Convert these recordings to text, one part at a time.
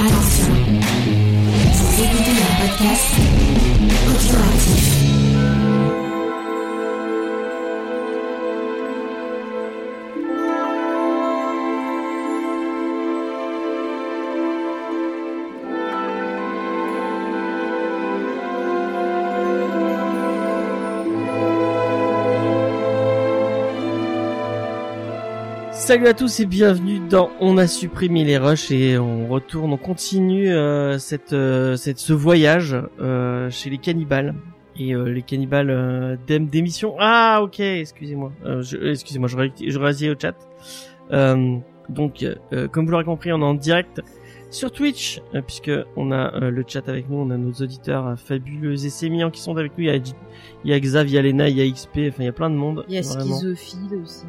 Attention, vous écoutez un podcast audioactif. Salut à tous et bienvenue dans On a supprimé les rushs et on retourne, on continue euh, cette, euh, cette ce voyage euh, chez les cannibales et euh, les cannibales euh, d'émission. Ah ok, excusez-moi, euh, excusez-moi, je, je réagis au chat. Euh, donc euh, comme vous l'aurez compris, on est en direct sur Twitch puisque on a euh, le chat avec nous, on a nos auditeurs fabuleux et sémillants qui sont avec nous. Il y a, il y a Xav, il y a Lena, il y a XP, enfin il y a plein de monde. Il y a vraiment. schizophile aussi.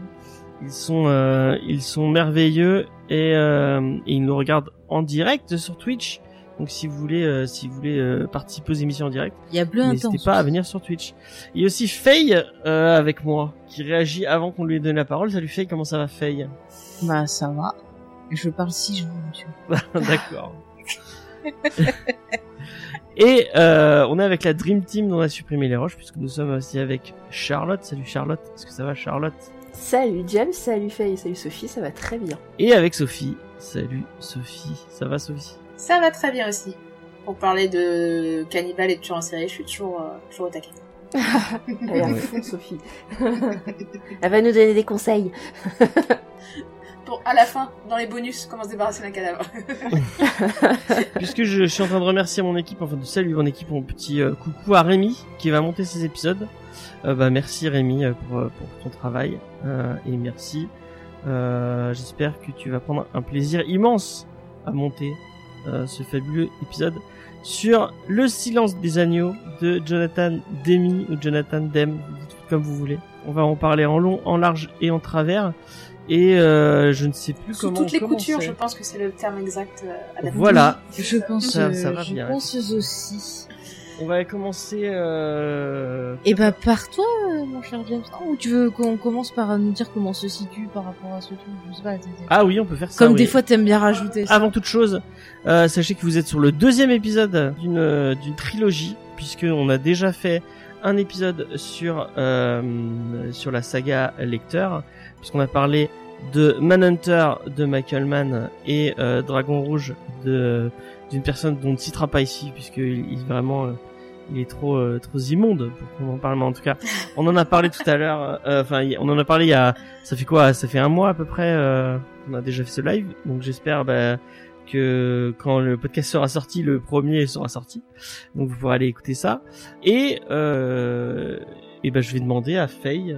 Ils sont, euh, ils sont merveilleux et, euh, et ils nous regardent en direct sur Twitch. Donc si vous voulez, euh, si vous voulez euh, participer aux émissions en direct, Il y a Bleu n'hésitez pas à venir sur Twitch. Il y a aussi Faye euh, avec moi qui réagit avant qu'on lui ait donné la parole. Salut Faye, comment ça va Faye? Bah ça va. Je parle si je veux. D'accord. et euh, on est avec la Dream Team dont on a supprimé les roches puisque nous sommes aussi avec Charlotte. Salut Charlotte, est-ce que ça va Charlotte? Salut James, salut Faye, salut Sophie, ça va très bien. Et avec Sophie. Salut Sophie, ça va Sophie? Ça va très bien aussi. Pour parler de cannibale et de tueur en série, je suis toujours, euh, toujours au taquet. Elle est à fond, Sophie. Elle va nous donner des conseils. Pour, à la fin, dans les bonus, comment se débarrasser d'un cadavre. Puisque je, je suis en train de remercier mon équipe, enfin de saluer mon équipe, mon petit euh, coucou à Rémi qui va monter ces épisodes. Euh, bah merci Rémi euh, pour, pour ton travail euh, et merci. Euh, J'espère que tu vas prendre un plaisir immense à monter euh, ce fabuleux épisode sur le silence des agneaux de Jonathan Demi ou Jonathan Dem, vous dites comme vous voulez. On va en parler en long, en large et en travers. Et euh, je ne sais plus Sous comment toutes les coutures, je pense que c'est le terme exact euh, adapté. Voilà. Je pense, Ça- ça euh, va je bien. pense aussi. On va commencer. Euh... Et bah par toi, mon cher James. Ou tu veux qu'on commence par nous dire comment on se situe par rapport à ce truc Je sais pas. Ah oui, on peut faire ça. Comme oui. des fois t'aimes bien rajouter. Ça. Avant toute chose, euh, sachez que vous êtes sur le deuxième épisode d'une d'une trilogie, puisque on a déjà fait un épisode sur euh, sur la saga Lecteur, puisqu'on a parlé de Manhunter de Michael Mann et euh, Dragon Rouge de d'une personne dont on ne citera pas ici, puisque il, vraiment euh, il est trop euh, trop immonde pour qu'on en parle. Mais en tout cas, on en a parlé tout à l'heure. euh, Enfin, on en a parlé il y a ça fait quoi Ça fait un mois à peu près. Euh, on a déjà fait ce live, donc j'espère bah, que quand le podcast sera sorti, le premier sera sorti. Donc vous pourrez aller écouter ça. Et et ben je vais demander à Faye.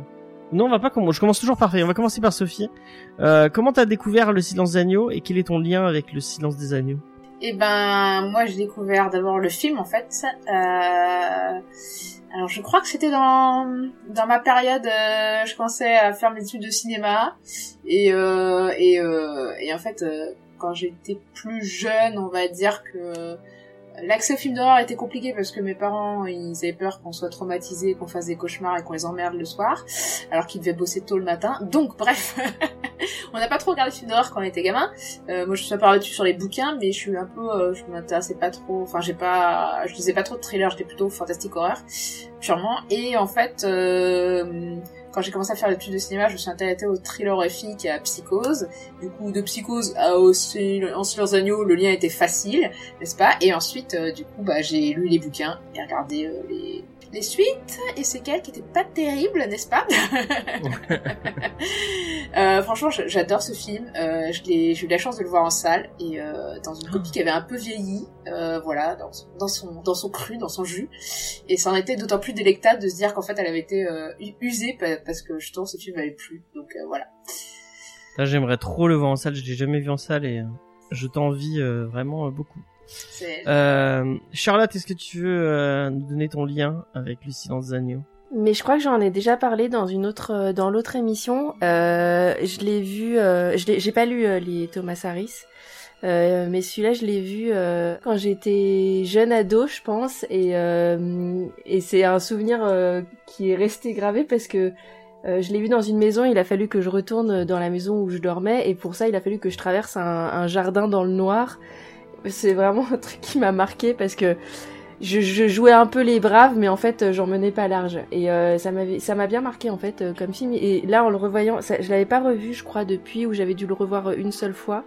Non, on va pas commencer. Je commence toujours par. On va commencer par Sophie. Euh, comment t'as découvert le silence des agneaux et quel est ton lien avec le silence des agneaux? Et ben, moi, j'ai découvert d'abord le film, en fait. Euh... Alors, je crois que c'était dans ma période, euh, je commençais à faire mes études de cinéma, et euh, en fait, quand j'étais plus jeune, on va dire que l'accès aux films d'horreur était compliqué parce que mes parents, ils avaient peur qu'on soit traumatisés, qu'on fasse des cauchemars et qu'on les emmerde le soir, alors qu'ils devaient bosser tôt le matin. Donc, bref, on n'a pas trop regardé de films d'horreur quand on était gamin. Euh, moi, je suis pas dessus sur les bouquins, mais je suis un peu, euh, je m'intéressais pas trop. Enfin, j'ai pas, je lisais pas trop de thrillers. J'étais plutôt fantastique horreur, purement. Et en fait, euh, quand j'ai commencé à faire l'étude de cinéma, je me suis intéressée au thriller horrifique et à Psychose. Du coup, de Psychose à aussi En Silence Agneau, le lien était facile, n'est-ce pas? Et ensuite, euh, du coup, bah, j'ai lu les bouquins et regardé euh, les les suites et séquelles qui étaient pas terribles, n'est-ce pas Euh, franchement, j'adore ce film. Euh, j'ai eu la chance de le voir en salle et euh, dans une copie qui avait un peu vieilli, voilà, dans, son- dans son dans son cru, dans son jus. Et ça en était d'autant plus délectable de se dire qu'en fait, elle avait été usée pa- parce que justement ce film m'avait plu. Donc voilà. Là, j'aimerais trop le voir en salle. Je l'ai jamais vu en salle et je t'envie vraiment beaucoup. Euh, Charlotte, est-ce que tu veux euh, nous donner ton lien avec le silence des agneaux Mais je crois que j'en ai déjà parlé dans une autre, euh, dans l'autre émission. Euh, je l'ai vu, euh, je l'ai- j'ai pas lu euh, les Thomas Harris, euh, mais celui-là je l'ai vu euh, quand j'étais jeune ado, je pense, et euh, et c'est un souvenir euh, qui est resté gravé parce que euh, je l'ai vu dans une maison. Il a fallu que je retourne dans la maison où je dormais, et pour ça il a fallu que je traverse un, un jardin dans le noir C'est vraiment un truc qui m'a marqué parce que je, je, jouais un peu les braves, mais en fait, j'en menais pas large. Et euh, ça m'avait, ça m'a bien marqué en fait euh, comme film. Et là, en le revoyant, ça, je l'avais pas revu, je crois, depuis où j'avais dû le revoir une seule fois.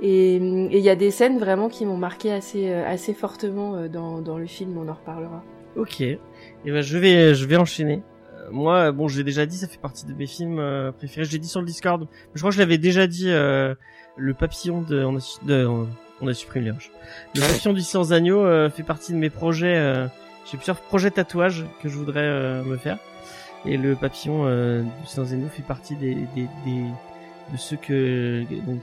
Et il y a des scènes vraiment qui m'ont marqué assez, euh, assez fortement dans, dans le film. On en reparlera. Ok. Et ben je vais, je vais enchaîner. Euh, moi, bon, je l'ai déjà dit, ça fait partie de mes films euh, préférés. Je l'ai dit sur le Discord. Je crois que je l'avais déjà dit. Euh, le papillon de, de, a supprimé les. Le papillon du silence d'agneau euh, fait partie de mes projets. euh, J'ai plusieurs projets tatouages que je voudrais euh, me faire. Et le papillon euh, du silence d'agneau fait partie de ceux que donc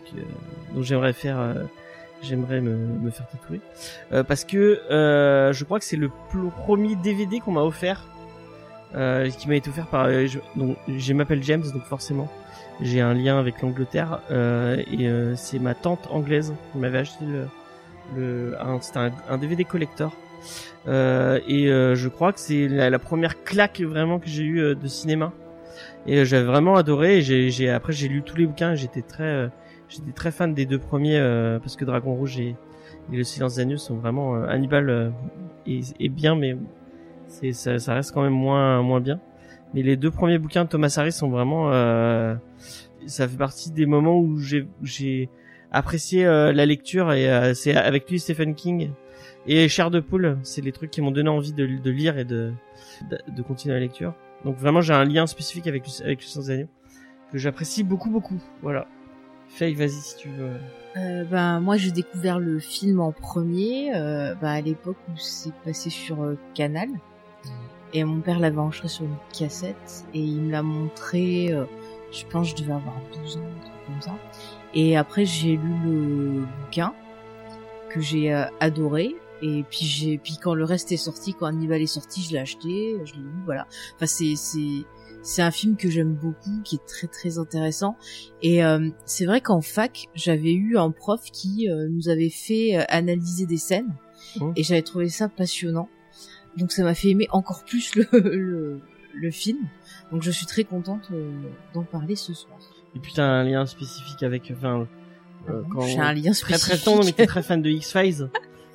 dont j'aimerais faire. J'aimerais me, faire tatouer parce que je crois que c'est le premier DVD qu'on m'a offert, euh, qui m'a été offert par. euh, je, donc, je m'appelle James, donc forcément, j'ai un lien avec l'Angleterre euh, et euh, c'est ma tante anglaise qui m'avait acheté le, le c'était un, DVD collector. Euh, et euh, je crois que c'est la, première claque vraiment que j'ai eu de cinéma. Et j'avais vraiment adoré. J'ai, après j'ai lu tous les bouquins. J'étais très, j'étais très fan des deux premiers parce que Dragon Rouge et, Le Silence des Agneaux sont vraiment Hannibal est, est bien, mais c'est ça, ça reste quand même moins moins bien. Mais les deux premiers bouquins de Thomas Harris sont vraiment, euh, ça fait partie des moments où j'ai j'ai apprécié euh, la lecture et euh, c'est avec lui Stephen King et Cher de Poule, c'est les trucs qui m'ont donné envie de, de lire et de, de continuer la lecture. Donc vraiment j'ai un lien spécifique avec avec des Agneaux que j'apprécie beaucoup beaucoup. Voilà. Faye, vas-y si tu veux. Euh, ben moi j'ai découvert le film en premier euh, ben, à l'époque où c'est passé sur euh, Canal et mon père l'avait enregistré sur une cassette et il me l'a montré euh, je pense que je devais avoir 12 ans comme ça. Et après j'ai lu le bouquin que j'ai euh, adoré. Et puis j'ai puis quand le reste est sorti quand Hannibal est sorti je l'ai acheté je l'ai lu voilà. Enfin c'est c'est c'est un film que j'aime beaucoup qui est très très intéressant. Et euh, c'est vrai qu'en fac, j'avais eu un prof qui euh, nous avait fait euh, analyser des scènes. Oh. et j'avais trouvé ça passionnant. Donc ça m'a fait aimer encore plus le, le, le film. Donc je suis très contente euh, d'en parler ce soir. Et puis t'as un lien spécifique avec, enfin, euh, quand J'ai un lien très spécifique. très tendre, mais t'es très fan de X Files.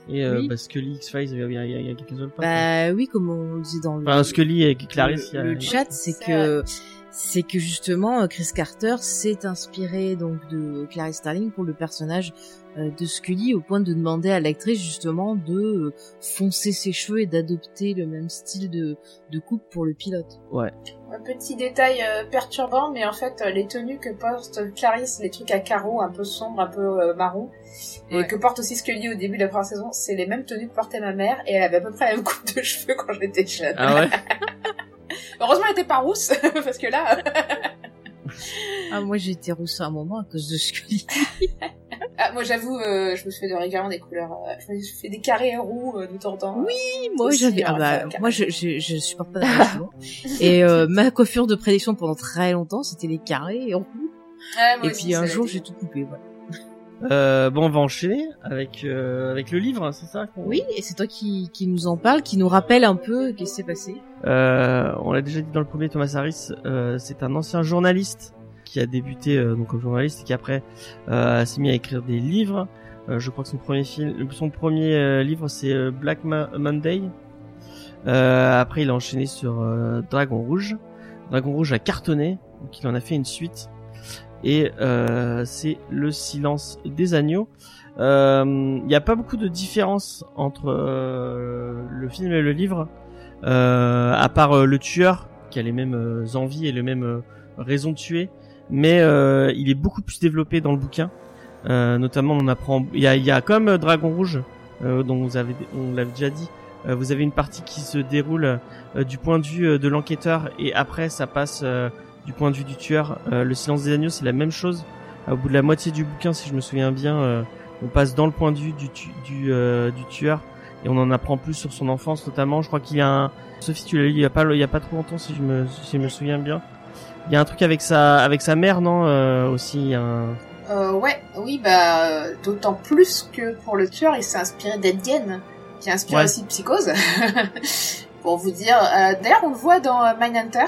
Et euh, Oui. bah, Scully, X Files, il y a, y a, y a quelques autres. Bah oui, comme on le disait dans le, Enfin, Scully et Clarisse, il y a- le chat, c'est que c'est que justement euh, Chris Carter s'est inspiré donc de Clarice Starling pour le personnage euh, de Scully au point de demander à l'actrice justement de euh, foncer ses cheveux et d'adopter le même style de, de coupe pour le pilote. Ouais. Un petit détail euh, perturbant, mais en fait, euh, les tenues que porte Clarisse, les trucs à carreaux, un peu sombres, un peu euh, marron, et Ouais. que porte aussi Scully au début de la première saison, c'est les mêmes tenues que portait ma mère, et elle avait à peu près la même coupe de cheveux quand j'étais jeune. Ah ouais. Heureusement, elle était pas rousse, parce que là, Ah moi j'ai été rousse à un moment à cause de Scully. ah, moi j'avoue, euh, je me suis fait de régulièrement des couleurs, euh, je me suis fait des carrés roux euh, de temps en temps. Oui, moi j'avais hein, ah bah moi je, je je supporte pas. Et euh, ma coiffure de prédilection pendant très longtemps, c'était les carrés roux. Moi Et aussi, puis un jour j'ai tout coupé voilà. Euh, bon, on va enchaîner avec euh, avec le livre, c'est ça Oui, et c'est toi qui qui nous en parle, qui nous rappelle un peu qu'est-ce qui s'est passé. Euh, on l'a déjà dit dans le premier, Thomas Harris, euh, c'est un ancien journaliste qui a débuté euh, donc comme journaliste et qui après euh, s'est mis à écrire des livres. Euh, je crois que son premier film, son premier livre c'est Black Monday. Après, il a enchaîné sur Dragon Rouge. Dragon Rouge a cartonné, donc il en a fait une suite. Et c'est Le Silence des Agneaux. Il n'y a pas beaucoup de différence entre le film et le livre, à part le tueur qui a les mêmes envies et les mêmes raisons de tuer, mais euh, il est beaucoup plus développé dans le bouquin. Euh, notamment, on apprend, il y a, y a comme euh, Dragon Rouge, euh, dont vous avez, on l'avait déjà dit, euh, vous avez une partie qui se déroule du point de vue de l'enquêteur et après ça passe du point de vue du tueur. Le silence des agneaux, c'est la même chose. Au bout de la moitié du bouquin, si je me souviens bien, on passe dans le point de vue du, du, du tueur et on en apprend plus sur son enfance notamment. Je crois qu'il y a un... Sophie, tu l'as lu il y a pas, il y a pas trop longtemps si je me, si je me souviens bien. Il y a un truc avec sa, avec sa mère, non euh, Aussi, il y a un... Euh, ouais, oui, bah, d'autant plus que pour le tueur, il s'est inspiré d'Ed Gein, qui a inspiré Ouais. aussi Psychose. pour vous dire, euh, d'ailleurs, on le voit dans euh, Mindhunter.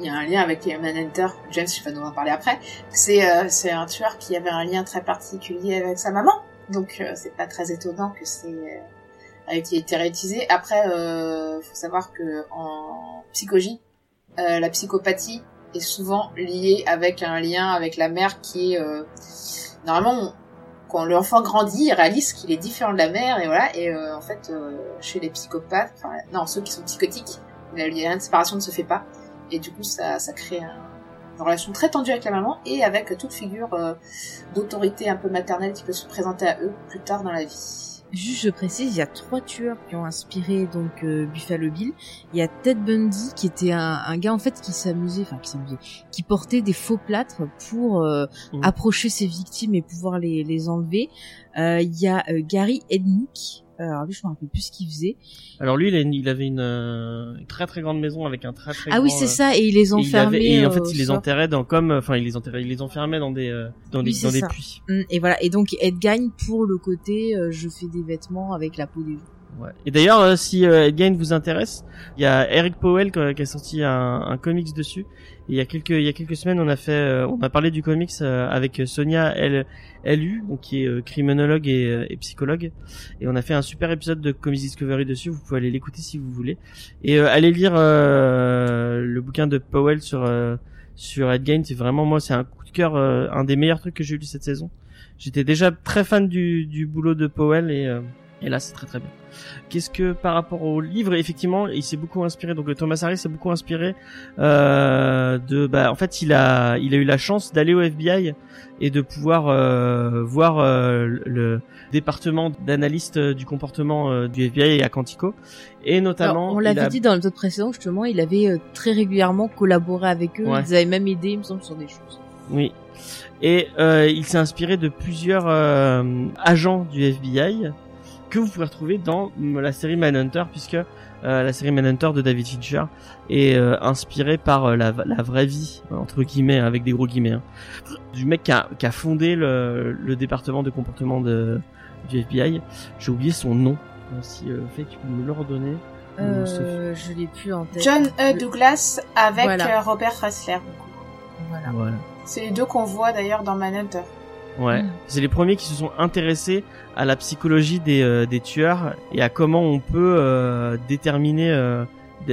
Il y a un lien avec les Mindhunter. James, je vais nous en parler après. C'est, euh, c'est un tueur qui avait un lien très particulier avec sa maman. Donc euh, c'est pas très étonnant que c'est euh, a été été réutilisé. Après, euh, faut savoir que en psychologie, euh, la psychopathie est souvent liée avec un lien avec la mère qui est euh, normalement quand l'enfant grandit, il réalise qu'il est différent de la mère et voilà. Et euh, en fait, euh, chez les psychopathes, enfin non ceux qui sont psychotiques, le lien de séparation ne se fait pas et du coup ça ça crée un- une relation très tendue avec la maman et avec toute figure euh, d'autorité un peu maternelle qui peut se présenter à eux plus tard dans la vie. Juste, je précise, il y a trois tueurs qui ont inspiré donc euh, Buffalo Bill. Il y a Ted Bundy qui était un, un gars en fait qui s'amusait, enfin qui s'amusait, qui portait des faux plâtres pour euh, Mhm. approcher ses victimes et pouvoir les, les enlever. Euh, Il y a euh, Gary Ednick. Euh, Alors lui, je me rappelle plus ce qu'il faisait. Alors lui, il, a une- il avait une, euh, très très grande maison avec un très très Ah grand, oui, c'est euh, ça. Et il les et il enfermait. avait- et en euh, fait, il les enterrait dans comme, enfin, il les enterrait, il les enfermait dans des, euh, dans des, Oui, c'est dans des ça. puits. Mm, Et voilà. Et donc Ed gagne pour le côté euh, je fais des vêtements avec la peau des gens. Ouais. Et d'ailleurs, euh, si euh, Ed vous intéresse, il y a Eric Powell qui a qui a sorti un, un comics dessus. Il y a quelques il y a quelques semaines, on a fait euh, on a parlé du comics euh, avec Sonia L LU, qui est euh, criminologue et, psychologue. Et on a fait un super épisode de Comics Discovery dessus. Vous pouvez aller l'écouter si vous voulez. Et allez lire le bouquin de Powell sur sur Ed. C'est vraiment moi, c'est un coup de cœur, un des meilleurs trucs que j'ai lu cette saison. J'étais déjà très fan du, du boulot de Powell et, et là c'est très très bien. Qu'est-ce que par rapport au livre, effectivement, il s'est beaucoup inspiré. Donc Thomas Harris s'est beaucoup inspiré euh, de. Bah, en fait, il a il a eu la chance d'aller au FBI et de pouvoir euh, voir euh, le département d'analyste du comportement euh, du FBI à Quantico et notamment. Alors, on l'avait a- dit dans l'épisode précédent justement, il avait euh, très régulièrement collaboré avec eux. Ouais. Ils avaient même aidé, il me semble, sur des choses. Oui. Et euh, il s'est inspiré de plusieurs euh, agents du FBI que vous pouvez retrouver dans mm, la série Manhunter, puisque euh, la série Manhunter de David Fincher est euh, inspirée par euh, la, la vraie vie, entre guillemets, avec des gros guillemets, hein, du mec qui a, qui a fondé le, le département de comportement de, du FBI. J'ai oublié son nom. Euh, Si euh, fait, tu peux me le redonner. Euh, je l'ai plus en tête. John E. Douglas avec Voilà. euh, Robert Ressler. Voilà. Voilà. C'est les deux qu'on voit d'ailleurs dans Manhunter. Ouais, Mm. c'est les premiers qui se sont intéressés à la psychologie des, euh, des tueurs et à comment on peut euh, déterminer, euh,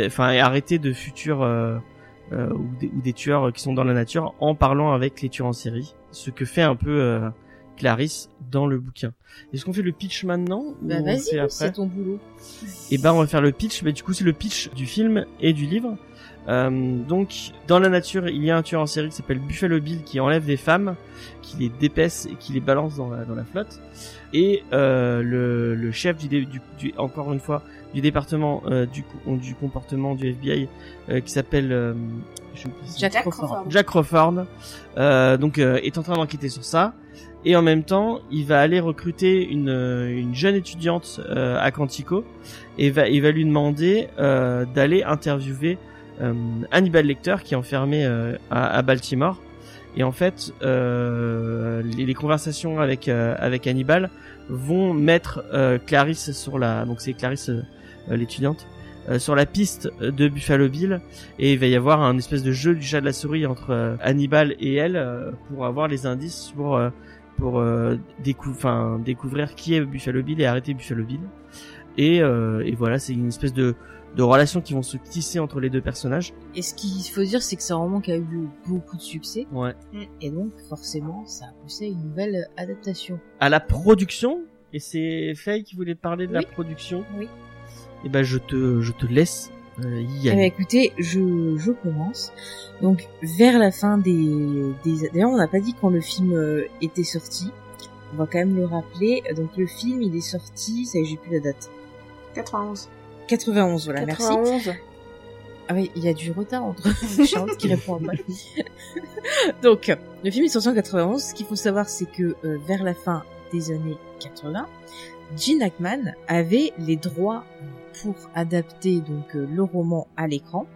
enfin et arrêter de futurs ou, des, ou des tueurs qui sont dans la nature en parlant avec les tueurs en série. Ce que fait un peu Clarisse dans le bouquin. Est-ce qu'on fait le pitch maintenant Bah vas-y, c'est ton boulot. et ben on va faire le pitch. Mais du coup c'est le pitch du film et du livre. Euh, donc dans la nature il y a un tueur en série qui s'appelle Buffalo Bill qui enlève des femmes, qui les dépaisse et qui les balance dans la, dans la flotte. Et euh, le, le chef du, du, du- encore une fois du département euh, du, du comportement du FBI euh, qui s'appelle euh, Jack, Jack Crawford. Crawford. Jack Crawford, euh, donc euh, est en train d'enquêter sur ça. Et en même temps, il va aller recruter une, une jeune étudiante euh, à Quantico et va, il va lui demander euh, d'aller interviewer euh, Hannibal Lecter qui est enfermé euh, à, à Baltimore. Et en fait, euh, les, les conversations avec euh, avec Hannibal vont mettre euh, Clarisse sur la donc c'est Clarisse euh, euh, l'étudiante euh, sur la piste de Buffalo Bill et il va y avoir un espèce de jeu du chat de la souris entre euh, Hannibal et elle euh, pour avoir les indices pour euh, pour euh, décou- découvrir qui est Buffalo Bill et arrêter Buffalo Bill et, euh, et voilà c'est une espèce de de relations qui vont se tisser entre les deux personnages Et ce qu'il faut dire, c'est que c'est un roman qui a eu beaucoup de succès. ouais Et donc, forcément, ça a poussé à une nouvelle adaptation. à la production et c'est Faye qui voulait parler de la production Oui. et ben je te je te laisse euh, y Eh ben, aller écoutez, je, je commence. Donc, vers la fin des... des... D'ailleurs, on n'a pas dit quand le film euh, était sorti. On va quand même le rappeler. Donc, le film, il est sorti... Ça y est, j'ai plus la date. 91. 91, voilà, merci. 91. Ah oui, il y a du retard entre Charlotte qui répond après. Donc, le film est sorti en 91. Ce qu'il faut savoir, c'est que euh, vers la fin des années 80, Gene Hackman avait les droits pour adapter donc euh, le roman à l'écran.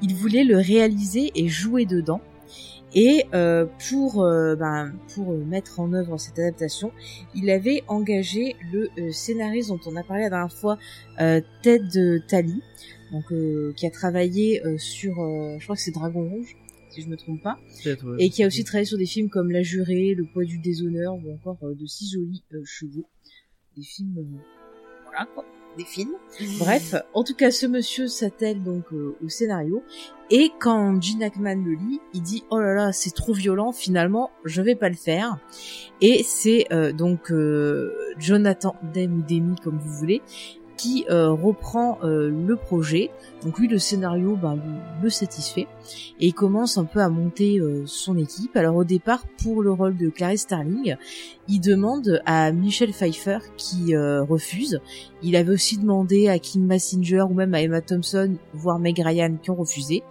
Il voulait le réaliser et jouer dedans. Et euh, pour euh, ben, pour euh, mettre en œuvre cette adaptation, il avait engagé le euh, scénariste dont on a parlé la dernière fois, euh, Ted Talley, donc euh, qui a travaillé euh, sur, euh, je crois que c'est Dragon Rouge. si je me trompe pas, ouais. et qui a aussi travaillé sur des films comme La Jurée, Le poids du déshonneur ou encore De si jolis chevaux. Des films, voilà quoi, des films. Bref, en tout cas, ce monsieur s'attelle donc euh, au scénario et quand Gene Hackman le lit, il dit oh là là, c'est trop violent, finalement, je vais pas le faire. Et c'est euh, donc euh, Jonathan Demme ou Demi comme vous voulez qui euh, reprend euh, le projet. Donc lui, le scénario ben, le, satisfait et il commence un peu à monter euh, son équipe. Alors au départ, pour le rôle de Clarice Starling, il demande à Michelle Pfeiffer qui refuse. Il avait aussi demandé à Kim Basinger ou même à Emma Thompson, voire Meg Ryan qui ont refusé.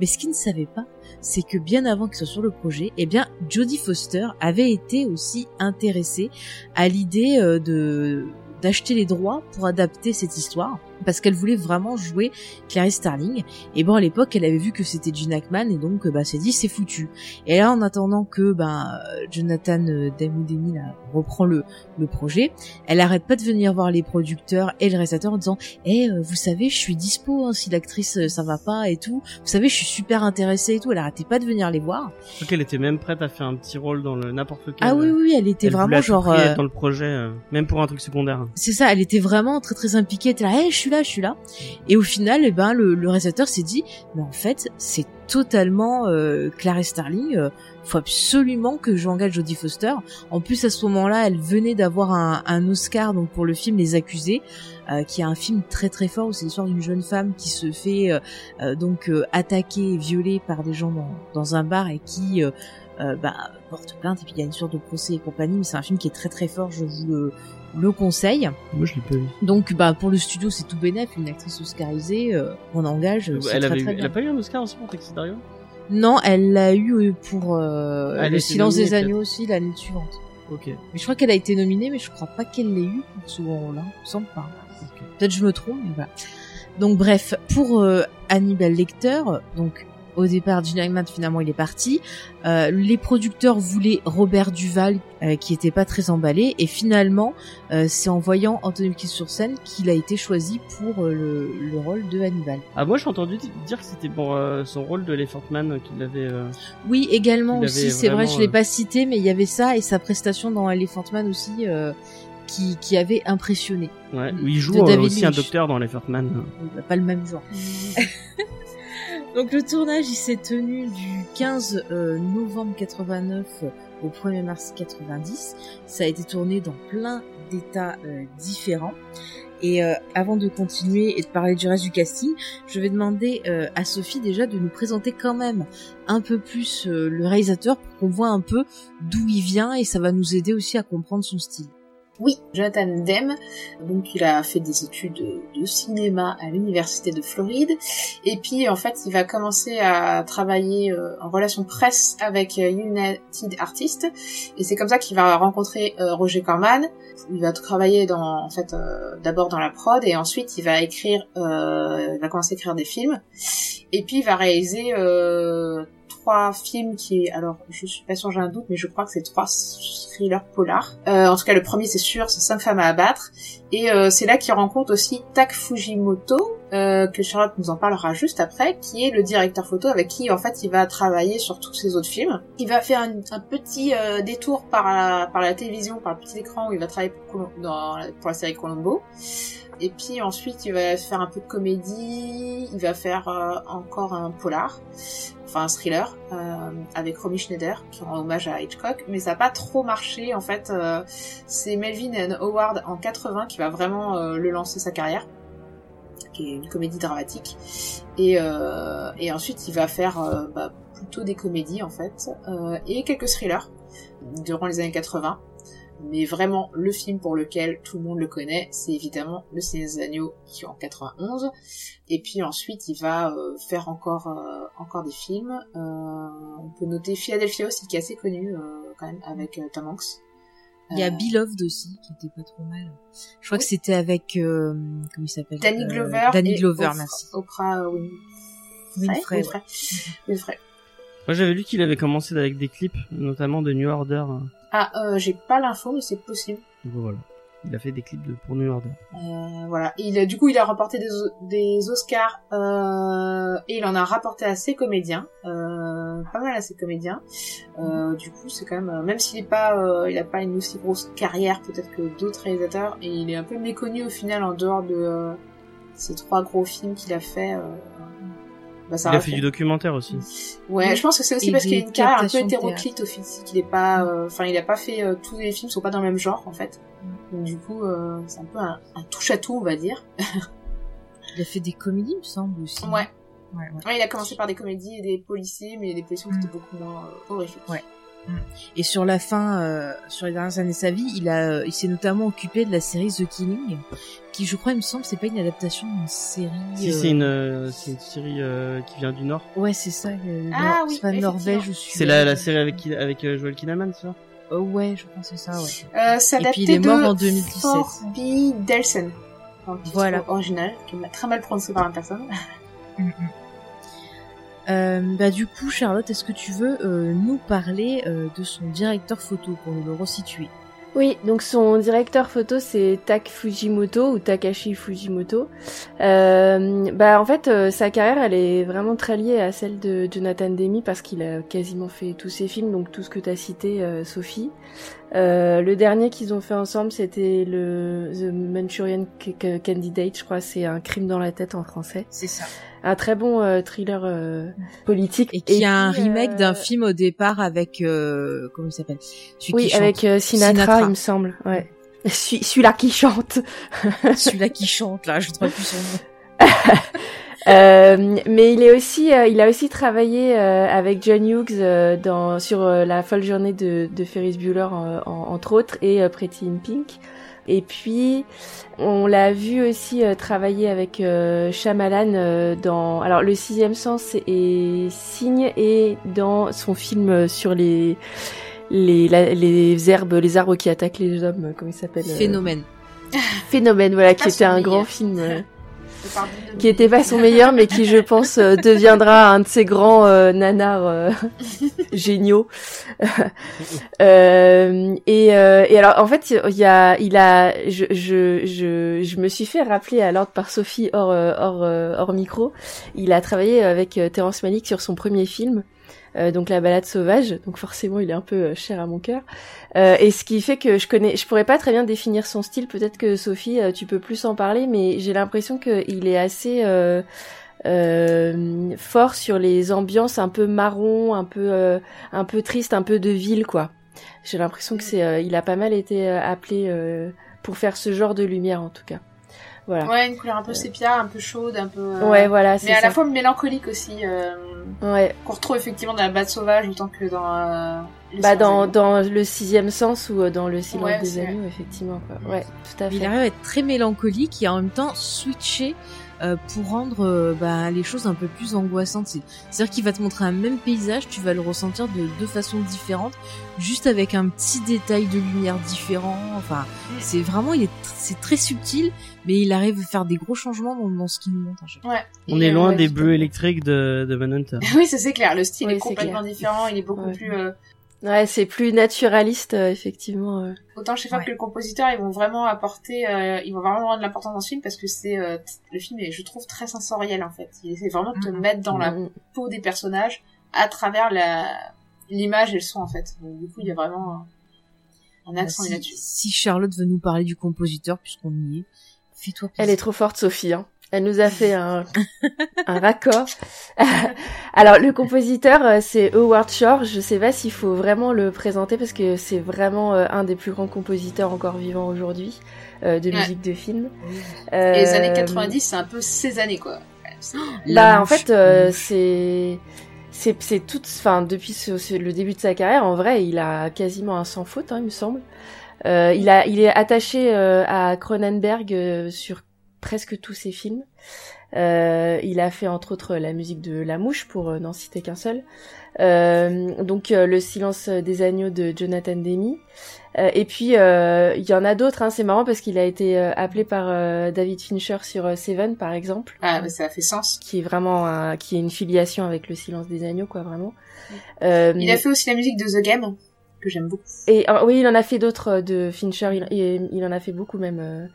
Mais ce qu'il ne savait pas, c'est que bien avant qu'il soit sur le projet, eh bien Jodie Foster avait été aussi intéressée à l'idée de d'acheter les droits pour adapter cette histoire parce qu'elle voulait vraiment jouer Clarice Starling et bon à l'époque elle avait vu que c'était Gene Hackman et donc bah s'est dit c'est foutu et là en attendant que bah Jonathan euh, Demme ou Demi là, reprend le le projet elle arrête pas de venir voir les producteurs et le réalisateur en disant eh euh, vous savez je suis dispo hein, si l'actrice euh, ça va pas et tout vous savez je suis super intéressée et tout elle arrêtait pas de venir les voir Je crois qu'elle était même prête à faire un petit rôle dans le n'importe lequel. ah oui oui elle était Elle vraiment genre euh, dans le projet, euh, même pour un truc secondaire. C'est ça, elle était vraiment très très impliquée. Elle était là, hey, je suis là, je suis là. Et au final, eh ben, le, réalisateur s'est dit, mais en fait, c'est totalement euh, Clarice Starling. euh, faut absolument que j'engage Jodie Foster. En plus, à ce moment-là, elle venait d'avoir un, Oscar donc pour le film Les Accusés, euh, qui est un film très très fort où c'est l'histoire d'une jeune femme qui se fait euh, euh, donc attaquer et violer par des gens dans, un bar et qui bah, porte plainte. Et puis il y a une sorte de procès et compagnie. Mais c'est un film qui est très très fort. Je vous le, le conseille. Moi, je l'ai pas vu. Donc, bah, pour le studio, c'est tout bénef, une actrice oscarisée, euh, on engage, c'est Elle très avait, très eu- elle a pas eu un Oscar aussi pour Taxi Driver? Non, elle l'a eu euh, pour euh, Elle Le Silence nominée, des agneaux aussi l'année suivante. Ok. Mais je crois qu'elle a été nominée, mais je crois pas qu'elle l'ait eu pour ce rôle-là. Il me semble pas. ok. Peut-être je me trompe, mais voilà. Donc bref, pour euh, Hannibal Lecter, donc au départ, Gene Hackman finalement il est parti. Euh, les producteurs voulaient Robert Duval, euh, qui était pas très emballé, et finalement, euh, c'est en voyant Anthony Hopkins sur scène qu'il a été choisi pour euh, le, le rôle de Hannibal. Ah, moi, j'ai entendu di- dire que c'était pour euh, son rôle de Elephant Man qu'il avait. euh, Oui, également aussi, c'est vrai, je l'ai pas cité, mais il y avait ça et sa prestation dans Elephant Man aussi, euh, qui, qui avait impressionné. Ouais, où il joue aussi un docteur dans Elephant Man. Bah, Pas le même genre. Donc le tournage il s'est tenu du 15 euh, novembre 89 au 1er mars 90. Ça a été tourné dans plein d'états euh, différents. Et euh, avant de continuer et de parler du reste du casting, je vais demander à Sophie déjà de nous présenter quand même un peu plus le réalisateur pour qu'on voit un peu d'où il vient et ça va nous aider aussi à comprendre son style. Oui, Jonathan Demme, donc il a fait des études de cinéma à l'université de Floride, et puis en fait il va commencer à travailler euh, en relation presse avec euh, United Artists, et c'est comme ça qu'il va rencontrer euh, Roger Corman. Il va travailler dans, en fait, d'abord dans la prod, et ensuite il va écrire, euh, il va commencer à écrire des films, et puis il va réaliser euh, trois films qui, alors je suis pas sûre, j'ai un doute, mais je crois que c'est trois thrillers polars. Euh, en tout cas, le premier c'est sûr, c'est Cinq femmes à abattre, et euh, c'est là qu'il rencontre aussi Tak Fujimoto, euh, que Charlotte nous en parlera juste après, qui est le directeur photo avec qui en fait il va travailler sur tous ses autres films. Il va faire un, un petit détour par la, par la télévision, par le petit écran où il va travailler pour, la- série Colombo. Et puis ensuite, il va faire un peu de comédie, il va faire encore un polar, enfin un thriller, euh, avec Romy Schneider, qui rend hommage à Hitchcock, mais ça n'a pas trop marché en fait. euh, c'est Melvin and Howard en 80 qui va vraiment euh, le lancer sa carrière, qui est une comédie dramatique. Et, euh, ensuite, il va faire bah, plutôt des comédies en fait, et quelques thrillers durant les années 80. Mais vraiment, le film pour lequel tout le monde le connaît, c'est évidemment Le Seigneur des Agneaux, qui est en 91. Et puis ensuite, il va euh, faire encore euh, encore des films. Euh, on peut noter Philadelphia aussi, qui est assez connu euh, quand même, avec euh, Tom Hanks. Il y a Euh, Beloved aussi, qui était pas trop mal. Je crois Oui. que c'était avec, euh, comment il s'appelle? Danny Glover. Danny Glover, merci. Oprah Win- Winfrey, Winfrey. Winfrey. Moi, j'avais lu qu'il avait commencé avec des clips, notamment de New Order. Ah, euh, j'ai pas l'info, mais c'est possible. donc voilà. Il a fait des clips de, pour New Order. Euh, voilà. Il, a- du coup, il a remporté des, des Oscars euh, et il en a rapporté à ses comédiens. Euh, pas mal à ses comédiens. Du coup, c'est quand même, même s'il est pas, il a pas une aussi grosse carrière peut-être que d'autres réalisateurs, et il est un peu méconnu au final en dehors de ces trois gros films qu'il a fait. Bah, ça Il a fait du documentaire aussi. Ouais, je pense que c'est aussi Et parce qu'il a une carrière un peu hétéroclite au physique. Il est pas, euh, enfin, il a pas fait euh, tous les films sont pas dans le même genre en fait. Donc du coup, euh, c'est un peu un, un touche à tout, on va dire. Il a fait des comédies, il me semble aussi. Ouais. Ouais, ouais. Ouais, il a commencé par des comédies et des policiers, mais des policiers qui étaient beaucoup moins euh, horrifiques. Ouais. Et sur la fin, euh, sur les dernières années de sa vie, il a, euh, il s'est notamment occupé de la série The Killing, qui, je crois, il me semble, c'est pas une adaptation d'une série. Si euh, c'est une, euh, c'est une série euh, qui vient du Nord. Ouais, c'est ça. euh, Ah oui, c'est pas. Norvège ou Suède. C'est la, la série avec avec euh, Joel Kinnaman, ça? Euh, ouais, je pense que c'est ça. Ouais. Euh, Et puis, il est mort de en 2017. Forby Delson. Voilà. original, qui est très mal prononcé par la personne. Euh, bah du coup, Charlotte, est-ce que tu veux euh, nous parler euh, de son directeur photo pour nous le resituer? Oui, donc son directeur photo c'est Tak Fujimoto ou Takashi Fujimoto. Euh, bah en fait euh, sa carrière elle est vraiment très liée à celle de Jonathan Demi parce qu'il a quasiment fait tous ses films, donc tout ce que t'as cité euh, Sophie. Euh, le dernier qu'ils ont fait ensemble c'était le The Manchurian C- C- Candidate, je crois c'est un crime dans la tête en français. C'est ça. Un très bon euh, thriller euh, politique. Et qui a un remake euh, d'un film au départ avec euh, comment il s'appelle? Oui, avec euh, Sinatra, Sinatra. il me semble. Ouais. Celui- Celui-là qui chante. celui-là qui chante là, je ne trouve plus son nom. Euh, mais il est aussi, euh, il a aussi travaillé euh, avec John Hughes euh, dans sur euh, la folle journée de, de Ferris Bueller en- en- entre autres et euh, Pretty in Pink. Et puis on l'a vu aussi euh, travailler avec euh, Shyamalan euh, dans alors le sixième sens et Signe et dans son film sur les les la- les herbes les arbres qui attaquent les hommes comment il s'appelle Phénomène. Phénomène voilà qui était un grand meilleur. film. qui était pas son meilleur, mais qui, je pense, euh, deviendra un de ses grands euh, nanars euh, géniaux. Euh, et, euh, et alors, en fait, il y a, il a, je, je, je, je me suis fait rappeler à l'ordre par Sophie hors, euh, hors, hors micro. Il a travaillé avec Terrence Malick sur son premier film. Euh, donc la balade sauvage, donc forcément il est un peu euh, cher à mon cœur. Euh, et ce qui fait que je connais, je pourrais pas très bien définir son style. Peut-être que Sophie, tu peux plus en parler, mais j'ai l'impression qu'il est assez euh, fort sur les ambiances un peu marron, un peu euh, un peu triste, un peu de ville quoi. J'ai l'impression que c'est, euh, il a pas mal été appelé pour faire ce genre de lumière en tout cas. Voilà. Ouais, une couleur un peu sépia, un peu chaude, un peu. euh, Ouais, voilà, c'est Mais à ça. la fois mélancolique aussi, euh, Ouais. qu'on retrouve effectivement dans la bête sauvage autant que dans. Euh, Bah dans dans le sixième sens ou dans le silence Ouais, des agneaux effectivement quoi. Ouais, tout à Il fait. arrive à être très mélancolique et en même temps switcher euh, pour rendre euh, bah, les choses un peu plus angoissantes. C'est- C'est-à-dire qu'il va te montrer un même paysage, tu vas le ressentir de deux façons différentes, juste avec un petit détail de lumière différent. Enfin, c'est vraiment, il est, tr- c'est très subtil, mais il arrive à faire des gros changements dans, dans ce qu'il nous montre fois. Ouais. On est euh, loin ouais, des bleus électriques de, de Manhunter. Oui, ça c'est clair. Le style Oui, est complètement clair. différent. Il est beaucoup Ouais. plus. euh, Ouais, c'est plus naturaliste euh, effectivement. euh. Autant chez Fab Ouais. que le compositeur, ils vont vraiment apporter, euh, ils vont vraiment rendre de l'importance dans ce film parce que c'est euh, le film est, je trouve, très sensoriel en fait. Il essaie vraiment de te Mhm. mettre dans la Mm. peau des personnages à travers la l'image et le son en fait. Donc, du coup, il y a vraiment un, un accent si, là-dessus. si Charlotte veut nous parler du compositeur, puisqu'on y est, fais-toi plaisir. Elle est trop forte, Sophie. Hein. Elle nous a fait un, un raccord. Alors, le compositeur, euh, c'est Howard Shore. Je sais pas s'il faut vraiment le présenter parce que c'est vraiment euh, un des plus grands compositeurs encore vivants aujourd'hui euh, de Ouais. musique de film. Et les années Euh, 90, c'est un peu ces années quoi. Bah, en fait, euh, c'est c'est c'est tout. Enfin, depuis ce- ce- le début de sa carrière, en vrai, il a quasiment un sans faute, hein, il me semble. Euh, il a, il est attaché euh, à Cronenberg euh, sur presque tous ses films. Euh, il a fait entre autres la musique de La Mouche pour euh, n'en citer qu'un seul. Euh, donc le silence des agneaux de Jonathan Demi. Et puis il y en a d'autres. Hein, c'est marrant parce qu'il a été appelé par David Fincher sur Seven par exemple Ah, bah, ça fait sens. qui est vraiment un- qui est une filiation avec le silence des agneaux quoi vraiment. Il a fait aussi la musique de The Game. que j'aime beaucoup. Et ah, oui, il en a fait d'autres de Fincher. Il, il, il en a fait beaucoup même.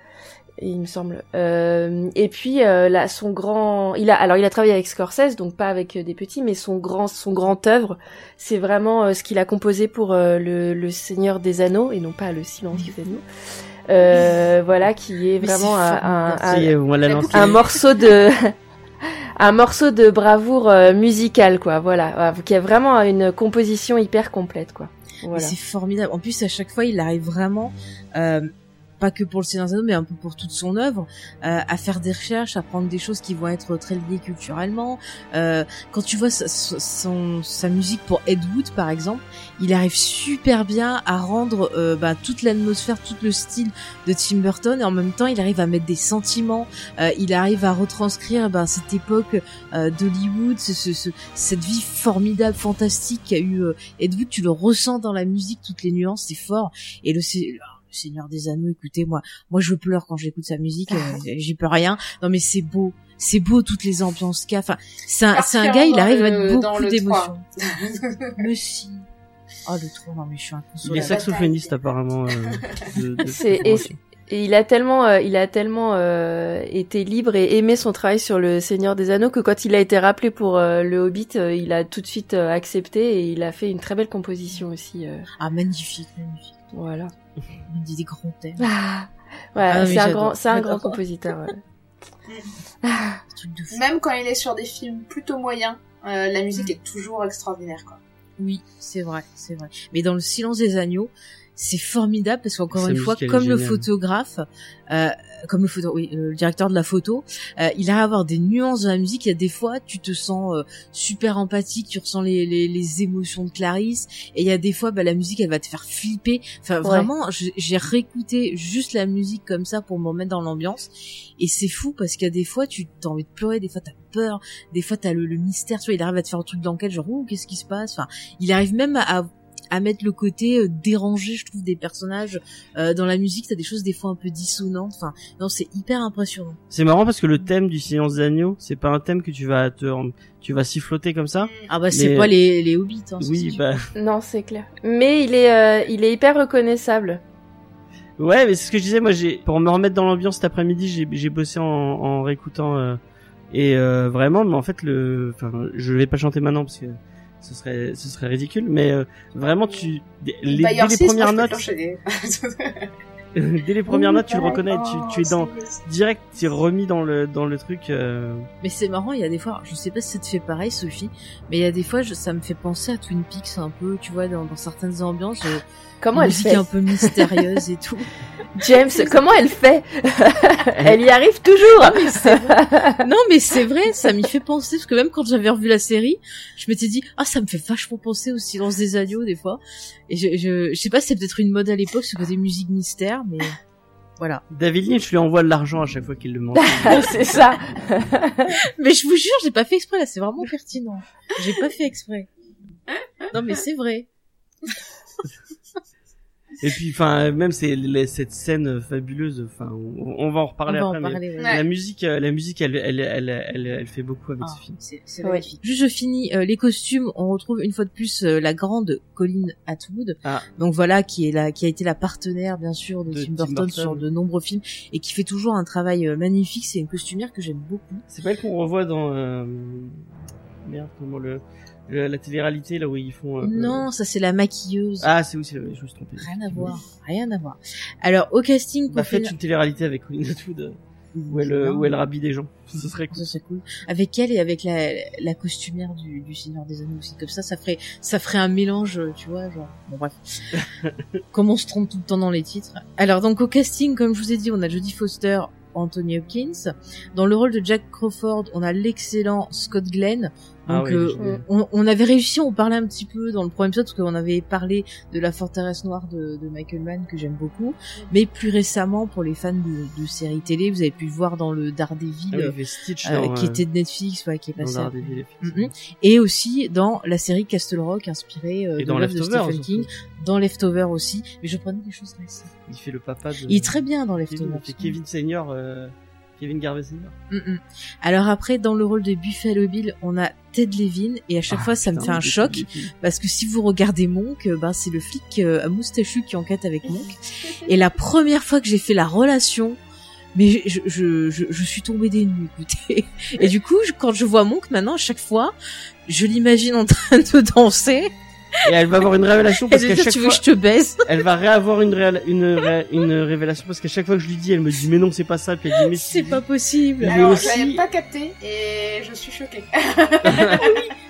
Il me semble. Euh, et puis euh, là, son grand, il a alors il a travaillé avec Scorsese, donc pas avec euh, des petits, mais son grand son grand œuvre, c'est vraiment euh, ce qu'il a composé pour le, le Seigneur des Anneaux et non pas le Silence des Anneaux. Euh, voilà, qui est vraiment un, un, un un morceau de un morceau de bravoure musicale quoi voilà euh, qui a vraiment une composition hyper complète quoi voilà c'est formidable. En plus, à chaque fois, il arrive vraiment, euh, pas que pour le Seigneur des mais un peu pour toute son œuvre, euh, à faire des recherches, à prendre des choses qui vont être très liées culturellement. Euh, quand tu vois sa, son, sa musique pour Ed Wood, par exemple, il arrive super bien à rendre euh, bah, toute l'atmosphère, tout le style de Tim Burton, et en même temps, il arrive à mettre des sentiments. euh, il arrive à retranscrire ben, cette époque euh, d'Hollywood, ce, ce, ce- cette vie formidable, fantastique qu'a eu euh, Ed Wood. Tu le ressens dans la musique, toutes les nuances, c'est fort. Et le Seigneur des Anneaux, écoutez, moi, moi je pleure quand j'écoute sa musique, euh, j'y peux rien. Non mais c'est beau, c'est beau toutes les ambiances qu'il y a. Enfin, c'est un, c'est un gars, il arrive à mettre dans beaucoup le d'émotions. 3. Mais si. Oh le trou, non mais je suis Il est inconsolable. saxophoniste apparemment. euh, de- de- C'est- de et- formation. Et il a tellement euh, il a tellement euh, été libre et aimé son travail sur le Seigneur des Anneaux que quand il a été rappelé pour euh, le Hobbit euh, il a tout de suite euh, accepté et il a fait une très belle composition aussi euh, Ah magnifique, magnifique. voilà Il dit des grands thèmes, ah, voilà Ah, c'est un grand c'est un grand compositeur ouais. Même quand il est sur des films plutôt moyens, euh, la musique est toujours extraordinaire, quoi. Oui, c'est vrai, c'est vrai. Mais dans le silence des agneaux, c'est formidable parce qu'encore une fois, comme le photographe, euh, comme le photo, oui, le directeur de la photo, euh, il arrive à avoir des nuances dans la musique. Il y a des fois, tu te sens euh, super empathique, tu ressens les, les, les émotions de Clarisse, et il y a des fois, bah, la musique, elle va te faire flipper. Enfin, Ouais. vraiment, j'ai j'ai réécouté juste la musique comme ça pour me remettre dans l'ambiance, et c'est fou parce qu'il y a des fois, tu as envie de pleurer, des fois t'as peur, des fois t'as le, le mystère, tu vois, il arrive à te faire un truc d'enquête, genre, ouh, qu'est-ce qui se passe? Enfin, il arrive même à, à mettre le côté euh, dérangé, je trouve, des personnages euh, dans la musique. T'as des choses des fois un peu dissonantes. Enfin, non, c'est hyper impressionnant. C'est marrant parce que le thème du silence des agneaux, c'est pas un thème que tu vas te, tu vas siffloter comme ça. Ah bah c'est Mais- pas les, les hobbits. Hein, Oui, bah, non c'est clair mais il est euh, il est hyper reconnaissable ouais, mais c'est ce que je disais. Moi, j'ai, pour me remettre dans l'ambiance cet après-midi, j'ai, j'ai bossé en, en réécoutant, euh, et euh, vraiment, mais en fait, le, enfin, je vais pas chanter maintenant parce que ce serait, ce serait ridicule, mais euh, vraiment, tu, dès les, dès premières notes, dès les premières notes, tu le reconnais, tu, tu es dans, direct, tu es remis dans le, dans le truc. euh, Mais c'est marrant, il y a des fois, je sais pas si ça te fait pareil, Sophie, mais il y a des fois, je, ça me fait penser à Twin Peaks un peu, tu vois, dans, dans certaines ambiances, euh, comment elle musique fait un peu mystérieuse et tout. James comment elle fait elle y arrive toujours non, mais c'est vrai, ça m'y fait penser, parce que même quand j'avais revu la série, je m'étais dit, ah, ça me fait vachement penser au silence des agneaux, des fois. Et je, je, je sais pas, c'est peut-être une mode à l'époque, ce côté musique mystère, mais voilà. David Lynch lui envoie de l'argent à chaque fois qu'il le mentionne. c'est ça Mais je vous jure, j'ai pas fait exprès, là, c'est vraiment pertinent. J'ai pas fait exprès. Non, mais c'est vrai. Et puis, enfin, même c'est cette scène fabuleuse. Enfin, on, on va en On reparler va en après. mais parler. Ouais. La musique, euh, la musique, elle, elle, elle, elle, elle, fait beaucoup avec Ah, ce film. c'est Ouais. magnifique. Juste, je finis euh, les costumes. On retrouve une fois de plus euh, la grande Colleen Atwood. Ah. Donc voilà, qui est la, qui a été la partenaire bien sûr de, De Tim Tim Burton, Burton. sur de nombreux films et qui fait toujours un travail euh, magnifique. C'est une costumière que j'aime beaucoup. C'est pas elle qu'on revoit dans euh... merde comment le, le- la télé-réalité là où ils font. euh, Non, ça c'est la maquilleuse. Ah, c'est où c'est je me suis trompé. Rien à voir, rien à voir. Alors au casting, Bah, faites une télé-réalité avec Colin Atwood euh, où elle, euh, où elle des gens. Ce serait cool. Ça serait cool. Avec elle et avec la, la costumière du, du Seigneur des Anneaux aussi. Comme ça, ça ferait, ça ferait un mélange, euh, tu vois, genre. Bon, bref. comme on se trompe tout le temps dans les titres. Alors, donc, au casting, comme je vous ai dit, on a Jodie Foster, Anthony Hopkins. Dans le rôle de Jack Crawford, on a l'excellent Scott Glenn. Ah Donc, oui, euh, on, on avait réussi, on parlait un petit peu dans le premier épisode, parce qu'on avait parlé de la forteresse noire de, de Michael Mann, que j'aime beaucoup. Mais plus récemment, pour les fans de, de séries télé, vous avez pu le voir dans le Daredevil, Ah oui, Stitch euh, dans, qui euh, était de Netflix, ouais, qui est passé. Daredevil. Mhm. Et aussi dans la série Castle Rock, inspirée euh, de dans de Stephen King, dans Leftover aussi. Mais je prenais des choses récentes. Il fait le papa de. Il est très bien dans Kevin, Leftover. fait Kevin Senior. Euh... Kevin Garvey Mm, mm. Alors après, dans le rôle de Buffalo Bill, on a Ted Levin et à chaque Ah, fois ça me fait un choc parce que si vous regardez Monk, euh, ben c'est le flic euh, à moustachu qui enquête avec Monk. Et la première fois que j'ai fait la relation, mais je, je, je, je suis tombée des nues, écoutez. Et du coup, quand je vois Monk maintenant, à chaque fois, je l'imagine en train de danser. Et elle va avoir une révélation parce qu'à chaque tu veux fois, que je te baise? elle va réavoir une, réal- une, ré- une révélation parce qu'à chaque fois que je lui dis, elle me dit mais non c'est pas ça. Puis elle dit mais C'est si. pas possible. Mais Alors, aussi- pas capté et je suis choquée.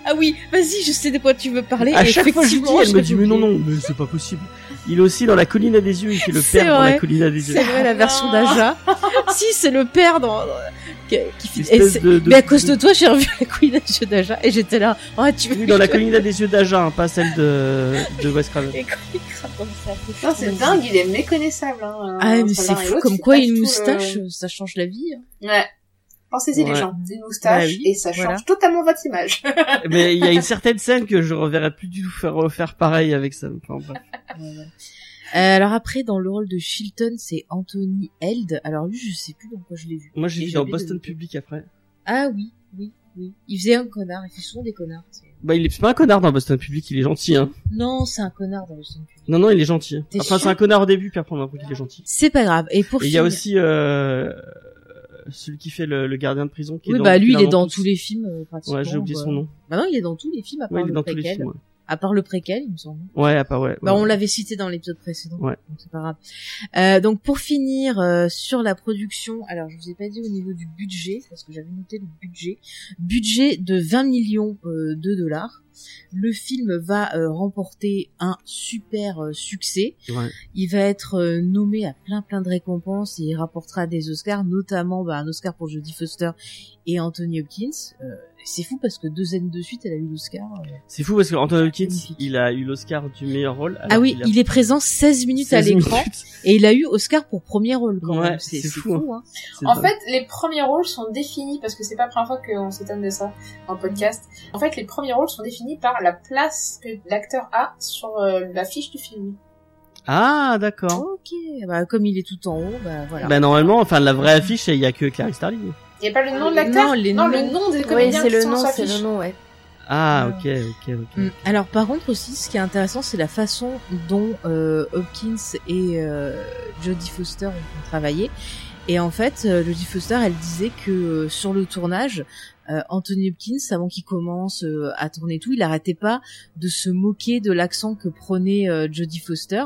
Ah oui, vas-y, je sais de quoi tu veux parler. À Et chaque fois que je lui dis, elle me dit mais non non mais c'est pas possible. Il est aussi dans la colline à des yeux. Il fait le père dans vrai. la colline à des yeux. C'est vrai, la version d'Aja. si, c'est le père dans, qui, de- de- mais à cause de toi, j'ai revu la Queen Aja d'Aja et j'étais là. Oh, tu veux Oui, dans la colline à des yeux d'Aja, hein, pas celle de de Wes Craven. Non, c'est dingue, il est méconnaissable. Hein, Ah, mais c'est fou, comme quoi une moustache, euh, ça change la vie. hein. Ouais. Pensez-y les gens, une moustache Bah oui, et ça change voilà. totalement votre image. Mais il y a une certaine scène que je reverrai plus du tout faire refaire pareil avec ça. Enfin, bref. Euh, alors après, dans le rôle de Shilton, c'est Anthony Held. Alors lui, je sais plus dans quoi je l'ai vu. Moi j'ai vu dans de Boston. Public après. Ah oui, oui, oui. Il faisait un connard, il fait souvent des connards. Bah il est pas un connard dans Boston Public, il est gentil hein. Non, c'est un connard dans le son public. Non non, il est gentil. Enfin c'est un connard au début puis après on a compris qu'il est gentil. C'est pas grave. Et pour il y a aussi euh, celui qui fait le, le gardien de prison qui Oui, est dans bah lui, il est dans tous les films euh, pratiquement. Ouais, j'ai oublié son voilà. nom. Bah non, il est dans tous les films à part Ouais, il est dans tous les films. Ouais, À part le préquel, il me semble. ouais à part ouais. Bah, on l'avait cité dans l'épisode précédent. Ouais. Donc c'est pas grave. Euh, donc pour finir euh, sur la production, alors je vous ai pas dit au niveau du budget parce que j'avais noté le budget, budget de 20 millions euh, de dollars. Le film va euh, remporter un super euh, succès. Ouais. Il va être euh, nommé à plein plein de récompenses et il rapportera des Oscars, notamment bah, un Oscar pour Jodie Foster et Anthony Hopkins. Euh, c'est fou parce que deux années de suite, elle a eu l'Oscar. euh. C'est fou parce que Anthony Hopkins, Magnifique. il a eu l'Oscar du meilleur rôle. alors Ah oui, a il est présent 16 minutes à 16 l'écran. Et il a eu Oscar pour premier rôle quand Ouais, même. C'est c'est c'est fou, fou, hein. C'est En dingue. fait, les premiers rôles sont définis, parce que c'est pas la première fois qu'on s'étonne de ça le podcast. En fait, les premiers rôles sont définis par la place que l'acteur a sur euh, la fiche du film. Ah d'accord. Ok, bah comme il est tout en haut, bah voilà. Bah normalement, enfin la vraie affiche, il y a que Clarice Starling. Il n'y a pas le nom de l'acteur Non, les le noms. nom des comédiens c'est qui le sont nom, sur c'est fiche. le nom, ouais. Ah Ouais. ok ok ok. Mm. Alors par contre aussi, ce qui est intéressant, c'est la façon dont euh, Hopkins et euh, Jodie Foster ont travaillé. Et en fait, euh, Jodie Foster, elle disait que euh, sur le tournage, euh, Anthony Hopkins, avant qu'il commence euh, à tourner tout, il arrêtait pas de se moquer de l'accent que prenait euh, Jodie Foster.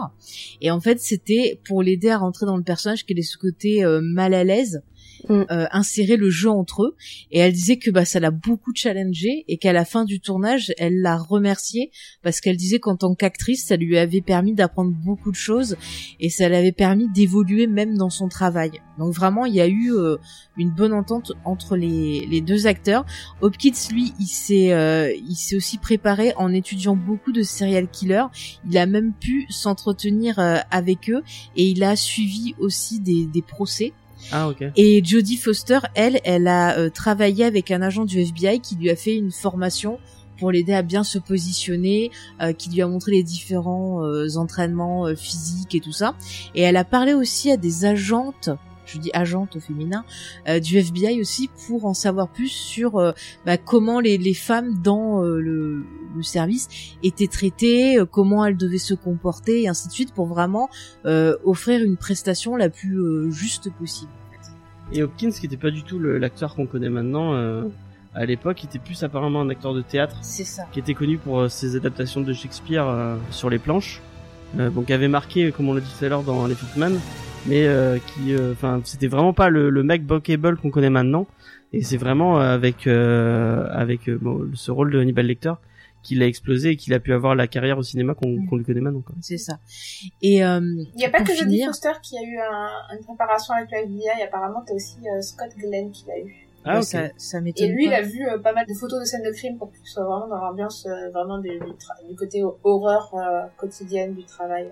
Et en fait, c'était pour l'aider à rentrer dans le personnage, qu'elle ait ce côté mal à l'aise, Mm. euh, insérer le jeu entre eux. Et elle disait que bah ça l'a beaucoup challengé et qu'à la fin du tournage, elle l'a remercié parce qu'elle disait qu'en tant qu'actrice, ça lui avait permis d'apprendre beaucoup de choses et ça l'avait permis d'évoluer même dans son travail. Donc vraiment, il y a eu euh, une bonne entente entre les, les deux acteurs. Hopkins, lui, il s'est euh, il s'est aussi préparé en étudiant beaucoup de serial killers. Il a même pu s'entretenir euh, avec eux et il a suivi aussi des, des procès. Ah. Et Jodie Foster, elle, elle a euh, travaillé avec un agent du FBI qui lui a fait une formation pour l'aider à bien se positionner, euh, qui lui a montré les différents euh, entraînements physiques et tout ça. Et elle a parlé aussi à des agentes, je dis agentes au féminin, euh, du FBI aussi pour en savoir plus sur euh, bah, comment les, les femmes dans euh, le, le service étaient traitées, comment elles devaient se comporter et ainsi de suite pour vraiment offrir une prestation la plus juste possible. Et Hopkins, qui était pas du tout l'acteur qu'on connaît maintenant, à l'époque, était plus apparemment un acteur de théâtre, ça. qui était connu pour ses adaptations de Shakespeare sur les planches, qui avait marqué, comme on l'a dit tout à l'heure, dans Les Footman, mais euh, qui, euh, enfin, c'était vraiment pas le, le mec Buckable qu'on connaît maintenant, et c'est vraiment euh, avec euh, avec euh, bon, ce rôle de Hannibal Lecter qu'il a explosé et qu'il a pu avoir la carrière au cinéma qu'on qu'on lui connaît maintenant. Quoi. C'est ça. Et euh, Il n'y a pas que Jodie Foster qui a eu un- une préparation avec le FBI, apparemment t'as aussi euh, Scott Glenn qui l'a eu. Ah ça, ça Et lui, il a vu euh, pas mal de photos de scènes de crime pour qu'il soit vraiment dans l'ambiance euh, vraiment du, du, tra- du côté ho- horreur euh, quotidienne du travail.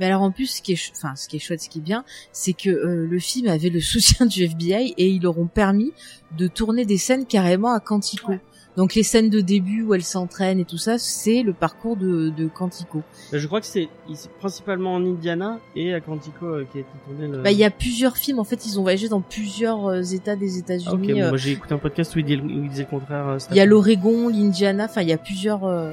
Mais alors en plus, ce qui est, ch- enfin, ce qui est chouette, ce qui est bien, c'est que euh, le film avait le soutien du FBI et ils leur ont permis de tourner des scènes carrément à Quantico. Ouais. Donc les scènes de début où elle s'entraîne et tout ça, c'est le parcours de, de Quantico. Bah, Je crois que c'est principalement en Indiana et à Quantico euh, qui a été tourné le. Bah il y a plusieurs films. En fait, ils ont voyagé dans plusieurs euh, États des États-Unis. ok, bon, euh, moi j'ai écouté un podcast où il, dit- où il disait le contraire. Il y a l'Oregon, l'Indiana, enfin il y a plusieurs euh,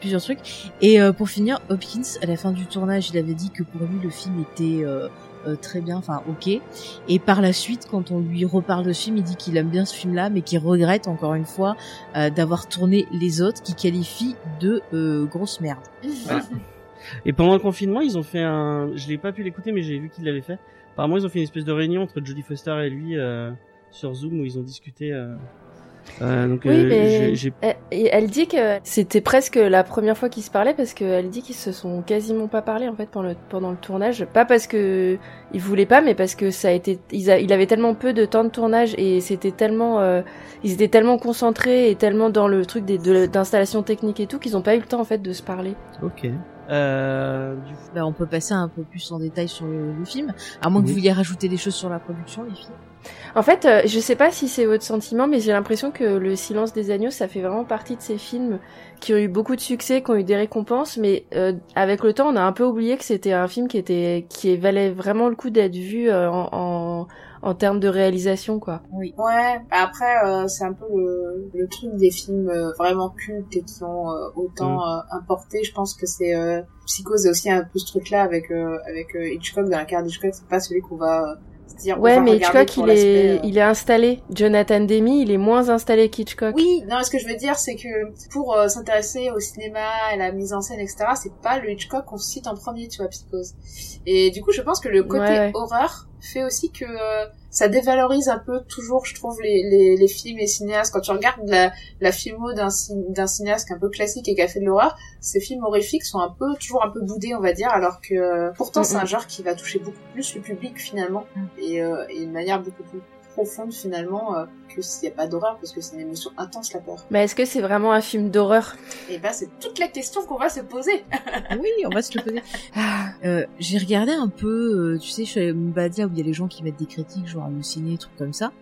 plusieurs trucs. Et euh, pour finir, Hopkins, à la fin du tournage, il avait dit que pour lui le film était euh, très bien, enfin ok. Et par la suite, quand on lui reparle de ce film, il dit qu'il aime bien ce film-là, mais qu'il regrette encore une fois euh, d'avoir tourné les autres, qu'il qualifie de euh, grosse merde. Et pendant le confinement, ils ont fait un. Je l'ai pas pu l'écouter, mais j'ai vu qu'ils l'avaient fait. Apparemment, ils ont fait une espèce de réunion entre Jodie Foster et lui euh, sur Zoom où ils ont discuté. Euh... donc, Oui, euh, mais elle, dit que c'était presque la première fois qu'ils se parlaient parce qu'elle dit qu'ils se sont quasiment pas parlé en fait pendant le, pendant le tournage. Pas parce que ils voulaient pas, mais parce que ça a été, ils a, il avait tellement peu de temps de tournage et c'était tellement, euh, ils étaient tellement concentrés et tellement dans le truc de- d'installation technique et tout qu'ils ont pas eu le temps en fait de se parler. Ok. Euh, du coup, Bah, on peut passer un peu plus en détail sur le, le film, à moins que vous vouliez rajouter des choses sur la production, les filles. En fait, euh, je sais pas si c'est votre sentiment, mais j'ai l'impression que Le Silence des agneaux, ça fait vraiment partie de ces films qui ont eu beaucoup de succès, qui ont eu des récompenses, mais euh, avec le temps, on a un peu oublié que c'était un film qui était, qui valait vraiment le coup d'être vu euh, en, en, en termes de réalisation, quoi. Oui. Ouais, après euh, c'est un peu le, le truc des films euh, vraiment cultes et qui ont euh, autant Mm. euh, importé. Je pense que c'est euh, Psychose a aussi un peu ce truc-là avec euh, avec euh, Hitchcock dans la carte d'Hitchcock. C'est pas celui qu'on va Ouais, mais Hitchcock, il est, euh, il est installé. Jonathan Demi, il est moins installé qu'Hitchcock. Oui, non, ce que je veux dire, c'est que pour euh, s'intéresser au cinéma, à la mise en scène, etc., c'est pas le Hitchcock qu'on cite en premier, tu vois, Psychose. Et du coup, je pense que le côté Ouais, ouais. horreur fait aussi que euh, ça dévalorise un peu toujours, je trouve, les, les, les films et cinéastes. Quand tu regardes la, la filmo d'un d'un cinéaste un peu classique et qui a fait de l'horreur, ces films horrifiques sont un peu toujours un peu boudés, on va dire, alors que pourtant c'est Mhm. un genre qui va toucher beaucoup plus le public finalement Mm. et, euh, et de manière beaucoup plus profonde finalement euh, que s'il n'y a pas d'horreur parce que c'est une émotion intense la peur. Mais est-ce que c'est vraiment un film d'horreur? Et ben c'est toute la question qu'on va se poser. Oui, on va se le poser. Euh, j'ai regardé un peu, euh, tu sais, je suis allée où il y a les gens qui mettent des critiques, genre halluciné, trucs comme ça.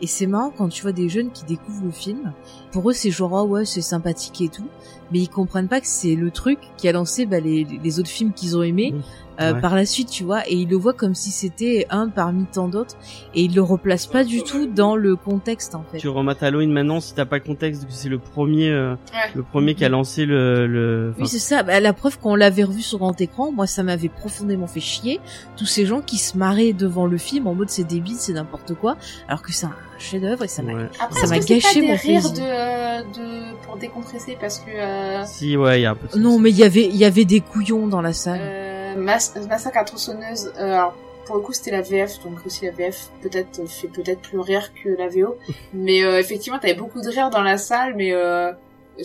Et c'est marrant quand tu vois des jeunes qui découvrent le film. Pour eux, c'est genre, ah ouais, c'est sympathique et tout. Mais ils comprennent pas que c'est le truc qui a lancé bah, les, les autres films qu'ils ont aimés. Mmh. Euh, Ouais. par la suite, tu vois, et ils le voient comme si c'était un parmi tant d'autres, et ils le replacent pas du tout dans le contexte en fait. tu remates Halloween maintenant si t'as pas le contexte que c'est le premier, euh, Ouais. le premier qui a lancé le. le... enfin, Oui, c'est ça. Bah, la preuve qu'on l'avait revu sur grand écran, moi, ça m'avait profondément fait chier. Tous ces gens qui se marraient devant le film en mode c'est débile, c'est n'importe quoi, alors que c'est un chef-d'œuvre et ça m'a. ouais. Ça m'a gâché mon rires plaisir. de, euh, de pour décompresser parce que euh, Si ouais, il y a un peu. de Non, mais il y avait, il y avait des couillons dans la salle. Euh, Mass- Massacre à tronçonneuse. euh, alors pour le coup c'était la VF donc aussi la VF peut-être fait peut-être plus rire que la VO mais euh, effectivement t'avais beaucoup de rire dans la salle mais euh,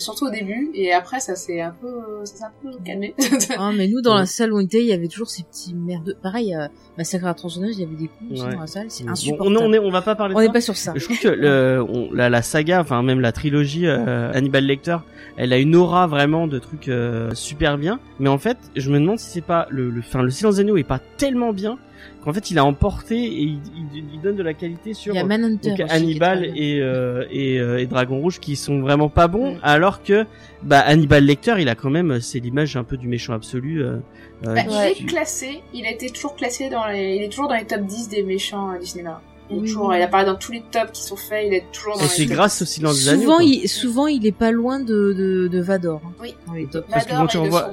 surtout au début et après ça s'est un peu ça s'est un peu calmé. Ah, mais nous, dans Ouais. la salle où on était, il y avait toujours ces petits merdeux. Pareil, euh, Massacre à la tronçonneuse, il y avait des coups aussi Ouais. dans la salle. C'est Bon, insupportable. on, on, est, on va pas parler on de n'est ça. pas sur ça. Je trouve que le, on- la, la saga, enfin même la trilogie euh, Hannibal Lecter, elle a une aura vraiment de trucs euh, super bien. Mais en fait, je me demande si c'est pas le, le, enfin le Silence des Agneaux est pas tellement bien qu'en fait il a emporté et il, il- il donne de la qualité sur Il y a Manhunter. donc aussi, qui est Hannibal et, euh, et, euh, et Dragon Rouge qui sont vraiment pas bons, Mm. alors que bah Hannibal Lecter, il a quand même c'est l'image un peu du méchant absolu. euh, euh, Bah, Il Ouais. est classé, il a été toujours classé dans les, il est toujours dans les top 10 des méchants euh, du cinéma. Il, est Oui. toujours, il apparaît dans tous les tops qui sont faits, il est toujours dans c'est grâce au Silence des. Souvent, il, souvent, il est pas loin de, de, de Vador. hein, Oui. dans les tops. Parce que Vador quand tu revois-.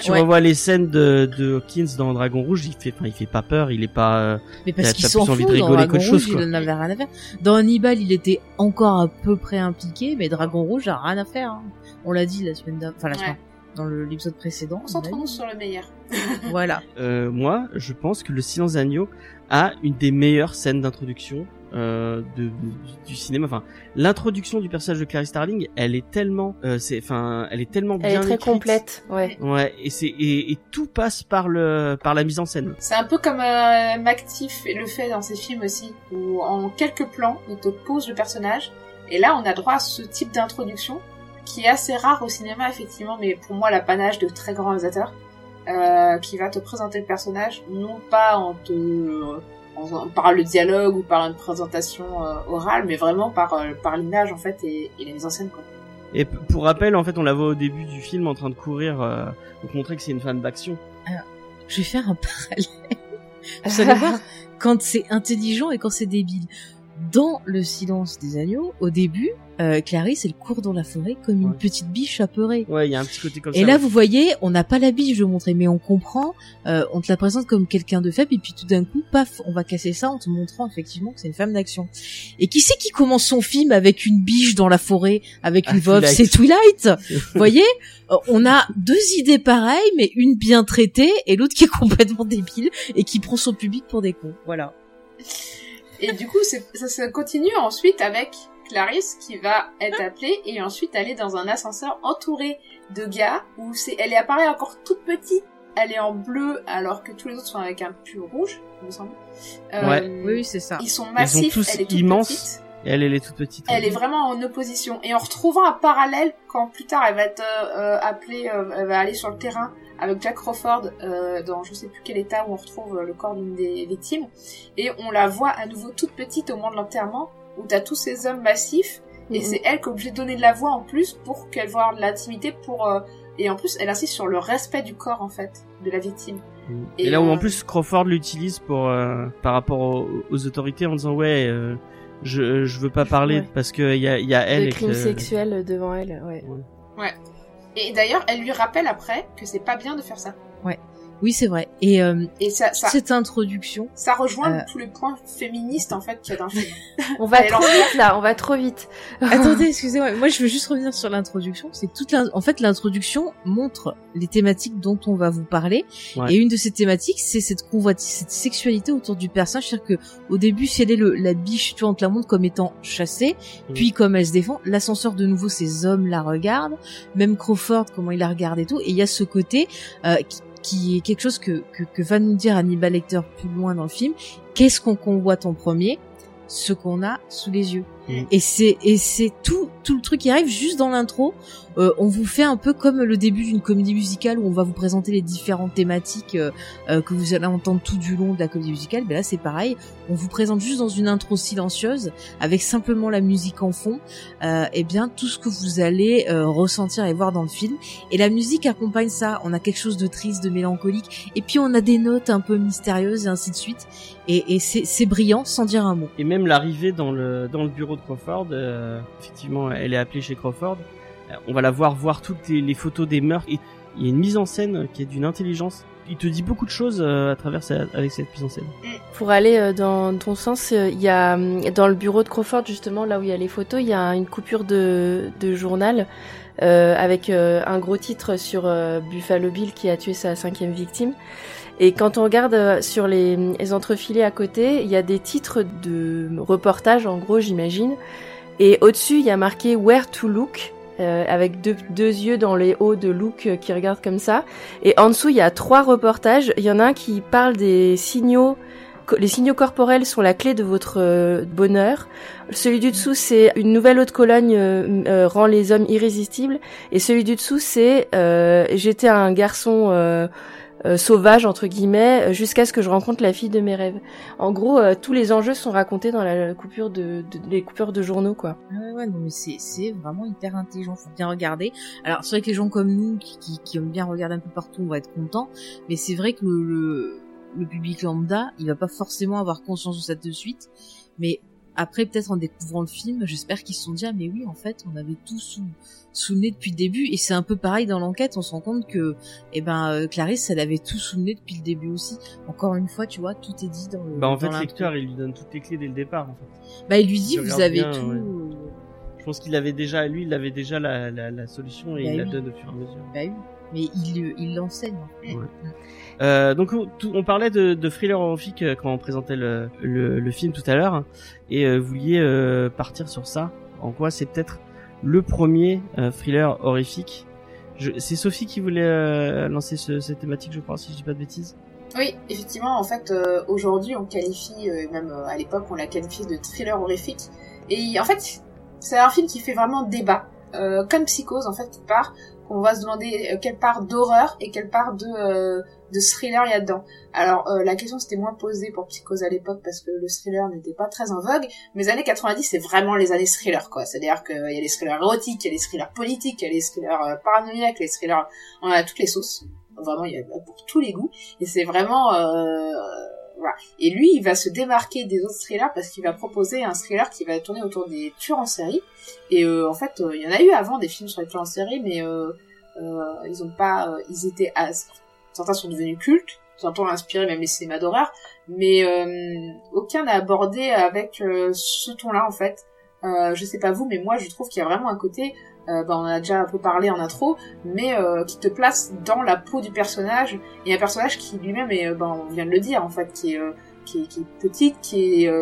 Tu Ouais. revois les scènes de, de Hawkins dans Dragon Rouge, il fait, enfin, il fait pas peur, il est pas. euh, Mais parce qu'il s'en plus envie fout, de dans rigoler Dragon qu'autre Rouge, chose, il rien à faire. Dans Hannibal, il était encore à peu près impliqué, mais Dragon Rouge a rien à faire. hein. On l'a dit la semaine d'avant, enfin la Ouais. semaine, dans le- l'épisode précédent. Concentrons-nous sur le meilleur. Voilà. euh, moi, je pense que le Silence des A une des meilleures scènes d'introduction euh, de, du, du cinéma. Enfin, l'introduction du personnage de Clarice Starling, elle est tellement, euh, c'est, enfin, elle est tellement Elle bien est très écrite. complète, ouais. Ouais, et c'est et, et tout passe par le par la mise en scène. C'est un peu comme euh, Mactif le fait dans ses films aussi, où en quelques plans, il te pose le personnage, et là on a droit à ce type d'introduction, qui est assez rare au cinéma effectivement, mais pour moi l'apanage de très grands réalisateurs, euh, qui va te présenter le personnage, non pas en te en- par le dialogue ou par une présentation euh, orale, mais vraiment par euh, par l'image en fait et, et la mise en scène quoi. Et pour rappel, en fait, on la voit au début du film en train de courir euh, pour montrer que c'est une fan d'action. Je vais faire un parallèle. Vous allez voir quand c'est intelligent et quand c'est débile. Dans Le Silence des Agneaux, au début, euh, Clarisse, elle court dans la forêt comme une Ouais. petite biche apeurée. Ouais, il y a un petit côté comme ça. Et là, ouais. vous voyez, on n'a pas la biche de montrer, mais on comprend, euh, on te la présente comme quelqu'un de faible, et puis tout d'un coup, paf, on va casser ça en te montrant effectivement que c'est une femme d'action. Et qui c'est qui commence son film avec une biche dans la forêt, avec Ah, une veuve. C'est Twilight? Vous voyez Euh, On a deux idées pareilles, mais une bien traitée, et l'autre qui est complètement débile, et qui prend son public pour des cons. Voilà. Et du coup, ça se continue ensuite avec Clarisse qui va être appelée et ensuite aller dans un ascenseur entouré de gars où c'est, elle est apparaît encore toute petite. Elle est en bleu alors que tous les autres sont avec un pull rouge, il me semble. Euh, Oui, c'est ça. Ils sont massifs, tous elle est toute immenses. petite. Et elle, elle est toute petite. Elle est vraiment en opposition. Et en retrouvant un parallèle quand plus tard elle va être euh, euh, appelée, euh, elle va aller sur le terrain avec Jack Crawford euh, dans je sais plus quel état où on retrouve euh, le corps d'une des victimes. Et on la voit à nouveau toute petite au moment de l'enterrement où t'as tous ces hommes massifs et Mhm. c'est elle qui est obligée de donner de la voix en plus pour qu'elle voit de l'intimité pour euh, et en plus elle insiste sur le respect du corps en fait de la victime. Et, Et, là où euh, en plus Crawford l'utilise pour euh, par rapport aux, aux autorités en disant ouais, euh, je je veux pas parler Ouais. parce que il y a il y a elle que... sexuels devant elle, ouais. Et d'ailleurs elle lui rappelle après que c'est pas bien de faire ça. Oui, c'est vrai. Et euh, Et ça ça, cette introduction, ça rejoint Euh. tous les points féministes en fait qu'il y a dans le film. On va trop en- vite là, on va trop vite. Attendez, excusez-moi. Moi, je veux juste revenir sur l'introduction. C'est toute l'in- en fait, l'introduction montre les thématiques dont on va vous parler. Ouais. Et une de ces thématiques, c'est cette convoitise, cette sexualité autour du personnage. C'est-à-dire que, au début, si elle est le, la biche, tu vois, on te la montre comme étant chassée. Mm. Puis, comme elle se défend, l'ascenseur de nouveau, ces hommes la regardent. Même Crawford, comment il la regarde et tout. Et il y a ce côté, euh, qui, qui est quelque chose que, que, que va nous dire Hannibal Lecter plus loin dans le film. Qu'est-ce qu'on convoite en premier? Ce qu'on a sous les yeux. Mm. Et c'est et c'est tout tout le truc qui arrive juste dans l'intro. Euh, on vous fait un peu comme le début d'une comédie musicale où on va vous présenter les différentes thématiques euh, euh, que vous allez entendre tout du long de la comédie musicale. Ben là c'est pareil. On vous présente juste dans une intro silencieuse avec simplement la musique en fond. Euh, et bien tout ce que vous allez euh, ressentir et voir dans le film. Et la musique accompagne ça. On a quelque chose de triste, de mélancolique. Et puis on a des notes un peu mystérieuses et ainsi de suite. Et, et c'est brillant sans dire un mot. Et même l'arrivée dans le dans le bureau de Crawford, euh, effectivement, elle est appelée chez Crawford. Euh, On va la voir voir toutes les, photos des meurtres. Et il y a une mise en scène qui est d'une intelligence. Il te dit beaucoup de choses euh, à travers avec cette mise en scène. Pour aller euh, dans ton sens, euh, il y a dans le bureau de Crawford justement là où il y a les photos, il y a une coupure de, journal euh, avec euh, un gros titre sur euh, Buffalo Bill qui a tué sa cinquième victime. Et quand on regarde euh, sur les, les entrefilés à côté, il y a des titres de reportages en gros j'imagine. Et au-dessus il y a marqué Where to Look. euh, avec deux, deux yeux dans les hauts de Luke euh, qui regardent comme ça. Et en dessous, il y a trois reportages. Il y en a un qui parle des signaux les signaux corporels sont la clé de votre euh, bonheur. Celui du dessous, c'est une nouvelle haute colonne euh, euh, rend les hommes irrésistibles. Et celui du dessous, c'est j'étais un garçon euh, euh, sauvage entre guillemets jusqu'à ce que je rencontre la fille de mes rêves. En gros, euh, tous les enjeux sont racontés dans la coupure de, de les coupures de journaux quoi. Ah Ouais, ouais, non, mais c'est, vraiment hyper intelligent, faut bien regarder. Alors, c'est vrai que les gens comme nous, qui, qui, qui aiment bien regarder un peu partout, on va être contents, mais c'est vrai que le, le, le public lambda, il va pas forcément avoir conscience de ça de suite, mais après, peut-être en découvrant le film, j'espère qu'ils se sont dit, ah, mais oui, en fait, on avait tout sous, sous le nez depuis le début, et c'est un peu pareil dans l'enquête, on se rend compte que, eh ben, euh, Clarisse, elle avait tout sous le nez depuis le début aussi. Encore une fois, tu vois, tout est dit dans le, Bah en dans fait, lecteur, il lui donne toutes les clés dès le départ. En fait. Bah, il lui dit, vous avez bien, tout, ouais. euh, Je pense qu'il avait déjà, lui, il avait déjà la, la, la solution et Bah il la donne au fur et à mesure. bah oui. Mais il, il l'enseigne. Euh, donc on, parlait de, de thriller horrifique euh, quand on présentait le, film tout à l'heure et euh, vous vouliez partir sur ça. En quoi c'est peut-être le premier thriller horrifique? C'est Sophie qui voulait lancer ce, cette thématique, je crois, si je dis pas de bêtises. Oui, effectivement, en fait, aujourd'hui, on qualifie, même à l'époque, on l'a qualifié de thriller horrifique. Et en fait, c'est un film qui fait vraiment débat, comme Psychose, en fait, qui part, qu'on va se demander quelle part d'horreur et quelle part de, de thriller il y a dedans. Alors euh, la question s'était moins posée pour Psychose à l'époque parce que le thriller n'était pas très en vogue, mais les années 90 c'est vraiment les années thriller quoi. C'est-à-dire qu'il y a les thrillers érotiques, il y a les thrillers politiques, il y a les thrillers euh, paranoïaques, les thrillers, on a toutes les sauces. Vraiment il y a pour tous les goûts et c'est vraiment euh, voilà. Et lui, il va se démarquer des autres thrillers parce qu'il va proposer un thriller qui va tourner autour des tueurs en série. Et euh, en fait, euh, il y en a eu avant des films sur les tueurs en série, mais euh, ils ont pas, ils étaient, certains sont devenus cultes, certains ont inspiré même les cinémas d'horreur, mais aucun n'a abordé avec ce ton-là en fait. je sais pas vous, mais moi je trouve qu'il y a vraiment un côté euh, bah, on a déjà un peu parlé en intro, mais euh, qui te place dans la peau du personnage, et un personnage qui lui-même est, bah, on vient de le dire en fait, qui est, qui est, qui est petite, qui est,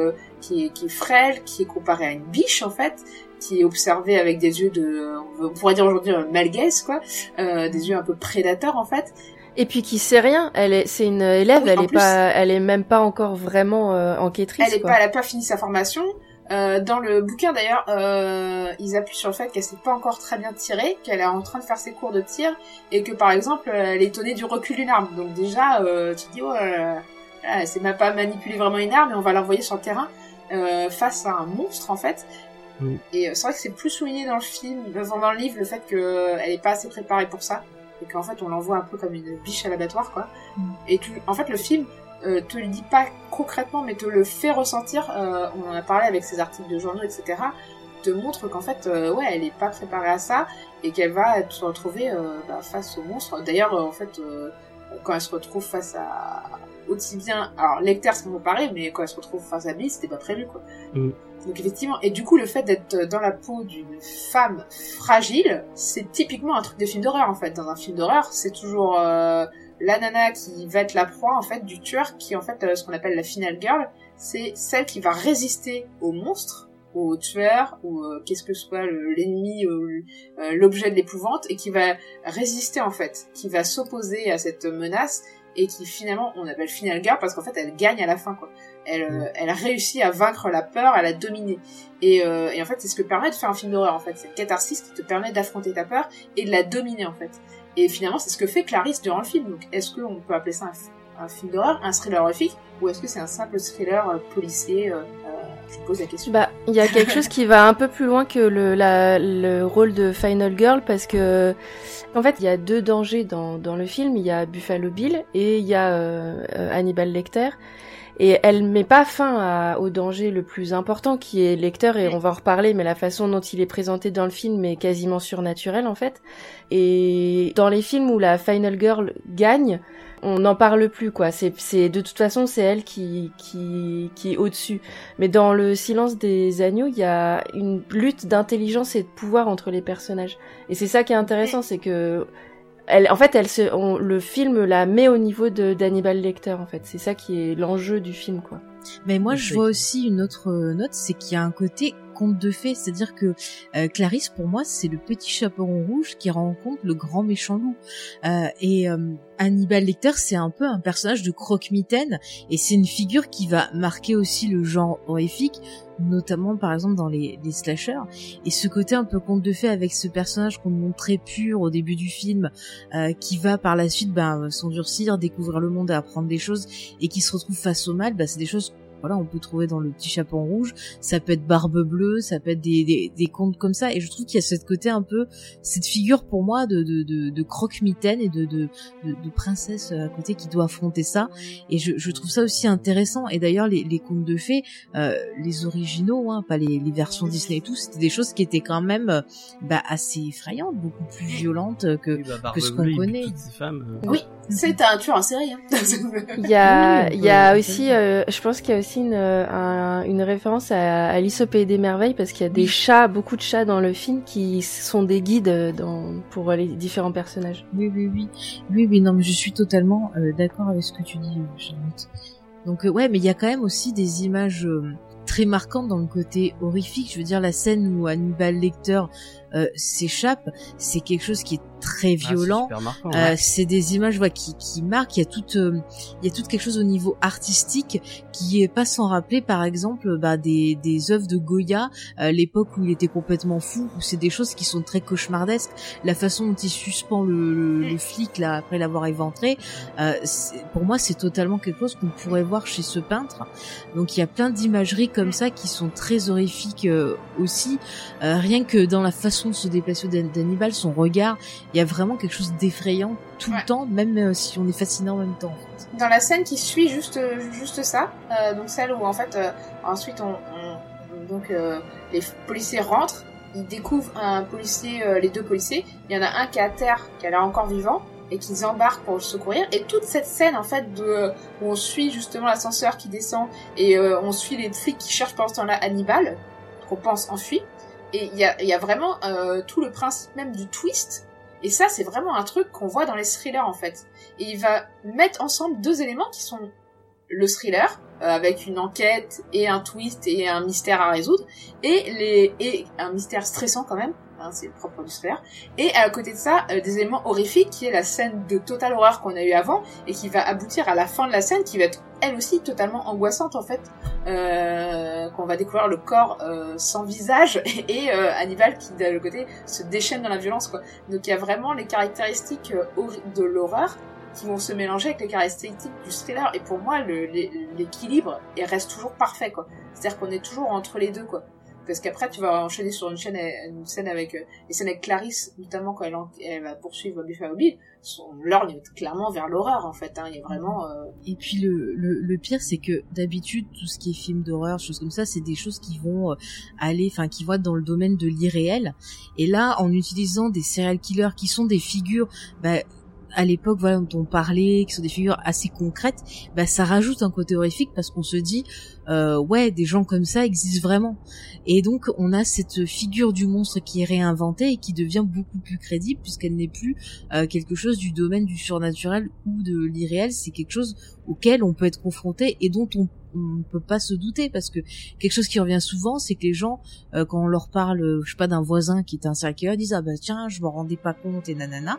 qui est, qui est frêle, qui est comparée à une biche en fait, qui est observée avec des yeux de, on pourrait dire aujourd'hui malgaise quoi, euh, des yeux un peu prédateurs en fait. Et puis qui sait rien, elle est, c'est une élève, elle est pas, elle est même pas encore vraiment euh, enquêtrice. Elle est pas, elle a pas fini sa formation. Euh, dans le bouquin d'ailleurs, euh, ils appuient sur le fait qu'elle s'est pas encore très bien tirée, qu'elle est en train de faire ses cours de tir, et que par exemple, elle est étonnée du recul d'une arme. Donc déjà, euh, tu te dis, oh, c'est même pas manipuler vraiment une arme, mais on va l'envoyer sur le terrain euh, face à un monstre en fait. Et c'est vrai que c'est plus souligné dans le film, dans le livre, le fait qu'elle est pas assez préparée pour ça, et qu'en fait on l'envoie un peu comme une biche à l'abattoir quoi. Mm. Et tu, en fait le film euh, te le dit pas concrètement, mais te le fait ressentir. Euh, on en a parlé avec ses articles de journaux, etc. Te montre qu'en fait, euh, ouais, elle est pas préparée à ça et qu'elle va se retrouver bah, face au monstre. D'ailleurs, en fait, quand elle se retrouve face à aussi bien, alors Lecter c'est pareil, mais quand elle se retrouve face à Bill, c'était pas prévu quoi. Mm. Donc effectivement, et du coup le fait d'être dans la peau d'une femme fragile, c'est typiquement un truc de film d'horreur en fait. Dans un film d'horreur, c'est toujours la nana qui va être la proie en fait du tueur qui en fait euh, ce qu'on appelle la final girl c'est celle qui va résister au monstre au tueur ou euh, qu'est-ce que soit l'ennemi euh, l'objet de l'épouvante et qui va résister en fait qui va s'opposer à cette menace et qui finalement on appelle final girl parce qu'en fait elle gagne à la fin quoi elle, elle réussit à vaincre la peur, à la dominer. Et, et en fait, c'est ce que permet de faire un film d'horreur, en fait. C'est une catharsis qui te permet d'affronter ta peur et de la dominer, en fait. Et finalement, c'est ce que fait Clarisse durant le film. Donc, est-ce qu'on peut appeler ça un, film d'horreur, un thriller horrifique, ou est-ce que c'est un simple thriller euh, policier euh, euh, Je pose la question. Bah, il y a quelque chose qui va un peu plus loin que le, le rôle de Final Girl, parce que en fait, il y a deux dangers dans, dans le film. Il y a Buffalo Bill et il y a Hannibal Lecter. Et elle met pas fin au danger le plus important qui est lecteur et on va en reparler mais la façon dont il est présenté dans le film est quasiment surnaturelle en fait. Et dans les films où la final girl gagne, on n'en parle plus quoi. C'est c'est de toute façon c'est elle qui qui qui est au-dessus. Mais dans le silence des agneaux, il y a une lutte d'intelligence et de pouvoir entre les personnages. Et c'est ça qui est intéressant, c'est que elle, en fait, elle se, le film la met au niveau de d'Hannibal Lecter. En fait, c'est ça qui est l'enjeu du film, quoi. Mais moi, je vois aussi une autre note, c'est qu'il y a un côté conte de fées, c'est-à-dire que euh, Clarisse, pour moi, c'est le petit chaperon rouge qui rencontre le grand méchant loup. Euh, et euh, Hannibal Lecter, c'est un peu un personnage de croque-mitaine, et c'est une figure qui va marquer aussi le genre horrifique, notamment par exemple dans les, slashers. Et ce côté un peu conte de fées avec ce personnage qu'on montre très pur au début du film, qui va par la suite ben, s'endurcir, découvrir le monde et apprendre des choses, et qui se retrouve face au mal, ben, c'est des choses voilà, on peut trouver dans le petit chapeau rouge, ça peut être barbe bleue, ça peut être des, des, des contes comme ça, et je trouve qu'il y a cette côté un peu, cette figure pour moi de, de, de, de croque-mitaine et de, de, de, princesse à côté qui doit affronter ça, et je, je trouve ça aussi intéressant, et d'ailleurs les, les contes de fées, euh, les originaux, hein, pas les, les versions Disney et tout, c'était des choses qui étaient quand même euh, bah, assez effrayantes, beaucoup plus violentes que, bah, que ce qu'on connaît. Femmes, euh. Oui, c'est un tueur en série. Hein. il y a, il y a aussi, euh, je pense qu'il y a aussi une, euh, une référence à Alice au pays des merveilles parce qu'il y a des chats, beaucoup de chats dans le film qui sont des guides dans, pour les différents personnages. Oui, oui, oui, oui, oui. Non, mais je suis totalement euh, d'accord avec ce que tu dis, Charlotte. Donc ouais, mais il y a quand même aussi des images très marquantes dans le côté horrifique. Je veux dire la scène où Hannibal Lecter euh, s'échappe, c'est quelque chose qui est très Ah, c'est violent. Euh, ouais. c'est des images voilà, qui, qui marquent. Il y a tout, euh, il y a tout quelque chose au niveau artistique qui est pas sans rappeler, par exemple, bah, des, des œuvres de Goya, euh, l'époque où il était complètement fou. Où c'est des choses qui sont très cauchemardesques. La façon dont il suspend le, le, le flic là après l'avoir éventré, euh, c'est- pour moi, c'est totalement quelque chose qu'on pourrait voir chez ce peintre. Donc il y a plein d'imageries comme ça qui sont très horrifiques euh, aussi. Euh, rien que dans la façon de se déplacer d'Han- d'Hannibal, son regard, il y a vraiment quelque chose d'effrayant tout Ouais. le temps, même euh, si on est fasciné en même temps. En fait. dans la scène qui suit juste juste ça, euh, donc celle où en fait euh, ensuite on, on- donc les policiers rentrent, ils découvrent un policier, les deux policiers, il y en a un qui est à terre, qui a l'air encore vivant et qu'ils embarquent pour le secourir et toute cette scène en fait de où on suit justement l'ascenseur qui descend et euh, on suit les flics qui cherchent pendant ce temps-là Hannibal qu'on pense enfui et il y a, y a vraiment euh, tout le principe même du twist et ça c'est vraiment un truc qu'on voit dans les thrillers en fait. Et il va mettre ensemble deux éléments qui sont le thriller euh, avec une enquête et un twist et un mystère à résoudre et les et un mystère stressant quand même. C'est le propre du thriller. Et à côté de ça euh, des éléments horrifiques qui est la scène de total horreur qu'on a eu avant et qui va aboutir à la fin de la scène qui va être elle aussi totalement angoissante en fait euh, qu'on va découvrir le corps euh, sans visage et euh, Hannibal qui l'autre côté se déchaîne dans la violence quoi donc il y a vraiment les caractéristiques euh, de l'horreur qui vont se mélanger avec les caractéristiques du thriller. Et pour moi, l'équilibre il reste toujours parfait, quoi. C'est-à-dire qu'on est toujours entre les deux, quoi. Parce qu'après, tu vas enchaîner sur une, scène avec euh, les scènes avec Clarisse, notamment quand elle, va poursuivre Buffalo Bill. On lorgne clairement vers l'horreur, en fait. Hein. Il a vraiment... euh, Et puis le, le, le pire, c'est que d'habitude, tout ce qui est film d'horreur, choses comme ça, c'est des choses qui vont euh, aller, enfin, qui vont être dans le domaine de l'irréel. Et là, en utilisant des serial killers qui sont des figures, bah, à l'époque, voilà, dont on parlait, qui sont des figures assez concrètes, bah, ça rajoute un côté horrifique parce qu'on se dit, euh, ouais, des gens comme ça existent vraiment. Et donc, on a cette figure du monstre qui est réinventée et qui devient beaucoup plus crédible puisqu'elle n'est plus euh, quelque chose du domaine du surnaturel ou de l'irréel. C'est quelque chose auquel on peut être confronté et dont on on ne peut pas se douter parce que quelque chose qui revient souvent c'est que les gens euh, quand on leur parle euh, je sais pas d'un voisin qui est un serial killer disent ah bah tiens je m'en rendais pas compte et nanana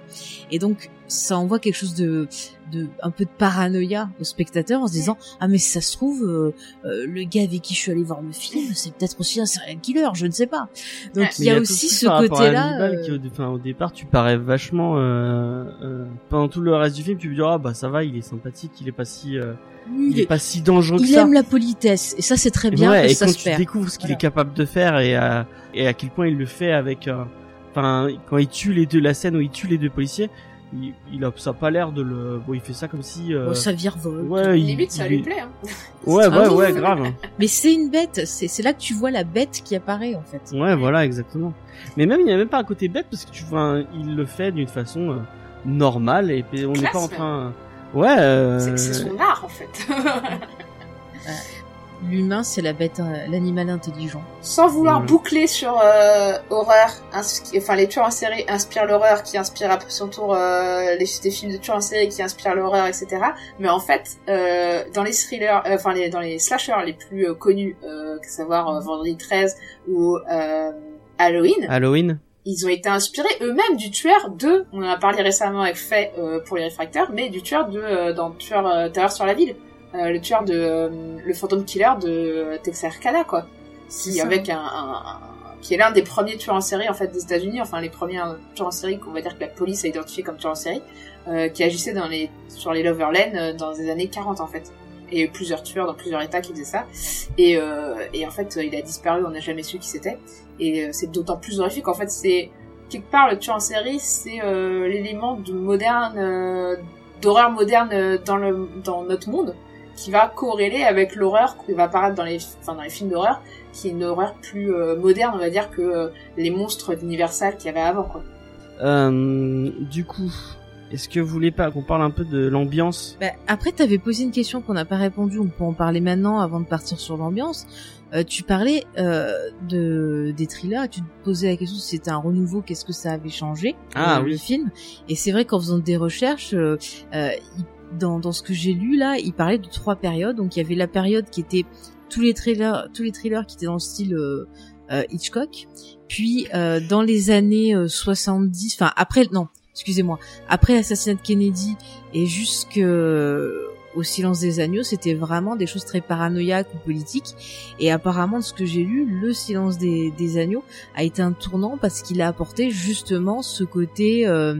et donc ça envoie quelque chose de de un peu de paranoïa au spectateur en se disant ah mais ça se trouve euh, euh, le gars avec qui je suis allé voir le film c'est peut-être aussi un serial killer je ne sais pas donc Ouais. il y a aussi ce par rapport à côté là Hannibal qui, au, enfin, au départ, tu parais vachement. Euh, euh, pendant tout le reste du film, tu te dis ah bah ça va, il est sympathique, il est pas si, il, est pas si dangereux que il ça. aime la politesse et ça c'est très bien Ouais, parce et que ça quand se tu perd découvres ce qu'il Voilà. est capable de faire et à, et à quel point il le fait avec, euh, enfin, quand il tue les deux, la scène où il tue les deux policiers, il, il a, ça a pas l'air de le, bon, il fait ça comme si, euh, Bon, ça virevolte ouais, il, Limite, ça il lui plaît. Hein. Ouais, Ah ouais, ouais, grave. Mais c'est une bête, c'est c'est là que tu vois la bête qui apparaît en fait. Ouais, voilà, exactement. Mais même, il n'y a même pas un côté bête parce que tu vois, un- il le fait d'une façon euh, normale et on n'est pas en train. Ouais. Euh... C'est c'est son art, en fait. L'humain, c'est la bête, euh, l'animal intelligent. Sans vouloir Ouais. boucler sur euh, horreur, ins- enfin les tueurs en série inspirent l'horreur, qui inspire à son tour euh, les, des films de tueurs en série qui inspirent l'horreur, etc. Mais en fait, euh, dans les thrillers, euh, enfin les, dans les slashers les plus euh, connus, euh, à savoir euh, Vendredi 13 ou euh, Halloween, Halloween. Ils ont été inspirés eux-mêmes du tueur de, on en a parlé récemment avec Fait euh, pour les réfracteurs, mais du tueur de euh, dans Tueur euh, Terreur sur la ville, Euh, le tueur de euh, le Phantom Killer de Texarkana quoi, qui ça. avec un, un- un- qui est l'un des premiers tueurs en série en fait des États-Unis, enfin les premiers euh, tueurs en série qu'on va dire que la police a identifié comme tueurs en série, qui agissait dans les sur les Loverland dans les années 40 en fait. Et plusieurs tueurs dans plusieurs états qui faisaient ça. Et, euh, et en fait, il a disparu, on n'a jamais su qui c'était. Et euh, c'est d'autant plus horrifique. En fait, c'est quelque part le tueur en série, c'est euh, l'élément de moderne, euh, d'horreur moderne dans le dans notre monde, qui va corréler avec l'horreur qui va apparaître dans les, enfin dans les films d'horreur, qui est une horreur plus euh, moderne, on va dire, que euh, les monstres d'Universal qu'il y avait avant, quoi. Euh, du coup, est-ce que vous voulez pas qu'on parle un peu de l'ambiance? Bah, après, t'avais posé une question qu'on n'a pas répondu, on peut en parler maintenant avant de partir sur l'ambiance. Euh, tu parlais euh, de des thrillers et tu te posais la question si c'était un renouveau, qu'est-ce que ça avait changé Ah euh, oui. le film. Et c'est vrai qu'en faisant des recherches, euh, euh, dans, dans ce que j'ai lu là, il parlait de trois périodes. Donc il y avait la période qui était tous les thrillers, tous les thrillers qui étaient dans le style Hitchcock. Puis euh, dans les années euh, 70, enfin après non, excusez-moi, après l'assassinat de Kennedy et jusque au silence des agneaux, c'était vraiment des choses très paranoïaques ou politiques. Et apparemment, de ce que j'ai lu, le silence des, des agneaux a été un tournant parce qu'il a apporté justement ce côté euh,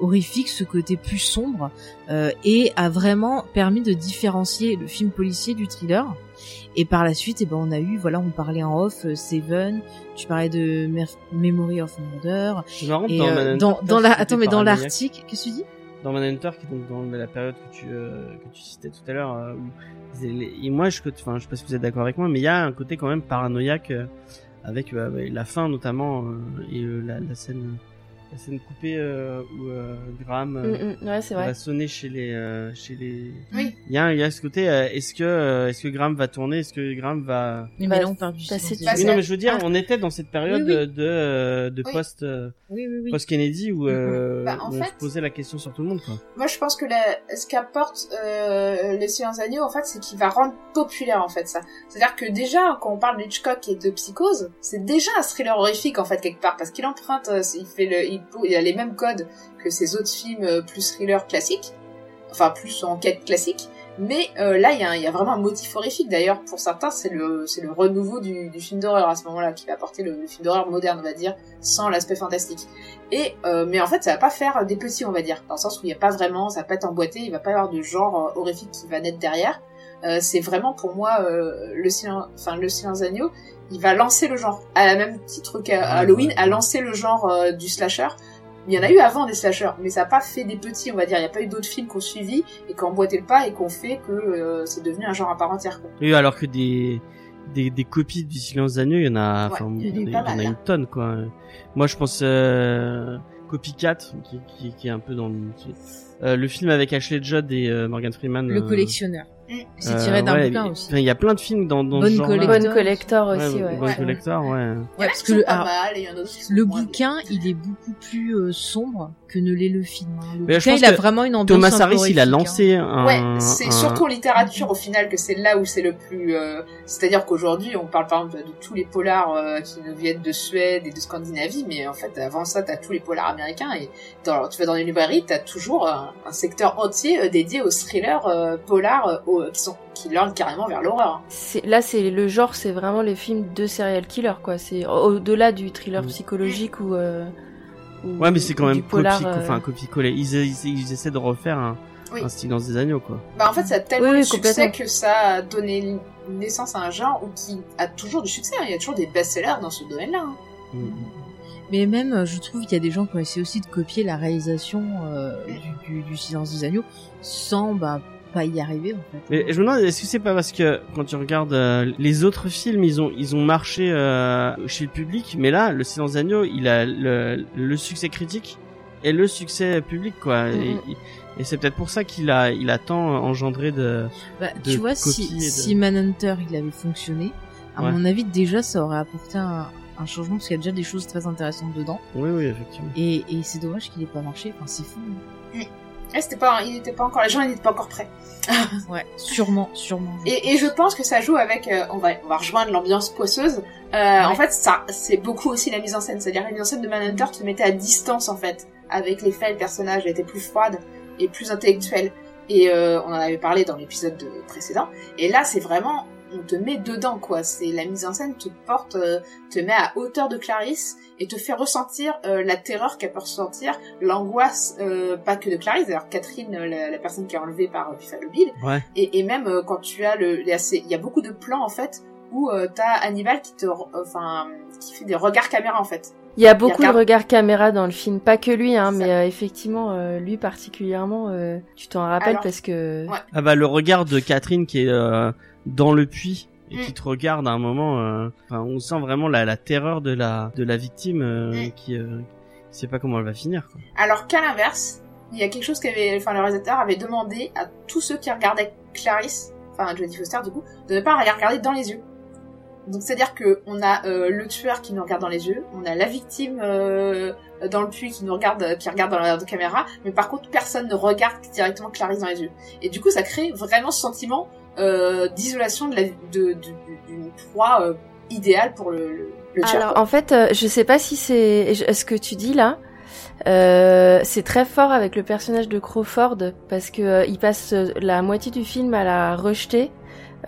horrifique, ce côté plus sombre, euh, et a vraiment permis de différencier le film policier du thriller. Et par la suite, eh ben, on a eu, voilà, on parlait en off, euh, Seven, tu parlais de Mer- Memory of Murder, C'est marrant et dans, euh, dans, t'as dans la, attends, mais dans l'article, qu'est-ce que tu dis? Dans Manhunter qui est donc dans la période que tu euh, que tu citais tout à l'heure euh, où et moi je enfin je sais pas si vous êtes d'accord avec moi mais il y a un côté quand même paranoïaque euh, avec euh, la fin notamment euh, et la, la scène la scène coupée euh, où euh, Graham euh, Mm, mm, ouais, c'est vrai. va sonner chez les euh, chez les Oui. il y a il y a ce côté euh, est-ce que euh, est-ce que Graham va tourner est-ce que Graham va Mais Bah, là, on parle du silence c'est- des bah, oui non mais je veux dire Ah. on était dans cette période Oui, oui. de euh, de Oui. post euh, Oui, oui, oui. post Kennedy où, euh, Bah, où on se posait la question sur tout le monde quoi Moi, je pense que la- ce qu'apporte euh, les Silence Agneaux, en fait, c'est qu'il va rendre populaire, en fait, ça. C'est-à-dire que déjà, quand on parle d'Hitchcock et de Psychose, c'est déjà un thriller horrifique, en fait, quelque part, parce qu'il emprunte, il fait le, il, il a les mêmes codes que ses autres films euh, plus thriller classiques, enfin, plus enquête classique. Mais euh, là, il y, a y a vraiment un motif horrifique. D'ailleurs, pour certains, c'est le, le renouveau du, film d'horreur à ce moment-là, qui va apporter le, film d'horreur moderne, on va dire, sans l'aspect fantastique. Et euh, mais en fait, ça va pas faire des petits, on va dire, dans le sens où il y a pas vraiment, ça va pas être emboîté, il va pas y avoir de genre horrifique qui va naître derrière. C'est vraiment pour moi le silence, enfin le silence agneau, il va lancer le genre, à la même titre qu'à Halloween, a lancé le genre euh, du slasher. Il y en a eu avant des slashers, mais ça a pas fait des petits, on va dire. Il y a pas eu d'autres films qui ont suivi et qui ont emboîté le pas et qui ont fait que euh, c'est devenu un genre à part entière. Quoi. Oui, alors que des des, des copies du Silence d'agneau, il y en a, Ouais, enfin, il y en a y en pas a mal, une hein. tonne, quoi. Moi, je pense euh, Copycat, qui, qui, qui est un peu dans le, euh, le film avec Ashley Judd et euh, Morgan Freeman. Le euh, collectionneur. C'est euh, tiré d'un ouais, bouquin aussi. enfin, Il y a plein de films dans, dans Bonne ce genre collector. Bonne collector aussi, ouais. Bonne Ouais. collector, ouais. Ouais, parce que le, pas alors, mal le bouquin, il est beaucoup plus euh, sombre que ne l'est le film. hein. Le Mais je pense il a vraiment une ambiance Thomas Harris, il a horrifique, hein. lancé un. Ouais, c'est un- surtout en littérature au final que c'est là où c'est le plus. euh, C'est-à-dire qu'aujourd'hui, on parle par exemple de tous les polars euh, qui nous viennent de Suède et de Scandinavie, mais en fait, avant ça, t'as tous les polars américains et dans, tu vas dans les librairies, t'as toujours un, un secteur entier euh, dédié aux thrillers euh, polars euh, qui sont qui lorgnent carrément vers l'horreur. Là, c'est le genre, c'est vraiment les films de serial killer, quoi. C'est au-delà du thriller Mm. psychologique ou. euh, ou- Ouais, mais c'est quand même polar. copie, euh, enfin copier-coller. Ils, ils, ils essaient de refaire un, Oui. un Silence des agneaux, quoi. Bah en fait, ça a tellement Oui, oui, de succès que ça a donné naissance à un genre où qui a toujours du succès. hein. Il y a toujours des best-sellers dans ce domaine-là. hein. Mm. Mais même, euh, je trouve qu'il y a des gens qui ont essayé aussi de copier la réalisation euh, du, du, du Silence des agneaux sans bah, pas y arriver en fait. Mais je me demande, est-ce que c'est pas parce que quand tu regardes euh, les autres films, ils ont ils ont marché euh, chez le public, mais là, le Silence d'agneau, il a le, le succès critique et le succès public, quoi. Et, Mhm. et c'est peut-être pour ça qu'il a il a tant engendré de. Bah, de tu vois, si, et de- si Manhunter il avait fonctionné, à Ouais. mon avis déjà ça aurait apporté un, un changement parce qu'il y a déjà des choses très intéressantes dedans. Oui, oui, effectivement. Et, et c'est dommage qu'il ait pas marché. Enfin, c'est fou. Eh, c'était pas, il était pas encore, les gens n'étaient pas encore prêts. Ouais, sûrement, sûrement. Et, et je pense que ça joue avec, euh, on va, on va rejoindre l'ambiance poisseuse. Euh, En fait, ça, c'est beaucoup aussi la mise en scène. C'est-à-dire la mise en scène de Manhunter te mettait à distance en fait avec les faits. Le personnage était plus froide et plus intellectuel. Et euh, on en avait parlé dans l'épisode de- précédent. Et là, c'est vraiment, on te met dedans quoi. C'est la mise en scène te porte, euh, te met à hauteur de Clarisse et te fait ressentir euh, la terreur qu'elle peut ressentir, l'angoisse, euh, pas que de Clarisse. D'ailleurs, Catherine, la, la personne qui est enlevée par euh, Buffalo Bill, Ouais. et, et même euh, quand tu as le, il y a beaucoup de plans en fait où euh, t'as Hannibal qui te, enfin, qui fait des regards caméra en fait. Il y a beaucoup regarde- de regards caméra dans le film, pas que lui, hein, mais euh, effectivement, euh, lui particulièrement, euh, tu t'en rappelles Alors- parce que Ouais. Ah bah le regard de Catherine qui est euh, dans le puits et Mm. qui te regarde à un moment. euh, Enfin, on sent vraiment la, la terreur de la de la victime euh, Mm. qui euh, qui sait pas comment elle va finir. Quoi. Alors qu'à l'inverse, il y a quelque chose qu'avait, enfin, le réalisateur avait demandé à tous ceux qui regardaient Clarisse, enfin Jodie Foster du coup, de ne pas la regarder dans les yeux. Donc c'est-à-dire que on a euh, le tueur qui nous regarde dans les yeux, on a la victime euh, dans le puits qui nous regarde, qui regarde dans la de caméra, mais par contre personne ne regarde directement Clarisse dans les yeux. Et du coup ça crée vraiment ce sentiment euh, d'isolation de la de, de- d'une proie euh, idéale pour le, le. Alors en fait, euh, je sais pas si c'est ce que tu dis là. Euh, c'est très fort avec le personnage de Crawford parce que il passe la moitié du film à la rejeter.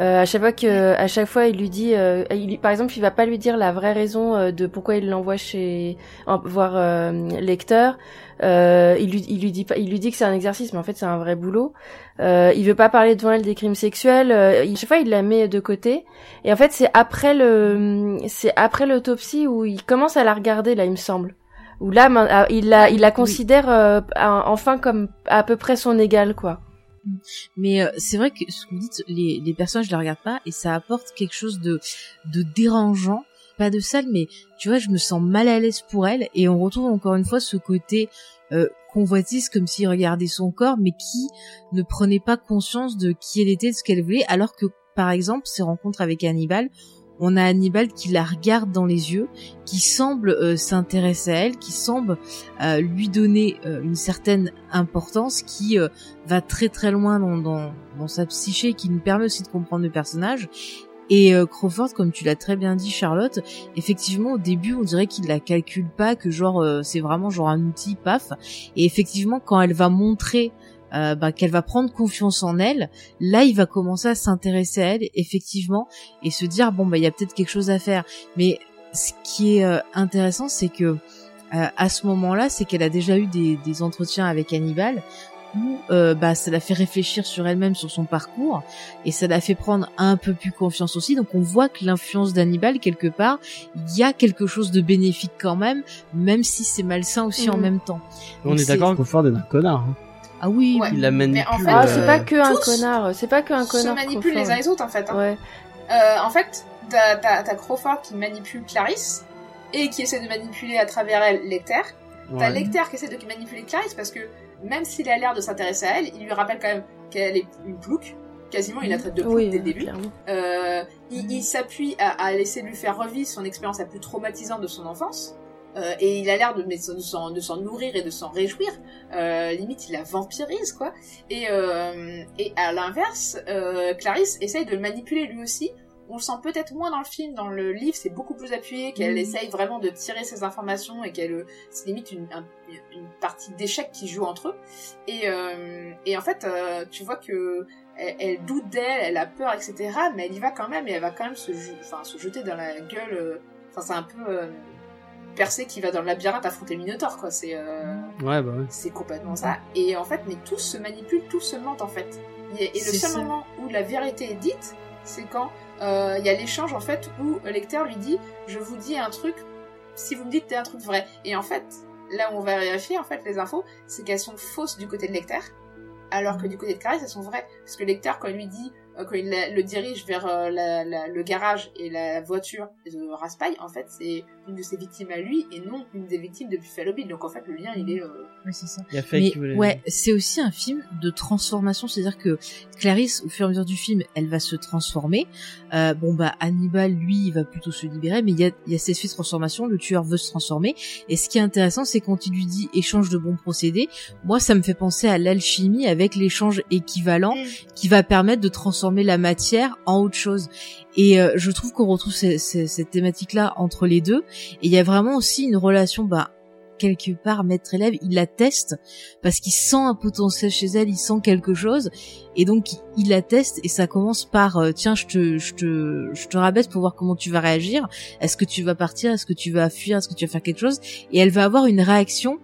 Euh, à chaque fois que, à chaque fois, il lui dit, euh, il, par exemple, il va pas lui dire la vraie raison euh, de pourquoi il l'envoie chez en- voir euh, lecteur. Euh, il lui, il lui dit pas, il lui dit que c'est un exercice, mais en fait c'est un vrai boulot. Euh, il veut pas parler devant elle des crimes sexuels. Euh, il- chaque fois, il la met de côté. Et en fait, c'est après le, c'est après l'autopsie où il commence à la regarder là, il me semble. Où là, ah, il la, il la considère euh, enfin comme à peu près son égal, quoi. Mais euh, c'est vrai que ce que vous dites, les, les personnages je les regarde pas et ça apporte quelque chose de, de dérangeant. Pas de sale, mais tu vois, je me sens mal à l'aise pour elle et on retrouve encore une fois ce côté euh, convoitise comme s'il regardait son corps, mais qui ne prenait pas conscience de qui elle était, de ce qu'elle voulait, alors que par exemple, ses rencontres avec Hannibal, on a Hannibal qui la regarde dans les yeux, qui semble euh, s'intéresser à elle, qui semble euh, lui donner euh, une certaine importance, qui va très très loin dans, sa psyché, qui nous permet aussi de comprendre le personnage. Et Crawford, comme tu l'as très bien dit, Charlotte, effectivement au début on dirait qu'il la calcule pas, que genre c'est vraiment genre un outil, paf. Et effectivement quand elle va montrer euh, bah, qu'elle va prendre confiance en elle, là il va commencer à s'intéresser à elle, effectivement, et se dire bon bah il y a peut-être quelque chose à faire. Mais ce qui est euh, intéressant, c'est que euh, à ce moment-là, c'est qu'elle a déjà eu des, des entretiens avec Hannibal où euh, bah ça l'a fait réfléchir sur elle-même, sur son parcours, et ça l'a fait prendre un peu plus confiance aussi. Donc on voit que l'influence d'Hannibal quelque part, il y a quelque chose de bénéfique quand même, même si c'est malsain aussi en Mhm. même temps. On Donc est c'est- d'accord Crawford est un connard. hein. Ah oui, Ouais. qu'il la manipule. Mais en fait, Ah, euh, c'est pas que un connard, c'est pas que un se connard. manipulent les uns Crawford. les autres en fait. hein. Ouais. Euh, en fait, t'as t'as- t'as Crawford qui manipule Clarisse et qui essaie de manipuler à travers elle Lecter. T'as Ouais. Lecter qui essaie de manipuler Clarisse parce que même s'il a l'air de s'intéresser à elle, il lui rappelle quand même qu'elle est une plouque. Quasiment, il la traite de plouque Oui, dès le début. Euh, il il s'appuie à, à laisser lui faire revivre son expérience la plus traumatisante de son enfance. Euh, et il a l'air de, de s'en de s'en nourrir et de s'en réjouir. Euh, limite, il la vampirise, quoi. Et, euh, et à l'inverse, euh, Clarisse essaye de le manipuler lui aussi. On le sent peut-être moins dans le film, dans le livre, c'est beaucoup plus appuyé, qu'elle Mhm. essaye vraiment de tirer ses informations et qu'elle, euh, c'est limite une, un- une partie d'échecs qui joue entre eux. Et, euh, et en fait, euh, tu vois que elle, elle doute d'elle, elle a peur, etc. Mais elle y va quand même et elle va quand même se, enfin, se jeter dans la gueule. Enfin, c'est un peu euh, Percé qui va dans le labyrinthe affronter le Minotaure, quoi. C'est euh, Ouais, bah ouais. c'est complètement ça. Et en fait, mais tous se manipulent, tous se mentent en fait. Et, et le seul ça. moment où la vérité est dite, c'est quand euh, il y a l'échange en fait où le lecteur lui dit je vous dis un truc si vous me dites que c'est un truc vrai. Et en fait, là où on va vérifier en fait les infos, c'est qu'elles sont fausses du côté de lecteur, alors que du côté de Clarisse elles sont vraies. Parce que le lecteur quand il lui dit quand il la- le dirige vers euh, la- la- le garage et la voiture de Raspail, en fait c'est une de ses victimes à lui et non une des victimes de Buffalo Bill. Donc en fait le lien il est euh, Oui, c'est ça. Il y a Faye Mais qui voulait. ouais, c'est aussi un film de transformation, c'est-à-dire que Clarisse, au fur et à mesure du film, elle va se transformer. Euh, bon bah Hannibal, lui, il va plutôt se libérer, mais il y a, il y a cette suite de transformation. Le tueur veut se transformer. Et ce qui est intéressant, c'est quand il lui dit échange de bons procédés. Moi, ça me fait penser à l'alchimie avec l'échange équivalent qui va permettre de transformer la matière en autre chose. Et euh, je trouve qu'on retrouve ce- ce- cette thématique-là entre les deux. Et il y a vraiment aussi une relation, bah, quelque part, maître-élève, il la teste parce qu'il sent un potentiel chez elle, il sent quelque chose. Et donc, il la teste et ça commence par, euh, tiens, je te, je te, je te rabaisse pour voir comment tu vas réagir. Est-ce que tu vas partir? Est-ce que tu vas fuir? Est-ce que tu vas faire quelque chose? Et elle va avoir une réaction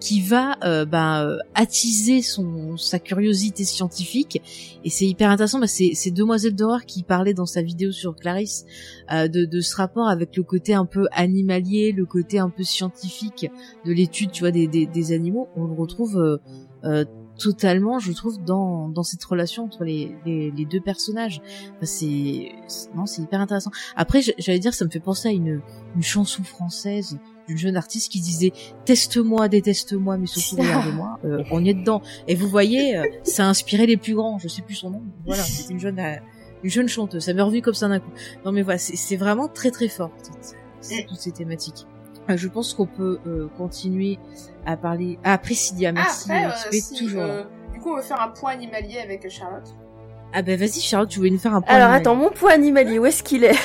qui va euh, bah, attiser son sa curiosité scientifique. Et c'est hyper intéressant bah, c'est c'est demoiselle d'horreur qui parlait dans sa vidéo sur Clarisse euh, de, de ce rapport avec le côté un peu animalier le côté un peu scientifique de l'étude tu vois des, des, des animaux. On le retrouve euh, euh, totalement je trouve dans dans cette relation entre les les, les deux personnages. C'est non c'est hyper intéressant. Après j'allais dire ça me fait penser à une une chanson française d'une jeune artiste qui disait teste-moi, déteste-moi, mais surtout regarde-moi. Euh, on y est dedans. Et vous voyez, euh, ça a inspiré les plus grands. Je sais plus son nom. Voilà, c'est une jeune, euh, une jeune chanteuse. Ça m'est revenu comme ça d'un coup. Non mais voilà, c'est vraiment très très fort toutes, ces- thématiques. Euh, je pense qu'on peut euh, continuer à parler. Ah, Priscilla, merci. Après, euh, si, toujours. euh, du coup, on va faire un point animalier avec Charlotte. Ah ben vas-y Charlotte, tu voulais nous faire un point. Alors animalier. attends, mon poids animalier, où est-ce qu'il est,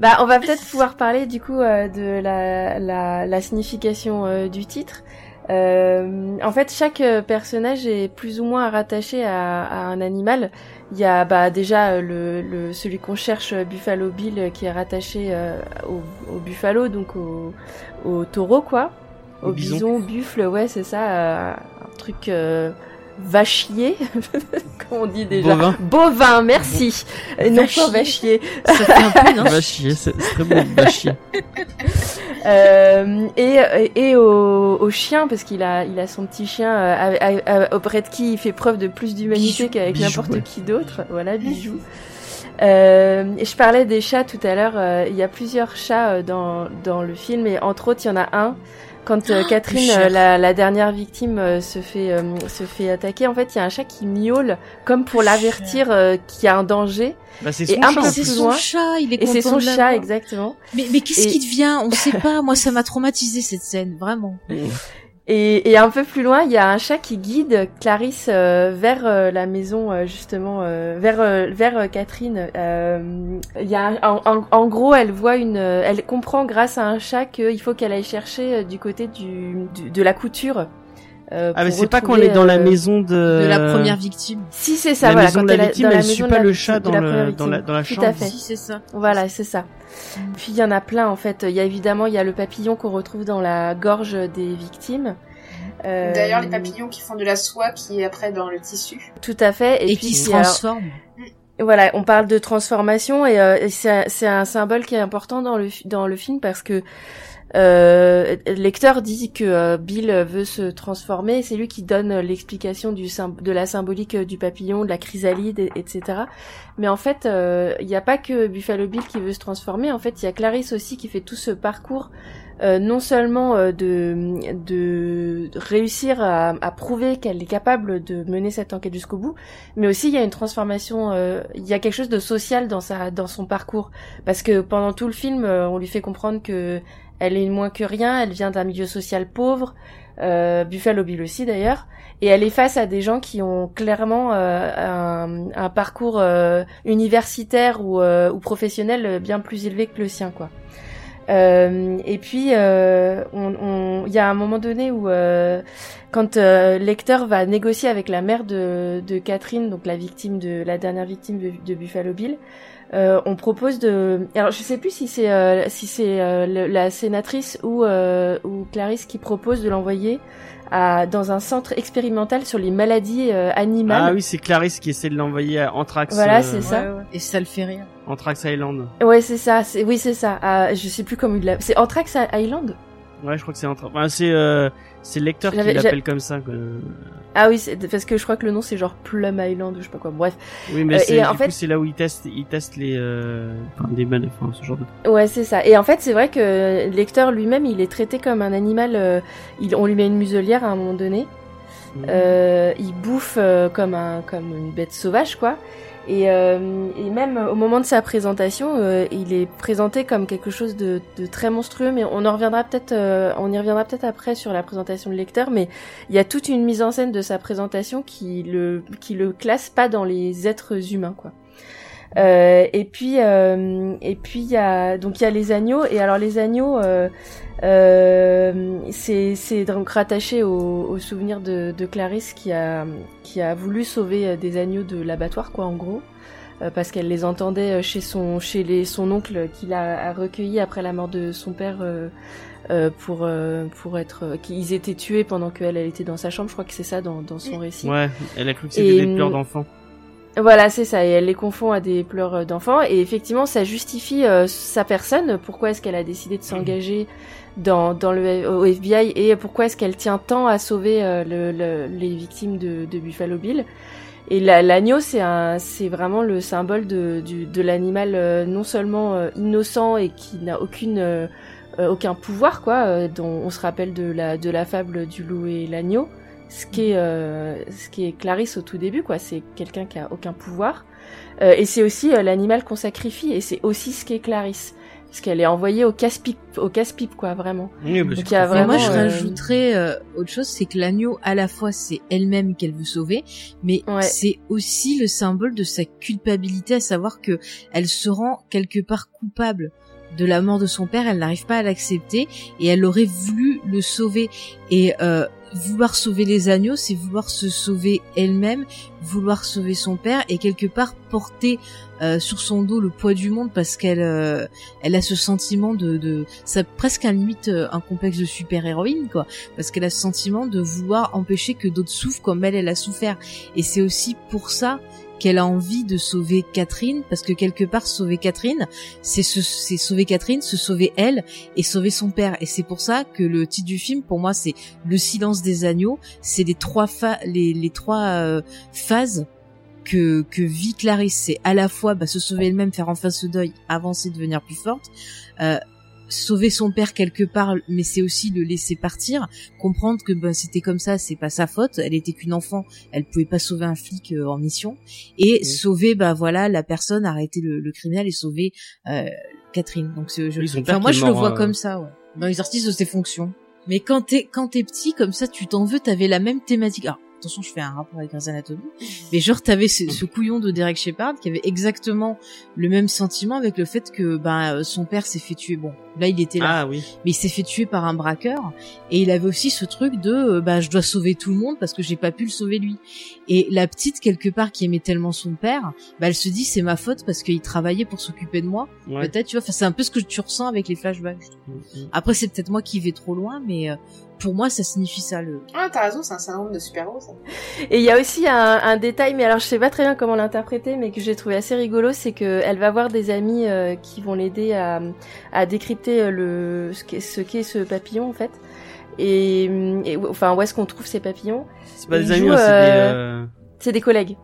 Bah, on va peut-être pouvoir parler du coup euh, de la, la, la signification euh, du titre. Euh, en fait, chaque personnage est plus ou moins rattaché à, à un animal. Il y a bah, déjà le, le, celui qu'on cherche, Buffalo Bill, qui est rattaché euh, au, au buffalo, donc au, au taureau, quoi. Au Au bison. bison, buffle, ouais, c'est ça. euh, un truc euh, vachier, comme on dit déjà. Bovin. Bovin, merci. Et non pas Vachier. vachier. Ça fait un peu, non Va chier, c'est très bon, va chier. Euh, et et au, au chien parce qu'il a il a son petit chien euh, auprès de qui il fait preuve de plus d'humanité qu'avec n'importe ouais. qui d'autre. Voilà, bijou. Euh, et je parlais des chats tout à l'heure. euh, il y a plusieurs chats euh, dans dans le film et entre autres il y en a un. Quand euh, Ah, Catherine, euh, la, la dernière victime, euh, se fait euh, se fait attaquer, en fait, il y a un chat qui miaule comme pour l'avertir euh, qu'il y a un danger. Bah, c'est Et son un chat. peu plus son loin. chat, il est Et c'est son de chat, exactement. Mais, mais qu'est-ce Et- qui devient? On sait pas. Moi, ça m'a traumatisé cette scène, vraiment. Et, et un peu plus loin, il y a un chat qui guide Clarisse euh, vers euh, la maison, euh, justement, vers vers Catherine. Il y a en, en- gros, elle voit une, elle comprend grâce à un chat qu'il faut qu'elle aille chercher du côté du- de la couture. Euh, Ah, mais c'est pas quand on est dans la euh, maison de... De la première victime. Si c'est ça, la voilà. maison quand de la elle est victime, dans la elle maison suit de pas la le victime- chat dans la le- première dans la- victime. dans la Tout chambre. à fait. Si, c'est ça. Voilà, c'est ça. Puis il y en a plein en fait. Il y a évidemment il y a le papillon qu'on retrouve dans la gorge des victimes. Euh, D'ailleurs, les papillons qui font de la soie qui est après dans le tissu. Tout à fait. Et, Et, puis qui se alors, transforme. voilà, on parle de transformation et, euh, et c'est un- symbole qui est important dans le fi- dans le film parce que euh, le lecteur dit que euh, Bill veut se transformer. C'est lui qui donne l'explication du de la symbolique euh, du papillon, de la chrysalide, et- etc. Mais en fait, euh, il n'y a pas que Buffalo Bill qui veut se transformer. En fait, il y a Clarisse aussi qui fait tout ce parcours. non seulement de, de réussir à, à prouver qu'elle est capable de mener cette enquête jusqu'au bout, mais aussi il y a une transformation, il y a quelque chose de social dans sa dans son parcours parce que pendant tout le film, on lui fait comprendre que elle est moins que rien, elle vient d'un milieu social pauvre, euh, Buffalo Bill aussi d'ailleurs, et elle est face à des gens qui ont clairement euh, un, un parcours euh, universitaire ou, euh, ou professionnel bien plus élevé que le sien quoi. Euh, et puis, euh, il y a un moment donné où, euh, quand euh, Lecter va négocier avec la mère de, de Catherine, donc la victime de la dernière victime de, de Buffalo Bill, euh, on propose de. Alors, je sais plus si c'est euh, si c'est euh, la sénatrice ou euh, ou Clarisse qui propose de l'envoyer à dans un centre expérimental sur les maladies euh, animales. Ah oui, c'est Clarisse qui essaie de l'envoyer à Anthrax. Voilà, euh, c'est ça. Ouais, ouais. Et ça le fait rire. Anthrax Island. Ouais, c'est ça. C'est oui, c'est ça. Ah, je sais plus comment il l'a. C'est Anthrax Island? Ouais, je crois que c'est Anthrax. Enfin, c'est euh, c'est le lecteur qui l'appelle comme ça. Quoi. Ah oui, parce que je crois que le nom c'est genre Plum Island ou je sais pas quoi. Bref. Oui, mais Euh, c'est en fait- c'est là où ils testent, ils testent les euh, enfin, des man- enfin, ce genre de. Ouais, c'est ça. Et en fait, c'est vrai que Lecter lui-même, il est traité comme un animal. euh, il, on lui met une muselière à un moment donné. Euh, il bouffe comme un comme une bête sauvage, quoi. Et, euh, et même au moment de sa présentation, euh, il est présenté comme quelque chose de, très monstrueux. Mais on en reviendra peut-être, euh, on y reviendra peut-être après sur la présentation de Lecter. Mais il y a toute une mise en scène de sa présentation qui le qui le classe pas dans les êtres humains, quoi. Euh, et puis euh, et puis il y a donc il y a les agneaux. Et alors les agneaux euh, euh, c'est donc rattaché au, au souvenir de, de Clarisse qui a qui a voulu sauver euh, des agneaux de l'abattoir quoi en gros. Euh, parce qu'elle les entendait chez son chez les son oncle qu'il a, a recueilli après la mort de son père euh, euh, pour euh, pour être qu'ils étaient tués pendant qu'elle elle était dans sa chambre. Je crois que c'est ça dans dans son récit. Ouais, elle a cru que c'était des pleurs d'enfants. Voilà, c'est ça, et elle les confond à des pleurs euh, d'enfants, et effectivement, ça justifie euh, sa personne, pourquoi est-ce qu'elle a décidé de s'engager dans, dans le au FBI, et pourquoi est-ce qu'elle tient tant à sauver euh, le, le- les victimes de, de Buffalo Bill. Et la- l'agneau, c'est un, c'est vraiment le symbole de, l'animal euh, non seulement innocent et qui n'a aucune, aucun pouvoir, quoi, dont on se rappelle de la, de la fable du loup et l'agneau, ce qui est euh, ce qui est Clarisse au tout début quoi. C'est quelqu'un qui a aucun pouvoir. Euh, et c'est aussi euh, l'animal qu'on sacrifie. Et c'est aussi ce qu'est Clarisse. Parce qu'elle est envoyée au casse-pipe, au casse-pipe quoi, vraiment. Oui, bah, Donc, c'est il y a trop Mais vraiment, moi, je euh, rajouterais euh, autre chose, c'est que l'agneau, à la fois, c'est elle-même qu'elle veut sauver, mais Ouais. c'est aussi le symbole de sa culpabilité, à savoir que elle se rend quelque part coupable de la mort de son père, elle n'arrive pas à l'accepter et elle aurait voulu le sauver. Et euh, vouloir sauver les agneaux, c'est vouloir se sauver elle-même, vouloir sauver son père et quelque part porter euh, sur son dos le poids du monde parce qu'elle euh, elle a ce sentiment de, de ça presque un limite euh, un complexe de super héroïne quoi parce qu'elle a ce sentiment de vouloir empêcher que d'autres souffrent comme elle elle a souffert et c'est aussi pour ça qu'elle a envie de sauver Catherine parce que quelque part sauver Catherine c'est sauver Catherine se sauver elle et sauver son père. Et c'est pour ça que le titre du film pour moi c'est le silence des agneaux. C'est les trois les trois euh, phases que, que vit Clarisse, c'est à la fois bah, se sauver elle-même, faire enfin ce deuil, avancer, devenir plus forte, euh, sauver son père quelque part, mais c'est aussi le laisser partir, comprendre que bah, c'était comme ça, c'est pas sa faute, elle était qu'une enfant, elle pouvait pas sauver un flic euh, en mission, et sauver bah voilà la personne, arrêter le, le criminel et sauver euh, Catherine. Donc c'est, je, Oui, enfin moi je le vois euh, comme ça, ouais. dans l'exercice de ses fonctions. Mais quand t'es quand t'es petit comme ça, tu t'en veux, t'avais la même thématique. Alors, attention, je fais un rapport avec Grey's Anatomy, mais genre t'avais ce, ce couillon de Derek Shepard qui avait exactement le même sentiment avec le fait que ben son père s'est fait tuer. Bon, là il était là, Ah oui. mais il s'est fait tuer par un braqueur et il avait aussi ce truc de euh, bah je dois sauver tout le monde parce que j'ai pas pu le sauver lui. Et la petite quelque part qui aimait tellement son père, bah elle se dit c'est ma faute parce qu'il travaillait pour s'occuper de moi. Ouais. Peut-être tu vois, enfin c'est un peu ce que tu ressens avec les flashbacks. je trouve. Mhm. Après c'est peut-être moi qui vais trop loin, mais euh, pour moi ça signifie ça le. Ah, t'as raison, c'est un syndrome de super-héros, ça. Et il y a aussi un, un détail, mais alors je sais pas très bien comment l'interpréter, mais que j'ai trouvé assez rigolo, c'est que elle va voir des amis euh, qui vont l'aider à, à décrypter euh, le ce qu'est ce, qu'est ce papillon en fait. Et, et enfin où est-ce qu'on trouve ces papillons C'est pas des amis, hein, c'est euh, des. euh, C'est des collègues.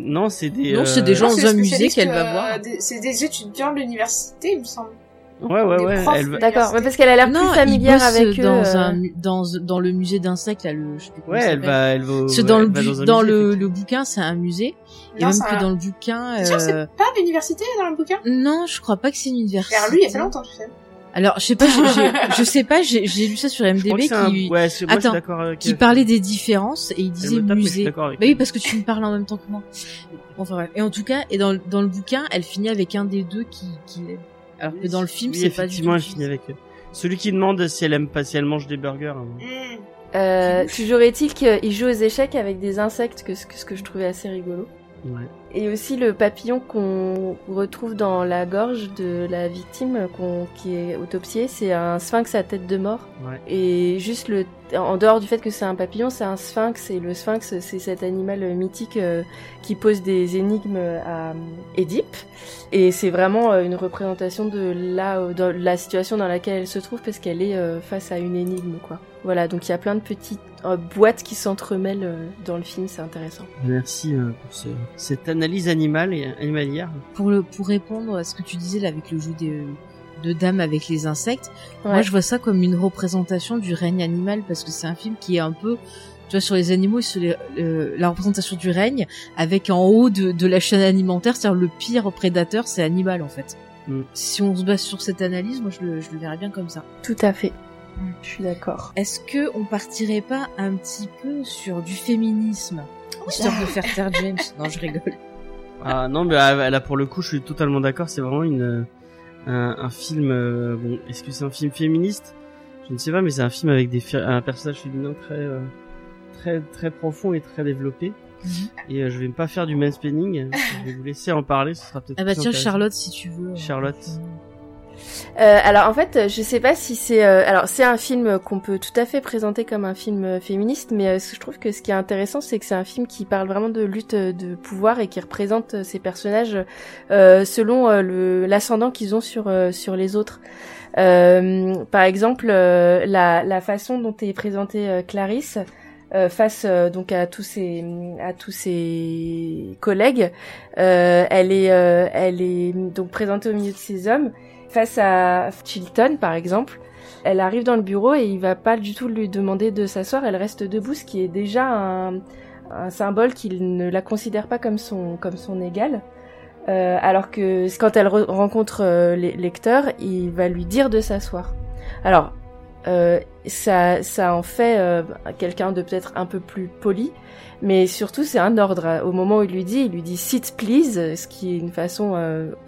Non, c'est des. Non, c'est euh, des gens Non, spécialistes, qu'elle va euh, voir. des- C'est des étudiants de l'université, il me semble. Ouais, ouais, ouais. Elle. D'accord, mais parce qu'elle a l'air Non, plus familière avec eux. dans euh, un dans dans le musée d'insectes là le je sais plus Ouais, elle va, elle va. au- Parce que dans elle le bu- dans, un dans musée, le, le bouquin c'est un musée et même que un- dans le bouquin T'es sûr que euh, c'est pas l'université dans le bouquin? Non je crois pas que c'est une université. Vers lui, il y a fait longtemps, tu sais. Alors je sais pas j'ai- j'ai- je sais pas j'ai lu ça sur MDB c'est un- qui Ouais, c'est- moi, je suis Attends, d'accord avec qui parlait des différences et il disait tape, mais je suis musée. d'accord avec Bah oui, parce que tu me parles en même temps que moi. Enfin bref. Et en tout cas, et dans, le- dans le bouquin, elle finit avec un des deux qui, qui l'aide. Alors que dans le film, Oui, c'est pas du effectivement, tout. elle finit avec eux. Celui qui demande si elle aime pas, si elle mange des burgers. hein. Mmh. euh, toujours est-il qu'il joue aux échecs avec des insectes, que, ce que ce que je trouvais assez rigolo. Ouais. Et aussi le papillon qu'on retrouve dans la gorge de la victime qu'on- qui est autopsiée, c'est un sphinx à tête de mort. Ouais. Et juste le, en dehors du fait que c'est un papillon, c'est un sphinx et le sphinx c'est cet animal mythique euh, qui pose des énigmes à Édipe. Et c'est vraiment euh, une représentation de la, de la situation dans laquelle elle se trouve parce qu'elle est euh, face à une énigme quoi. Voilà, donc il y a plein de petites euh, boîtes qui s'entremêlent euh, dans le film, c'est intéressant. Merci euh, pour ce, cette analyse animale et animalière. Pour le, pour répondre à ce que tu disais là avec le jeu de, de dames avec les insectes, moi je vois ça comme une représentation du règne animal parce que c'est un film qui est un peu, tu vois, sur les animaux, sur les- euh, la représentation du règne avec en haut de, de la chaîne alimentaire, c'est-à-dire le pire prédateur, c'est animal en fait. Mm. Si on se base sur cette analyse, moi je le, je le verrais bien comme ça. Tout à fait. Je suis d'accord. Est-ce que on partirait pas un petit peu sur du féminisme histoire de faire taire James? Non, je rigole. Ah non, mais là pour le coup, je suis totalement d'accord. C'est vraiment une un, un film. euh, bon, est-ce que c'est un film féministe? Je ne sais pas, mais c'est un film avec des un personnage féminin très euh, très très profond et très développé. Mhm. Et euh, je vais pas faire du mansplaining. je vais vous laisser en parler. Ce sera peut-être. Ah bah tiens. Charlotte si tu veux. Charlotte. Euh, alors en fait, je sais pas si c'est euh, alors c'est un film qu'on peut tout à fait présenter comme un film euh, féministe, mais euh, je trouve que ce qui est intéressant, c'est que c'est un film qui parle vraiment de lutte euh, de pouvoir et qui représente euh, ces personnages selon l'ascendant qu'ils ont sur sur les autres. Par exemple, la la façon dont est présentée Clarisse. euh, face donc à tous ses à tous ses collègues, euh, elle est elle est donc présentée au milieu de ses hommes face à Chilton par exemple, elle arrive dans le bureau et il va pas du tout lui demander de s'asseoir, elle reste debout, ce qui est déjà un, symbole qu'il ne la considère pas comme son comme son égal. Euh, alors que quand elle rencontre euh, les lecteurs, il va lui dire de s'asseoir. Alors, euh, ça, ça en fait euh, quelqu'un de peut-être un peu plus poli, mais surtout c'est un ordre. Au moment où il lui dit, il lui dit sit please, ce qui est une façon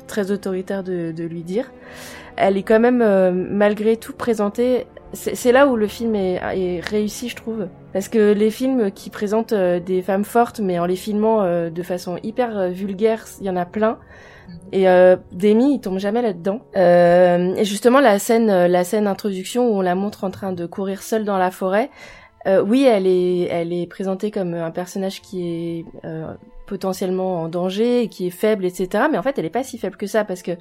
très autoritaire de, de, lui dire. Elle est quand même malgré tout présentée c'est là où le film est, est, réussi, je trouve. Parce que les films qui présentent euh, des femmes fortes, mais en les filmant euh, de façon hyper euh, vulgaire, il y en a plein. Et euh, Demi, il tombe jamais là-dedans. et justement, la scène, la scène introduction où on la montre en train de courir seule dans la forêt, oui, elle est, elle est présentée comme un personnage qui est potentiellement en danger, qui est faible, etc. Mais en fait, elle est pas si faible que ça parce que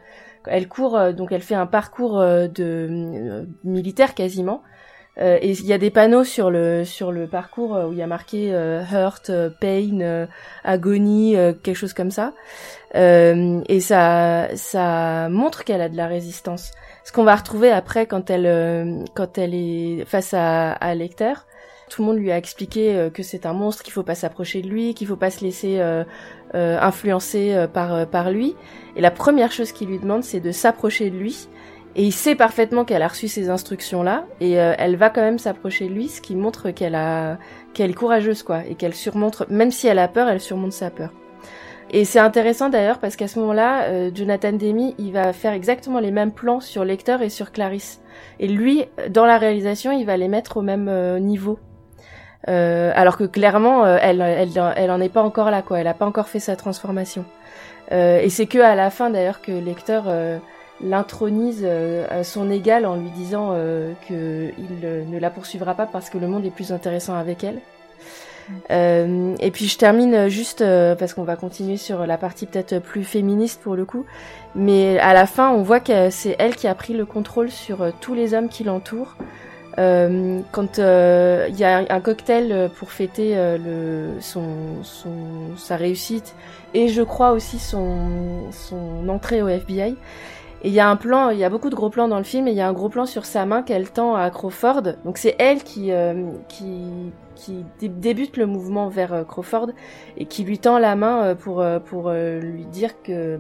elle court, euh, donc elle fait un parcours euh, de euh, militaire quasiment. et il y a des panneaux sur le sur le parcours où il y a marqué hurt, pain, agonie, quelque chose comme ça. Et ça ça montre qu'elle a de la résistance. Ce qu'on va retrouver après quand elle quand elle est face à, à Lecter, tout le monde lui a expliqué que c'est un monstre, qu'il faut pas s'approcher de lui, qu'il faut pas se laisser influencer par par lui. Et la première chose qu'il lui demande, c'est de s'approcher de lui. Et il sait parfaitement qu'elle a reçu ces instructions-là, et euh, elle va quand même s'approcher de lui, ce qui montre qu'elle a, qu'elle est courageuse, quoi, et qu'elle surmonte, même si elle a peur, elle surmonte sa peur. Et c'est intéressant d'ailleurs parce qu'à ce moment-là, euh, Jonathan Demi, il va faire exactement les mêmes plans sur Lecter et sur Clarisse. Et lui, dans la réalisation, il va les mettre au même euh, niveau. alors que clairement, elle, elle, elle en est pas encore là, quoi. Elle a pas encore fait sa transformation. Euh, et c'est que à la fin d'ailleurs que Lecteur euh, l'intronise euh, à son égal en lui disant qu'il ne la poursuivra pas parce que le monde est plus intéressant avec elle. Euh, et puis je termine juste parce qu'on va continuer sur la partie peut-être plus féministe pour le coup, mais à la fin on voit que c'est elle qui a pris le contrôle sur tous les hommes qui l'entourent. Euh, quand il y a un cocktail pour fêter son, sa réussite et je crois aussi son, son entrée au FBI. Et il y a un plan, il y a beaucoup de gros plans dans le film, et il y a un gros plan sur sa main qu'elle tend à Crawford. Donc c'est elle qui, euh, qui, qui débute le mouvement vers euh, Crawford et qui lui tend la main euh, pour, pour lui dire que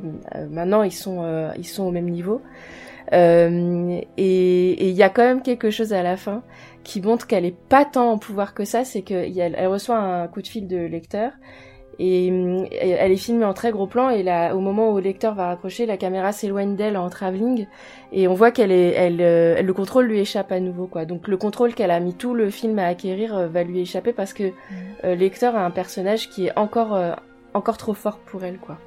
maintenant ils sont, ils sont au même niveau. et il y a quand même quelque chose à la fin qui montre qu'elle est pas tant en pouvoir que ça, c'est qu'elle elle reçoit un coup de fil de lecteur et, elle est filmée en très gros plan et là, au moment où le lecteur va raccrocher, la caméra s'éloigne d'elle en travelling et on voit qu'elle est, elle, euh, le contrôle lui échappe à nouveau quoi. Donc le contrôle qu'elle a mis tout le film à acquérir euh, va lui échapper parce que mm. euh, le lecteur a un personnage qui est encore encore trop fort pour elle quoi.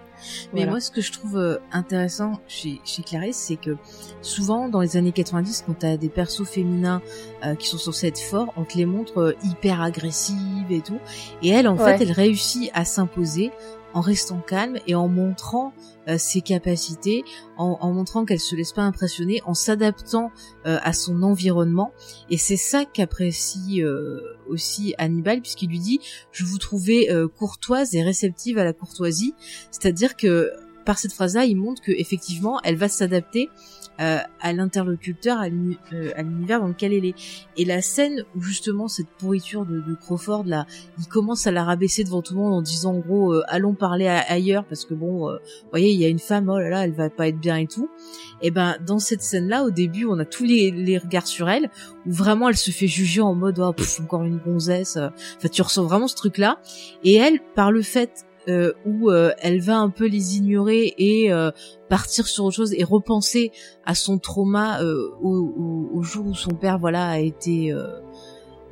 Mais moi, ce que je trouve euh, intéressant chez, chez Clarisse, c'est que souvent, dans les années 90, quand t'as des persos féminins euh, qui sont censés être forts, on te les montre euh, hyper agressives et tout. Et elle, en fait, elle réussit à s'imposer en restant calme et en montrant euh, ses capacités, en, en montrant qu'elle se laisse pas impressionner, en s'adaptant euh, à son environnement. Et c'est ça qu'apprécie euh, aussi Hannibal, puisqu'il lui dit je vous trouvais courtoise et réceptive à la courtoisie, c'est-à-dire que par cette phrase-là, il montre que effectivement, elle va s'adapter euh, à l'interlocuteur, euh, à l'univers dans lequel elle est. Et la scène où justement cette pourriture de, de Crawford là, il commence à la rabaisser devant tout le monde en disant en gros euh, allons parler ailleurs parce que bon, vous voyez il y a une femme, oh là là, elle va pas être bien et tout. Et ben dans cette scène là, au début, on a tous les, les regards sur elle où vraiment elle se fait juger en mode oh, encore une gonzesse. Enfin tu ressens vraiment ce truc là. Et elle, par le fait euh, où euh, elle va un peu les ignorer et euh, partir sur autre chose et repenser à son trauma au, au, jour où son père voilà a été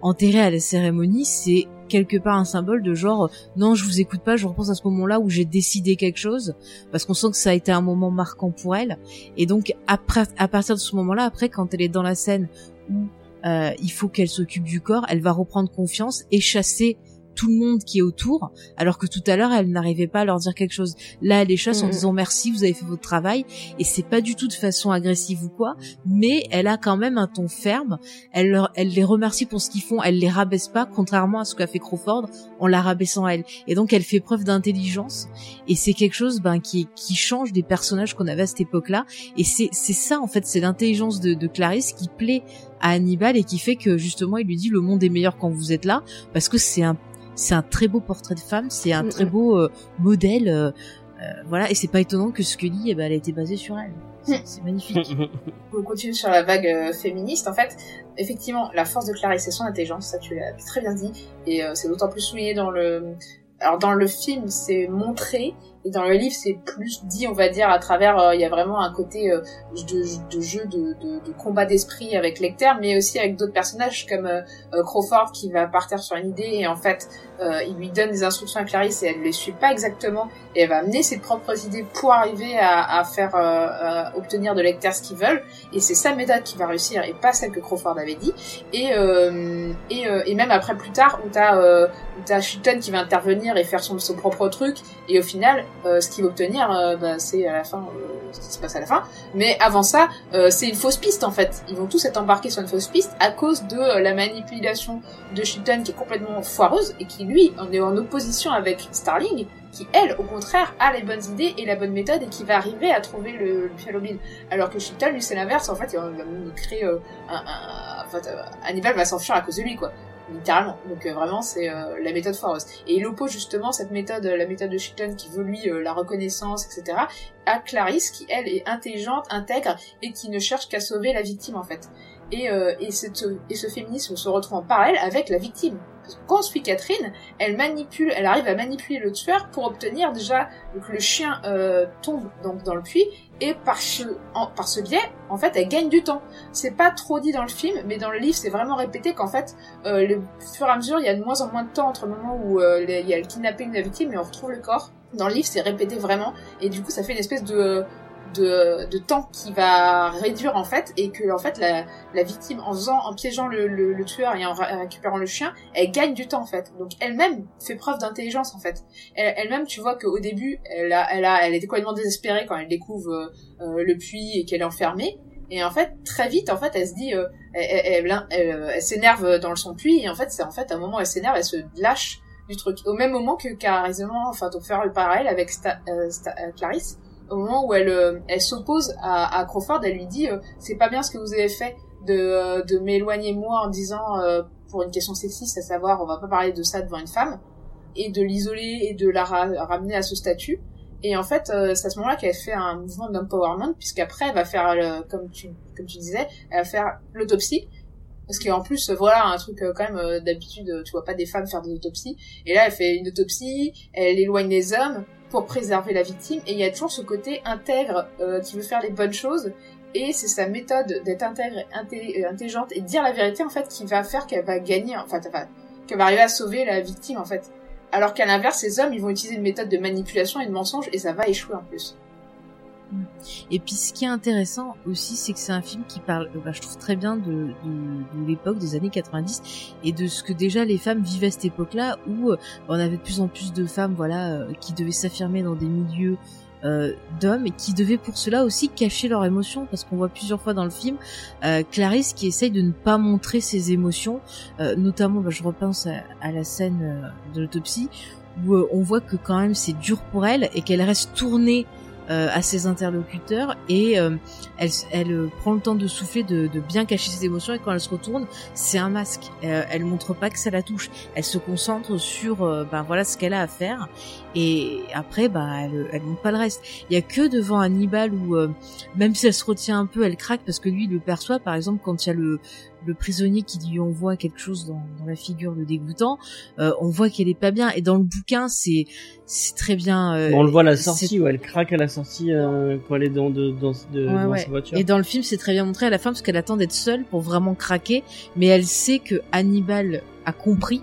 enterré à la cérémonie, c'est quelque part un symbole de genre non je vous écoute pas, je repense à ce moment-là où j'ai décidé quelque chose parce qu'on sent que ça a été un moment marquant pour elle. Et donc après à partir de ce moment-là après quand elle est dans la scène où il faut qu'elle s'occupe du corps, elle va reprendre confiance et chasser tout le monde qui est autour, alors que tout à l'heure elle n'arrivait pas à leur dire quelque chose. Là, elle les chasse en mm. disant merci, vous avez fait votre travail, et c'est pas du tout de façon agressive ou quoi, mais elle a quand même un ton ferme. Elle leur, elle les remercie pour ce qu'ils font, elle les rabaisse pas, contrairement à ce qu'a fait Crawford en la rabaissant à elle. Et donc elle fait preuve d'intelligence, et c'est quelque chose ben qui qui change des personnages qu'on avait à cette époque-là. Et c'est c'est ça en fait, c'est l'intelligence de, de Clarisse qui plaît à Hannibal et qui fait que justement il lui dit le monde est meilleur quand vous êtes là parce que c'est un c'est un très beau portrait de femme, c'est un très beau euh, modèle. Euh, voilà, et c'est pas étonnant que Scully, eh ben, elle a été basée sur elle. C'est- C'est magnifique. on continue sur la vague euh, féministe, en fait, effectivement, la force de Clarisse, c'est son intelligence, ça tu l'as très bien dit, et euh, c'est d'autant plus souligné dans le... Alors dans le film, c'est montré, et dans le livre, c'est plus dit, on va dire, à travers, euh, il y a vraiment un côté euh, de, jeu, de, combat d'esprit avec Lecter, mais aussi avec d'autres personnages comme euh, Crawford qui va partir sur une idée, et en fait, il lui donne des instructions à Clarisse, et elle ne les suit pas exactement, et elle va amener ses propres idées pour arriver à, faire obtenir de Lecter ce qu'ils veulent, et c'est sa méthode qui va réussir et pas celle que Crawford avait dit. Et et, même après plus tard où t'as où t'as Shilton qui va intervenir et faire son, son propre truc. Et au final euh, ce qu'il va obtenir euh, bah, c'est à la fin euh, ce qui se passe à la fin. Mais avant ça euh, c'est une fausse piste en fait. Ils vont tous être embarqués sur une fausse piste à cause de euh, la manipulation de Shilton qui est complètement foireuse et qui lui on est en opposition avec Starling qui elle au contraire a les bonnes idées et la bonne méthode et qui va arriver à trouver le, le alors que Shilton lui c'est l'inverse. En fait il va nous créer un, un- en euh, Hannibal va s'enfuir à cause de lui quoi littéralement. Donc euh, vraiment c'est euh, la méthode foireuse et il oppose justement cette méthode euh, la méthode de Shilton qui veut lui la reconnaissance etc à Clarisse qui elle est intelligente intègre et qui ne cherche qu'à sauver la victime en fait. Et, et, cette, et ce féminisme se retrouve en parallèle avec la victime suit Catherine elle manipule elle arrive à manipuler le tueur pour obtenir déjà que le chien euh, tombe donc dans le puits et par ce, par ce biais, en fait, elle gagne du temps. C'est pas trop dit dans le film, mais dans le livre, c'est vraiment répété qu'en fait, euh, le fur et à mesure, il y a de moins en moins de temps entre le moment où euh, il y a le kidnapping de la victime et on retrouve le corps. Dans le livre, c'est répété vraiment, et du coup, ça fait une espèce de de, de temps qui va réduire en fait et que en fait la, la victime en faisant en piégeant le, le, le tueur et en ra- récupérant le chien elle gagne du temps en fait donc elle-même fait preuve d'intelligence en fait Elle- elle-même tu vois qu'au début elle a elle a elle était complètement désespérée quand elle découvre euh, euh, le puits et qu'elle est enfermée. Et en fait, très vite, en fait, elle se dit, euh, elle, elle, elle, elle- s'énerve dans son puits. Et en fait, c'est en fait à un moment, elle s'énerve, elle se lâche du truc. Au même moment que carrément, enfin, pour faire le parallèle avec Sta- euh, Sta- euh, Clarisse, au moment où elle, euh, elle s'oppose à, à Crawford, elle lui dit, euh, c'est pas bien ce que vous avez fait de, euh, de m'éloigner moi en disant pour une question sexiste, à savoir, on va pas parler de ça devant une femme, et de l'isoler et de la ra- ramener à ce statut. Et en fait, c'est à ce moment-là qu'elle fait un mouvement d'empowerment, puisqu'après, elle va faire, comme tu comme tu disais, elle va faire l'autopsie. Parce qu'en plus, voilà, un truc quand même, d'habitude, tu vois pas des femmes faire des autopsies. Et là, elle fait une autopsie, elle éloigne les hommes pour préserver la victime. Et il y a toujours ce côté intègre euh, qui veut faire les bonnes choses. Et c'est sa méthode d'être intègre, euh, intelligente et dire la vérité, en fait, qui va faire qu'elle va gagner, enfin, qu'elle va arriver à sauver la victime, en fait. Alors qu'à l'inverse, ces hommes, ils vont utiliser une méthode de manipulation et de mensonge et ça va échouer en plus. Et puis ce qui est intéressant aussi, c'est que c'est un film qui parle, euh, bah, je trouve très bien de, de, de l'époque des années 90 et de ce que déjà les femmes vivaient à cette époque-là, où euh, on avait de plus en plus de femmes, voilà, euh, qui devaient s'affirmer dans des milieux euh, d'hommes et qui devaient pour cela aussi cacher leurs émotions, parce qu'on voit plusieurs fois dans le film euh, Clarisse qui essaye de ne pas montrer ses émotions, euh, notamment, bah, je repense à, à la scène de l'autopsie où on voit que quand même c'est dur pour elle et qu'elle reste tournée à ses interlocuteurs et euh, elle, elle euh, prend le temps de souffler, de, de bien cacher ses émotions et quand elle se retourne, c'est un masque. Euh, elle montre pas que ça la touche. Elle se concentre sur euh, ben voilà ce qu'elle a à faire et après bah elle, elle montre pas le reste. Il y a que devant Hannibal où euh, même si elle se retient un peu, elle craque parce que lui il le perçoit. Par exemple quand il y a le le prisonnier qui lui envoie quelque chose dans, dans la figure de dégoûtant, euh, on voit qu'elle est pas bien. Et dans le bouquin, c'est c'est très bien. euh, on le voit à la sortie où elle craque à la sortie euh, quand elle est dans, de, dans, de, Ouais, dans ouais. sa voiture. Et dans le film, c'est très bien montré à la fin parce qu'elle attend d'être seule pour vraiment craquer, mais elle sait que Hannibal a compris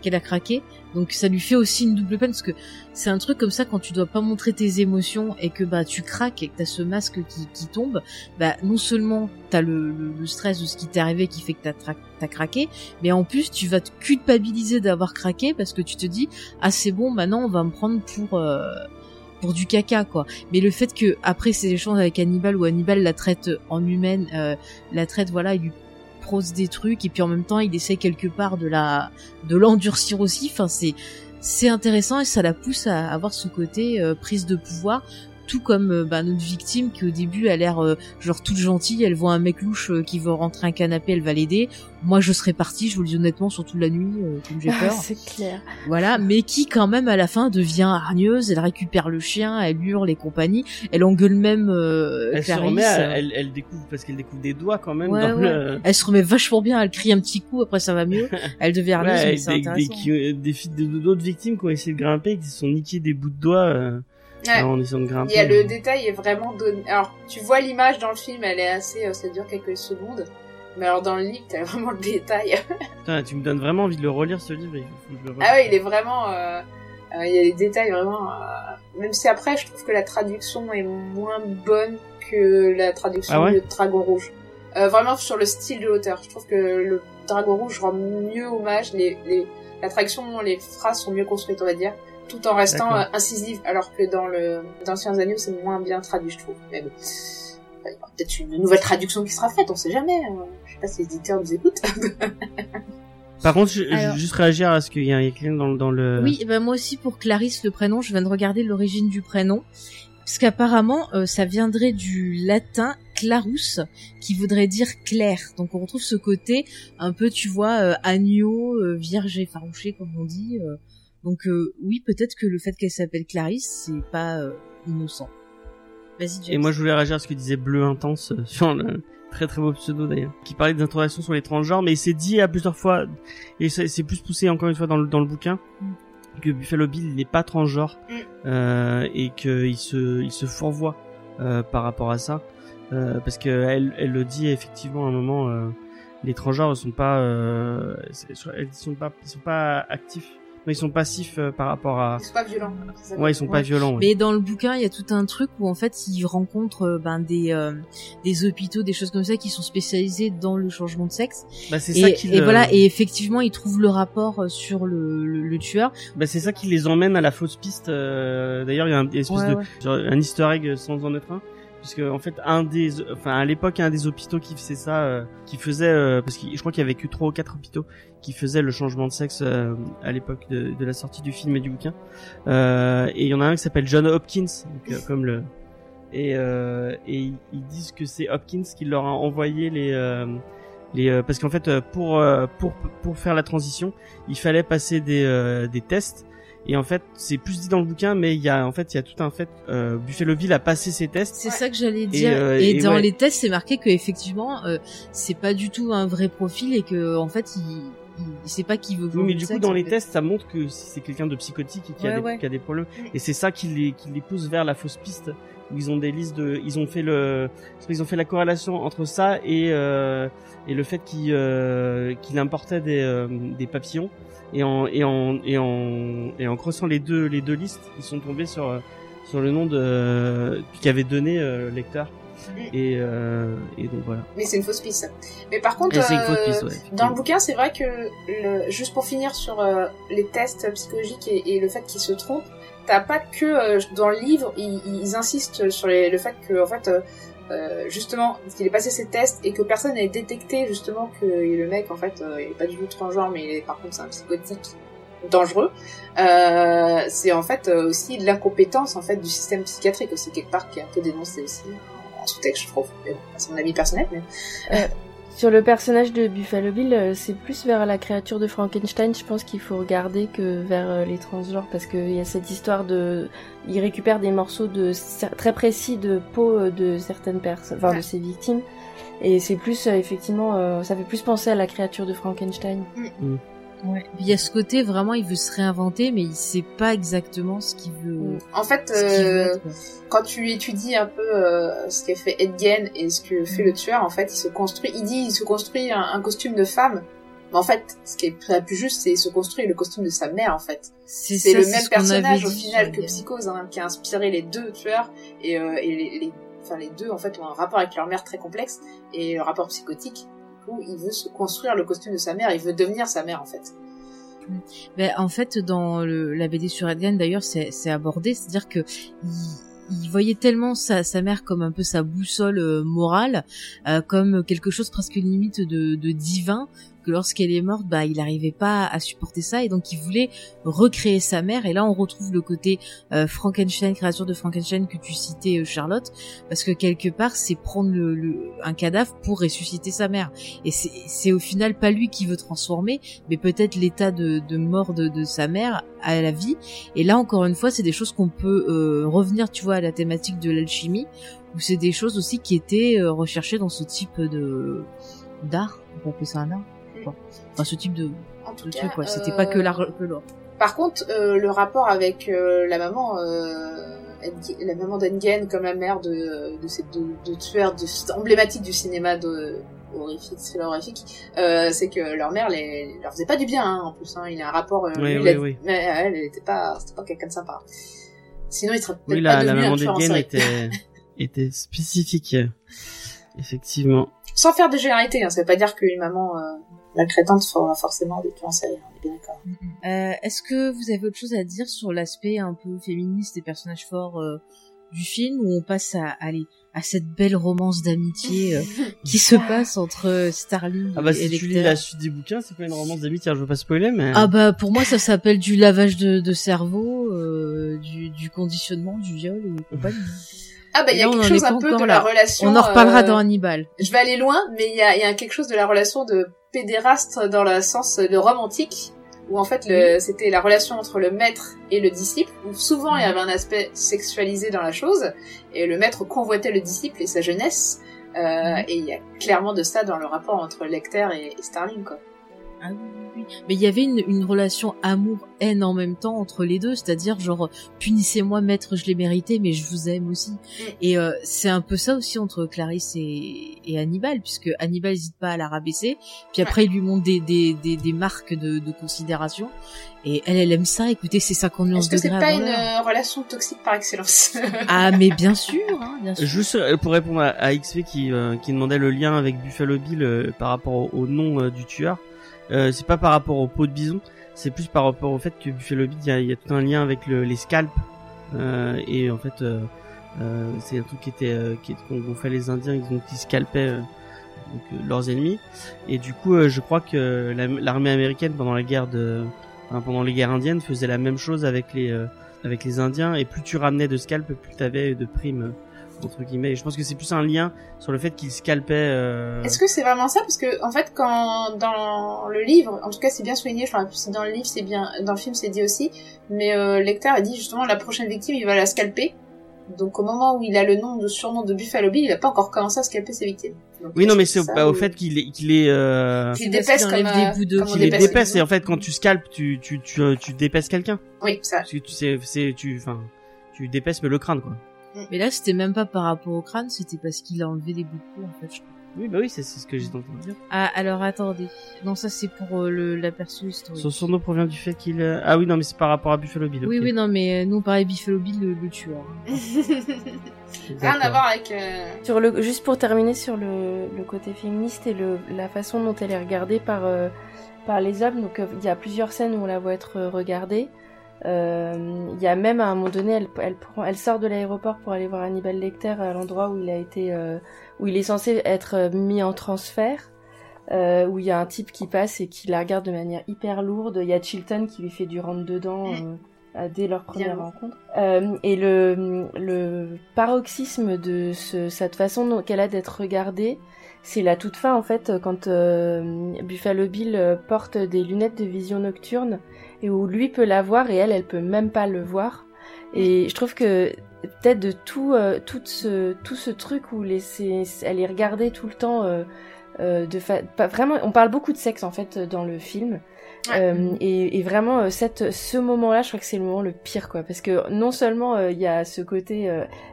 qu'elle a craqué, donc ça lui fait aussi une double peine parce que c'est un truc comme ça quand tu dois pas montrer tes émotions et que bah tu craques et que t'as ce masque qui, tombe, bah non seulement t'as le, le, stress de ce qui t'est arrivé qui fait que t'as craqué, mais en plus tu vas te culpabiliser d'avoir craqué parce que tu te dis ah c'est bon maintenant on va me prendre pour euh, pour du caca quoi. Mais le fait que après ces échanges avec Hannibal où Hannibal la traite en humaine, euh, la traite voilà, il lui prose des trucs et puis en même temps il essaie quelque part de la de l'endurcir aussi. Enfin c'est c'est intéressant et ça la pousse à avoir ce côté euh, prise de pouvoir tout comme euh, bah, notre victime qui au début a l'air euh, genre toute gentille, elle voit un mec louche euh, qui veut rentrer un canapé, elle va l'aider. Moi je serais partie, je vous le dis honnêtement, surtout la nuit, euh, comme j'ai peur. c'est clair. Voilà, mais qui quand même à la fin devient hargneuse, elle récupère le chien, elle hurle et compagnie, elle engueule même euh, Elle se remet, à- elle, elle découvre parce qu'elle découvre des doigts quand même Ouais, dans ouais. le. Elle se remet vachement bien, elle crie un petit coup, après ça va mieux. Elle devient hargneuse, Ouais, mais des, c'est des, intéressant. qui- des filles de- d'autres victimes qui ont essayé de grimper qui se sont niqués des bouts de doigts euh, Ouais. en essayant de grimper. Il y a le détail est vraiment donné. Alors, tu vois l'image dans le film, elle est assez, euh, ça dure quelques secondes. Mais alors dans le livre, t'as vraiment le détail. Putain, tu me donnes vraiment envie de le relire ce livre. Il faut que je le relise. ah ouais, il est vraiment, euh, euh, il y a des détails vraiment. euh, Même si après, je trouve que la traduction est moins bonne que la traduction Ah ouais de Dragon Rouge. Vraiment sur le style de l'auteur. Je trouve que le Dragon Rouge rend mieux hommage. Les, les, la traduction, les phrases sont mieux construites, on va dire, tout en restant euh, incisive. Alors que dans le dans Anciens Agneaux, c'est moins bien traduit, je trouve. Mais bon. Il y aura peut-être une nouvelle traduction qui sera faite, on sait jamais. euh, Je sais pas si les éditeurs nous écoutent. Par contre, je, Alors- veux juste réagir à ce qu'il y a, quelqu'un dans, le- dans le. Oui, ben moi aussi pour Clarisse le prénom, je viens de regarder l'origine du prénom. Parce qu'apparemment, euh, ça viendrait du latin clarus, qui voudrait dire clair. Donc on retrouve ce côté un peu, tu vois, euh, agneau, euh, vierge effarouché, comme on dit. Donc euh, oui, peut-être que le fait qu'elle s'appelle Clarisse, c'est pas euh, innocent. Vas-y, James. Et moi, je voulais réagir à ce que disait Bleu Intense euh, sur le très très beau pseudo d'ailleurs, qui parlait d'interrogation sur les transgenres, mais il s'est dit à plusieurs fois, et c'est c'est plus poussé encore une fois dans le, dans le bouquin, Mm. que Buffalo Bill il n'est pas transgenre, Mm. euh, et qu'il se, il se fourvoie euh, par rapport à ça, euh, parce que elle, elle le dit effectivement à un moment, euh, les transgenres ne sont pas, euh, c'est- ils sont pas, ils sont pas actifs, ils sont passifs euh, par rapport à, Ils sont pas violents. c'est ça. ouais, ils sont pas violents. ouais. Mais dans le bouquin, il y a tout un truc où en fait, ils rencontrent euh, ben, des euh, des hôpitaux, des choses comme ça, qui sont spécialisés dans le changement de sexe. Bah, c'est Et, ça qui et voilà, et effectivement, ils trouvent le rapport euh, sur le, le, le tueur. Bah, c'est ça qui les emmène à la fausse piste. euh, D'ailleurs, il y a un, une espèce Ouais, de, ouais. genre, un Easter egg sans en être un, puisque en fait, un des, enfin, à l'époque, un des hôpitaux qui faisait ça, euh, qui faisait, euh, parce que je crois qu'il y avait que trois ou quatre hôpitaux qui faisaient le changement de sexe euh, à l'époque de, de la sortie du film et du bouquin. Euh, et il y en a un qui s'appelle John Hopkins, donc, euh, comme le, et, euh, et ils- disent que c'est Hopkins qui leur a envoyé les les parce qu'en fait pour pour pour faire la transition il fallait passer des des tests et en fait c'est plus dit dans le bouquin mais il y a en fait il y a tout un fait euh, Bill a passé ses tests C'est Ouais. ça que j'allais dire. euh, et, et dans ouais. les tests, c'est marqué que effectivement, euh, c'est pas du tout un vrai profil et que en fait, il, il, sait pas qui veut. oui mais du coup dans les fait. tests ça montre que c'est quelqu'un de psychotique et qui, a Ouais, des, ouais. qui a des problèmes Mm. et c'est ça qui les qui les pousse vers la fausse piste où ils ont des listes de ils ont fait le ils ont fait la corrélation entre ça et euh, et le fait qu'il euh, qu'il importait des euh, des papillons. Et en et en et en et en creusant les deux les deux listes ils sont tombés sur euh, sur le nom de qu'avait donné euh, le lecteur. Et euh, et donc voilà. Mais c'est une fausse piste. Mais par contre, euh, piste, ouais, dans le bouquin, c'est vrai que le, juste pour finir sur euh, les tests psychologiques et, et le fait qu'ils se trompent, t'as pas que euh, dans le livre, ils, ils insistent sur les- le fait que en fait, euh, justement, qu'il ait passé ses tests et que personne n'ait détecté justement que le mec en fait, euh, il est pas du tout transgenre, mais il est, par contre c'est un psychotique dangereux. Euh, c'est en fait aussi l'incompétence en fait du système psychiatrique aussi quelque part qui est un peu dénoncé aussi en sous-texte, je trouve. C'est mon avis personnel, mais Sur le personnage de Buffalo Bill, euh, c'est plus vers la créature de Frankenstein, je pense qu'il faut regarder que vers euh, les transgenres, parce qu'il y a cette histoire de... Il récupère des morceaux de cer- très précis de peau euh, de certaines personnes, enfin de ses victimes, et c'est plus, effectivement, euh, ça fait plus penser à la créature de Frankenstein. Ouais. Il y a ce côté vraiment, il veut se réinventer, mais il sait pas exactement ce qu'il veut. en fait, veut euh, quand tu étudies un peu euh, ce qu'a fait Ed Gein et ce que fait le tueur, en fait, il se construit, il dit, il se construit un, un costume de femme. Mais en fait, ce qui est le plus juste, c'est il se construit le costume de sa mère, en fait. C'est le même personnage au final que Psychose, hein, qui a inspiré les deux tueurs et, euh, et les, les, enfin les deux en fait ont un rapport avec leur mère très complexe et le rapport psychotique. Il veut se construire le costume de sa mère, il veut devenir sa mère en fait. Ben, en fait, dans la BD sur Edgan, d'ailleurs, c'est abordé, c'est-à-dire que il, voyait tellement sa, mère comme un peu sa boussole euh, morale, euh, comme quelque chose presque limite de divin, que lorsqu'elle est morte, bah, il n'arrivait pas à supporter ça et donc il voulait recréer sa mère. Et là, on retrouve le côté euh, Frankenstein, créature de Frankenstein que tu citais, euh, Charlotte, parce que quelque part, c'est prendre un cadavre pour ressusciter sa mère. Et c'est au final pas lui qui veut transformer, mais peut-être l'état de, mort de, sa mère à la vie. Et là, encore une fois, c'est des choses qu'on peut euh, revenir, tu vois, à la thématique de l'alchimie, où c'est des choses aussi qui étaient recherchées dans ce type de d'art. On peut appeler ça un art Enfin, ce type de, En tout de cas, truc, quoi. C'était euh, pas que l'art, que l'or. Par contre, euh, le rapport avec euh, la maman, euh, la maman d'Engen comme la mère de, de ces deux, tueurs de, emblématiques du cinéma de, horrifique, euh, c'est que leur mère les, leur faisait pas du bien, hein, en plus. Hein, il a un rapport. Euh, Oui, oui, il a- oui. Mais elle, elle était pas, c'était pas quelqu'un de sympa. Sinon, il serait peut-être Oui, pas la, la devenu un maman tueur en d'Edgen série. était, était spécifique. Effectivement. Sans faire de généralité, hein, ça veut pas dire qu'une maman euh, maltraitante fera forcément des tueurs en série. On est bien d'accord. Euh, Est-ce que vous avez autre chose à dire sur l'aspect un peu féministe des personnages forts euh, du film, où on passe à, allez, à cette belle romance d'amitié euh, qui se passe entre Starling Ah bah et si tu lis la suite des bouquins, c'est pas une romance d'amitié, je veux pas spoiler, mais... Ah bah pour moi ça s'appelle du lavage de, de cerveau, euh, du, du conditionnement, du viol et compagnie. Ah bah il y a quelque chose un peu de la là. relation. On en reparlera euh, dans Hannibal. Je vais aller loin, mais il y a, il y a quelque chose de la relation de pédéraste dans le sens de romantique, où en fait le, c'était la relation entre le maître et le disciple, où souvent il y avait un aspect sexualisé dans la chose, et le maître convoitait le disciple et sa jeunesse, euh, et il y a clairement de ça dans le rapport entre Lecter et, et Starling, quoi. Ah oui, oui, oui. Mais il y avait une, une relation amour-haine en même temps entre les deux, c'est-à-dire genre punissez-moi maître, je l'ai mérité, mais je vous aime aussi. Et euh, c'est un peu ça aussi entre Clarisse et, et Hannibal, puisque Hannibal n'hésite pas à la rabaisser, puis après il lui montre des, des, des, des marques de, de considération, et elle, elle aime ça. Écoutez, c'est 50 nuances Est-ce que c'est pas une euh, relation toxique par excellence? Ah mais bien sûr, hein, bien sûr. Juste pour répondre à, à XP qui, euh, qui demandait le lien avec Buffalo Bill euh, par rapport au, au nom euh, du tueur, euh, c'est pas par rapport au pot de bison, c'est plus par rapport au fait que Buffalo Bill, il y a, il y a tout un lien avec le, les scalps euh, et en fait euh, c'est un truc qui était qui qu'on fait les Indiens, ils ont qui scalpaient leurs ennemis. Et du coup je crois que la- l'armée américaine pendant la guerre de pendant les guerres indiennes faisait la même chose avec les avec les Indiens et plus tu ramenais de scalps, plus t'avais de primes entre guillemets. Et je pense que c'est plus un lien sur le fait qu'ils scalpaient. Euh... Est-ce que c'est vraiment ça? Parce que en fait, quand dans le livre, en tout cas, c'est bien souligné. Je pense que dans le livre, c'est bien, dans le film, c'est dit aussi. Mais euh, Lecter a dit justement la prochaine victime, il va la scalper. Donc au moment où il a le nom de surnom de Buffalo Bill, il a pas encore commencé à scalper ses victimes. Donc, Oui, non, mais c'est au, fait qu'il est, qu'il est, euh, qu'il dépaisse qu'il comme euh, des bouts de- qu'il les dépaisse Et en fait, quand tu scalpes, tu, tu, tu, euh, tu dépèces quelqu'un. Oui, ça. Parce que tu sais, c'est, tu, enfin, tu dépèces mais le crâne, quoi. Mais là c'était même pas par rapport au crâne, c'était parce qu'il a enlevé des bouts de peau en fait. je crois. Oui, bah oui, c'est, ce que j'étais en train de dire. Ah alors attendez, non ça c'est pour euh, le, la perso historique. Son surnom provient du fait qu'il, euh, ah oui, non, mais c'est par rapport à Buffalo Bill. Oui ok. oui non mais euh, nous on parlait Buffalo Bill le, le tueur. Rien à voir avec. euh, Sur le, juste pour terminer sur le, le côté féministe et le, la façon dont elle est regardée par, euh, par les hommes. Donc euh, il y a plusieurs scènes où on la voit être euh, regardée. Euh, Il y a même à un moment donné, elle, elle, prend, elle sort de l'aéroport pour aller voir Hannibal Lecter à l'endroit où il a été, euh, où il est censé être euh, mis en transfert. Euh, où il y a un type qui passe et qui la regarde de manière hyper lourde. Il y a Chilton qui lui fait du rentre dedans euh, euh, dès leur première rencontre. Euh, et le, le paroxysme de ce, cette façon qu'elle a d'être regardée, c'est la toute fin en fait quand euh, Buffalo Bill euh, porte des lunettes de vision nocturne et où lui peut la voir et elle, elle peut même pas le voir. Et je trouve que peut-être de tout, euh, tout ce, tout ce truc où les, elle est regardée tout le temps. euh, euh, de fa- pas vraiment, on parle beaucoup de sexe en fait dans le film. Ouais. Et, et vraiment, cette, ce moment-là, je crois que c'est le moment le pire, quoi. Parce que non seulement il y a ce côté,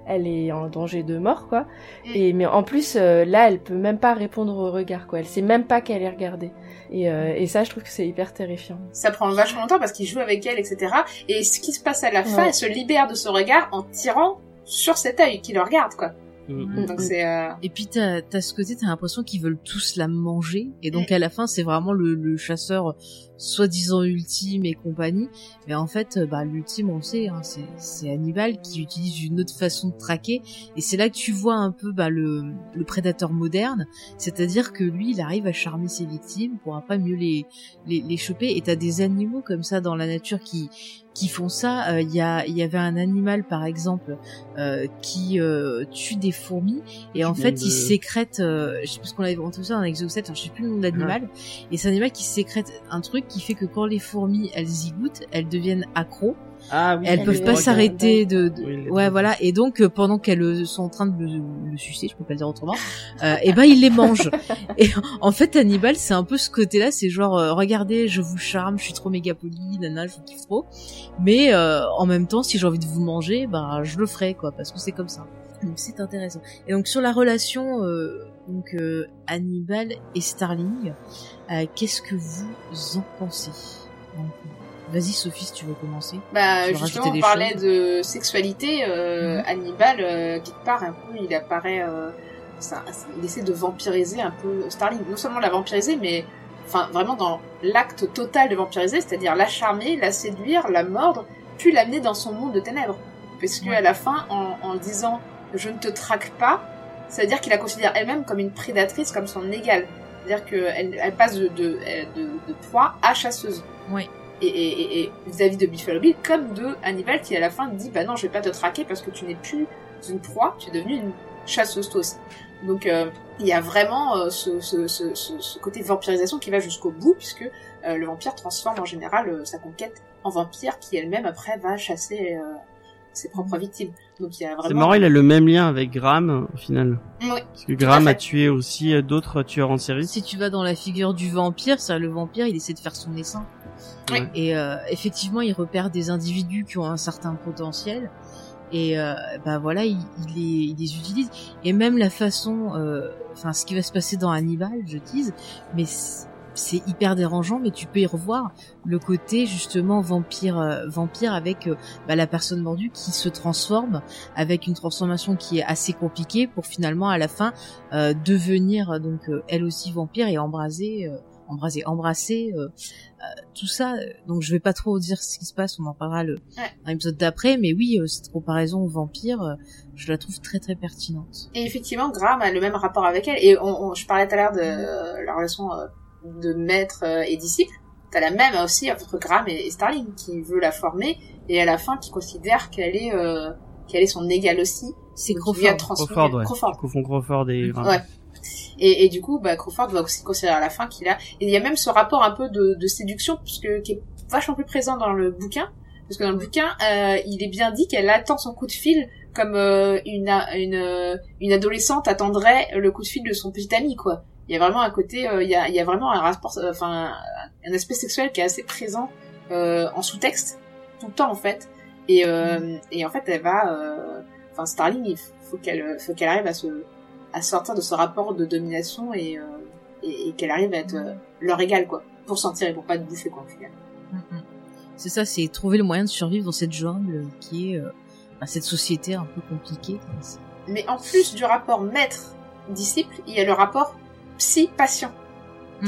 elle est en danger de mort, quoi. Mm. Et mais en plus, là, elle peut même pas répondre au regard, quoi. Elle sait même pas qu'elle est regardée. Et, euh, et ça, je trouve que c'est hyper terrifiant. Ça prend vachement longtemps parce qu'il joue avec elle, etc. Et ce qui se passe à la fin, elle se libère de ce regard en tirant sur cet œil qui le regarde, quoi. Mm. Donc c'est. Euh... Et puis t'as as ce côté, t'as l'impression qu'ils veulent tous la manger, et donc à la fin c'est vraiment le, le chasseur soi-disant ultime et compagnie. Mais en fait, bah, l'ultime, on le sait, hein, c'est, c'est Hannibal qui utilise une autre façon de traquer. Et c'est là que tu vois un peu bah, le, le prédateur moderne. C'est-à-dire que lui, il arrive à charmer ses victimes pour après mieux les, les, les choper. Et t'as des animaux comme ça dans la nature qui, qui font ça. Il y, a, y avait un animal, par exemple, euh, qui euh, tue des fourmis. Et en fait, il sécrète... Euh, je sais plus ce qu'on avait entendu ça dans Exo 7, je sais plus le nom de l'animal. Et c'est un animal qui sécrète un truc qui fait que quand les fourmis, elles y goûtent, elles deviennent accros. Ah oui. Elles peuvent pas s'arrêter de, de- Oui, les ouais voilà. Et donc euh, pendant qu'elles euh, sont en train de le, le sucer je peux pas le dire autrement euh, et ben il les mange et en fait Hannibal c'est un peu ce côté là c'est genre euh, regardez je vous charme je suis trop méga poli nana je vous kiffe trop. Mais euh, en même temps si j'ai envie de vous manger bah je le ferai quoi parce que c'est comme ça. Donc c'est intéressant. Et donc sur la relation euh, donc euh, Hannibal et Starling euh, qu'est-ce que vous en pensez Donc, Vas-y Sophie si tu veux commencer. Bah, justement, on parlait choses de sexualité. Euh, Mhm. Hannibal, euh, quelque part, un peu, il apparaît. Euh, ça, il essaie de vampiriser un peu Starling. Non seulement la vampiriser, mais enfin vraiment dans l'acte total de vampiriser, c'est-à-dire la charmer, la séduire, la mordre, puis l'amener dans son monde de ténèbres. Parce que Ouais. à la fin, en, en disant je ne te traque pas, c'est-à-dire qu'il la considère elle-même comme une prédatrice, comme son égale. C'est-à-dire qu'elle elle passe de, de, de, de proie à chasseuse Ouais. Et, et, et- et vis-à-vis de Buffalo Bill comme de Hannibal qui à la fin dit bah non je vais pas te traquer parce que tu n'es plus une proie tu es devenue une chasseuse toi aussi donc euh, il y a vraiment euh, ce, ce, ce, ce, ce côté vampirisation qui va jusqu'au bout puisque euh, le vampire transforme en général euh, sa conquête en vampire qui elle-même après va chasser euh, ses propres victimes donc il y a vraiment C'est marrant, il a le même lien avec Graham au final. Oui. Parce que Graham a tué aussi euh, d'autres tueurs en série. Si tu vas dans la figure du vampire, c'est le vampire, il essaie de faire son essaim. Et euh, effectivement, il repère des individus qui ont un certain potentiel. Et euh, bah voilà, il, les, il utilise. Et même la façon, euh, enfin, ce qui va se passer dans Hannibal, je tease, mais c'est hyper dérangeant. Mais tu peux y revoir le côté justement vampire, euh, vampire avec bah, la personne mordue qui se transforme avec une transformation qui est assez compliquée pour finalement à la fin devenir donc elle aussi vampire et embraser embraser embrasser euh, euh, tout ça donc je vais pas trop dire ce qui se passe on en parlera le Ouais. dans l'épisode d'après mais oui euh, cette comparaison au vampire euh, je la trouve très très pertinente Et effectivement, Graham a le même rapport avec elle. Et on, on- je parlais tout à l'heure de euh, la relation euh, de maître et disciple. T'as la même aussi entre Graham et, et Starling, qui veut la former, et à la fin qui considère qu'elle est euh, qu'elle est son égale aussi. c'est Crawford Crawford, ouais. Crawford. Crawford et Graham. Ouais. Et, et du coup, bah, Crawford va aussi considérer à la fin qu'il a. Et il y a même ce rapport un peu de, de séduction, puisque qui est vachement plus présent dans le bouquin, parce que dans le bouquin, euh, il est bien dit qu'elle attend son coup de fil comme euh, une une une adolescente attendrait le coup de fil de son petit ami, quoi. Il y a vraiment un côté, euh, il y a il y a vraiment un rapport, euh, enfin un aspect sexuel qui est assez présent euh, en sous-texte tout le temps en fait. Et euh, et en fait, elle va, enfin Starling, il faut qu'elle faut qu'elle arrive à se à sortir de ce rapport de domination et, euh, et, et qu'elle arrive à être euh, leur égale quoi pour s'en tirer pour pas te bouffer quoi au final. Mhm. c'est ça c'est trouver le moyen de survivre dans cette jungle qui est euh, bah, cette société un peu compliquée mais en plus du rapport maître disciple il y a le rapport psy patient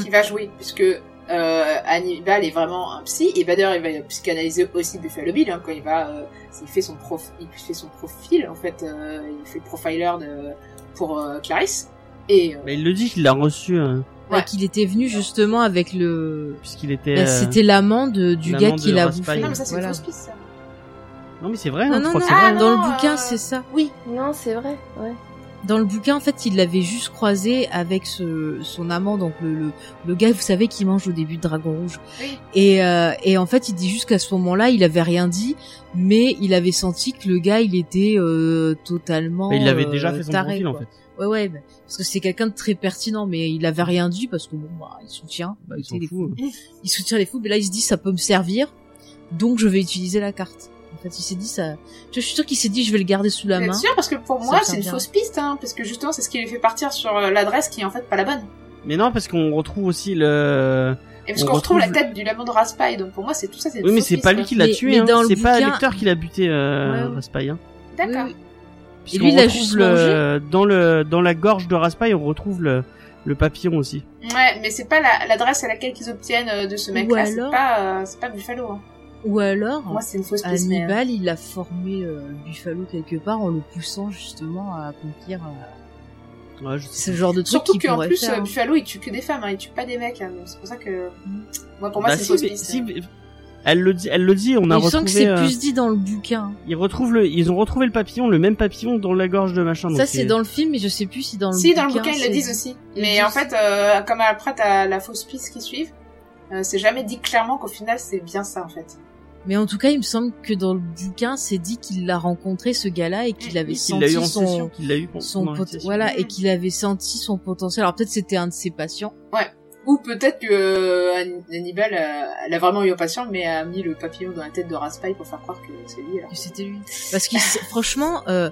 qui Mm. va jouer puisque euh, Hannibal est vraiment un psy et Bader il va psychanalyser aussi Buffalo Bill hein, quand il va euh, il fait son prof il fait son profil en fait euh, il fait le profiler de pour euh, Clarisse et euh, Mais il le dit qu'il l'a reçu Ouais, Ouais. qu'il était venu justement avec le puisqu'il était. bah, euh, c'était l'amant de- du gars qui l'a bouffé non mais ça c'est Voilà. ça. Non mais c'est vrai. non hein, non non, c'est Ah, vrai. dans non, le bouquin euh, c'est ça Oui, non, c'est vrai, ouais. Dans le bouquin, en fait, il l'avait juste croisé avec ce, son amant, donc le, le, le gars, vous savez, qui mange au début de Dragon Rouge. Oui. Et, euh, et en fait, il dit juste qu'à ce moment-là, il avait rien dit, mais il avait senti que le gars, il était euh, totalement. Mais il avait euh, déjà fait son taré, profil en fait. Ouais, ouais, bah, parce que c'est quelqu'un de très pertinent, mais il avait rien dit parce que bon, bah, il soutient. Bah, il s'en les fous. Il soutient les fous, mais là, il se dit, ça peut me servir, donc je vais utiliser la carte. En fait, il s'est dit ça. Je suis sûr qu'il s'est dit, je vais le garder sous la main. sûr parce que pour Ça moi me c'est une bien. fausse piste hein parce que justement c'est ce qui lui fait partir sur euh, l'adresse qui est en fait pas la bonne. Mais non parce qu'on retrouve aussi le. Et parce On qu'on retrouve la tête du lamont de Raspail donc pour moi c'est tout ça Oui mais c'est pas lui qui l'a tué. hein. le C'est pas bouquin- Lecter qui l'a buté euh, Ouais. Raspail. Hein. D'accord. Puisqu'on lui, il a retrouve juste le, dans le dans la gorge de Raspail, on retrouve le le papillon aussi. Ouais, mais c'est pas la- l'adresse à laquelle qu'ils obtiennent euh, de ce mec-là. C'est alors- pas, euh, c'est pas Buffalo. Hein. Ou alors, Moi, une fausse mais, euh, Hannibal, il a formé euh, Buffalo quelque part en le poussant justement à accomplir euh, Ouais, je ce genre de truc Surtout qu'en plus, faire. euh, hein. Buffalo, il tue que des femmes, hein, il tue pas des mecs. Hein, c'est pour ça que. Moi, pour moi, Bah, c'est une si, fausse piste. si, elle le dit, elle le dit, on a Il semble que retrouvé, c'est euh, plus dit dans le bouquin. ils retrouvent le, ils ont retrouvé le papillon, le même papillon dans la gorge de machin. Ça c'est dans le film, mais je sais plus si dans le Si, bouquin. dans le bouquin, ils le disent aussi. Ils Mais disent. en fait, euh, comme après, t'as la fausse piste qui suivent, euh, c'est jamais dit clairement qu'au final, c'est bien ça, en fait. Mais en tout cas, il me semble que dans le bouquin, c'est dit qu'il l'a rencontré ce gars-là et qu'il avait senti eu en son session, qu'il l'a eu son pot- session. voilà et qu'il avait senti son potentiel. Alors peut-être c'était un de ses patients. Ou peut-être que euh, Hann- Hannibal, euh, elle a vraiment eu un patient, mais a mis le papillon dans la tête de Raspail pour faire croire que c'est lui. Alors. que c'était lui. Parce que franchement, euh,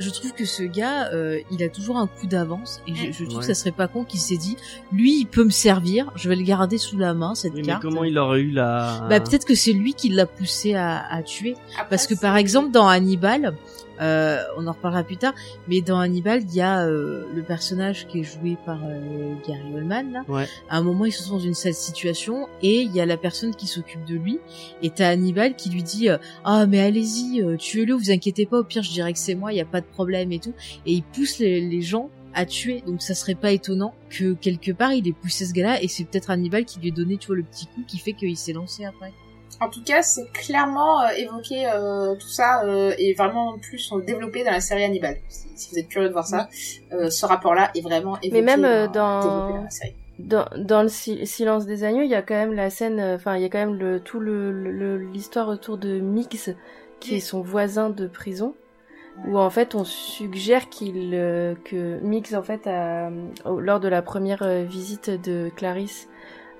je trouve que ce gars, euh, il a toujours un coup d'avance et je, je trouve Ouais. que ça serait pas con qu'il s'est dit, lui, il peut me servir, je vais le garder sous la main cette Oui, mais carte. comment il aurait eu la... Bah peut-être que c'est lui qui l'a poussé à, à tuer. Après, Parce que par exemple dans Hannibal, euh, on en reparlera plus tard, mais dans Hannibal, il y a euh, le personnage qui est joué par euh, Gary Oldman. Là. Ouais. À un moment, ils sont dans une sale situation et il y a la personne qui s'occupe de lui. Et t'as Hannibal qui lui dit euh, ah mais allez-y, euh, tuez-le, vous inquiétez pas, au pire je dirais que c'est moi, il y a pas de problème et tout. Et il pousse les, les gens à tuer. Donc ça serait pas étonnant que quelque part il ait poussé ce gars-là et c'est peut-être Hannibal qui lui a donné tu vois le petit coup qui fait qu'il s'est lancé après. En tout cas, c'est clairement euh, évoqué euh, tout ça euh, et vraiment plus développé dans la série Hannibal. Si, si vous êtes curieux de voir ça, ce rapport-là est vraiment évoqué. même, euh, dans, dans- développé dans la série. Dans, dans le si- silence des agneaux, il y a quand même la scène, enfin il y a quand même le tout le le- l'histoire autour de Mix, qui est son voisin de prison, où en fait on suggère qu'il euh, que Mix en fait a, lors de la première visite de Clarisse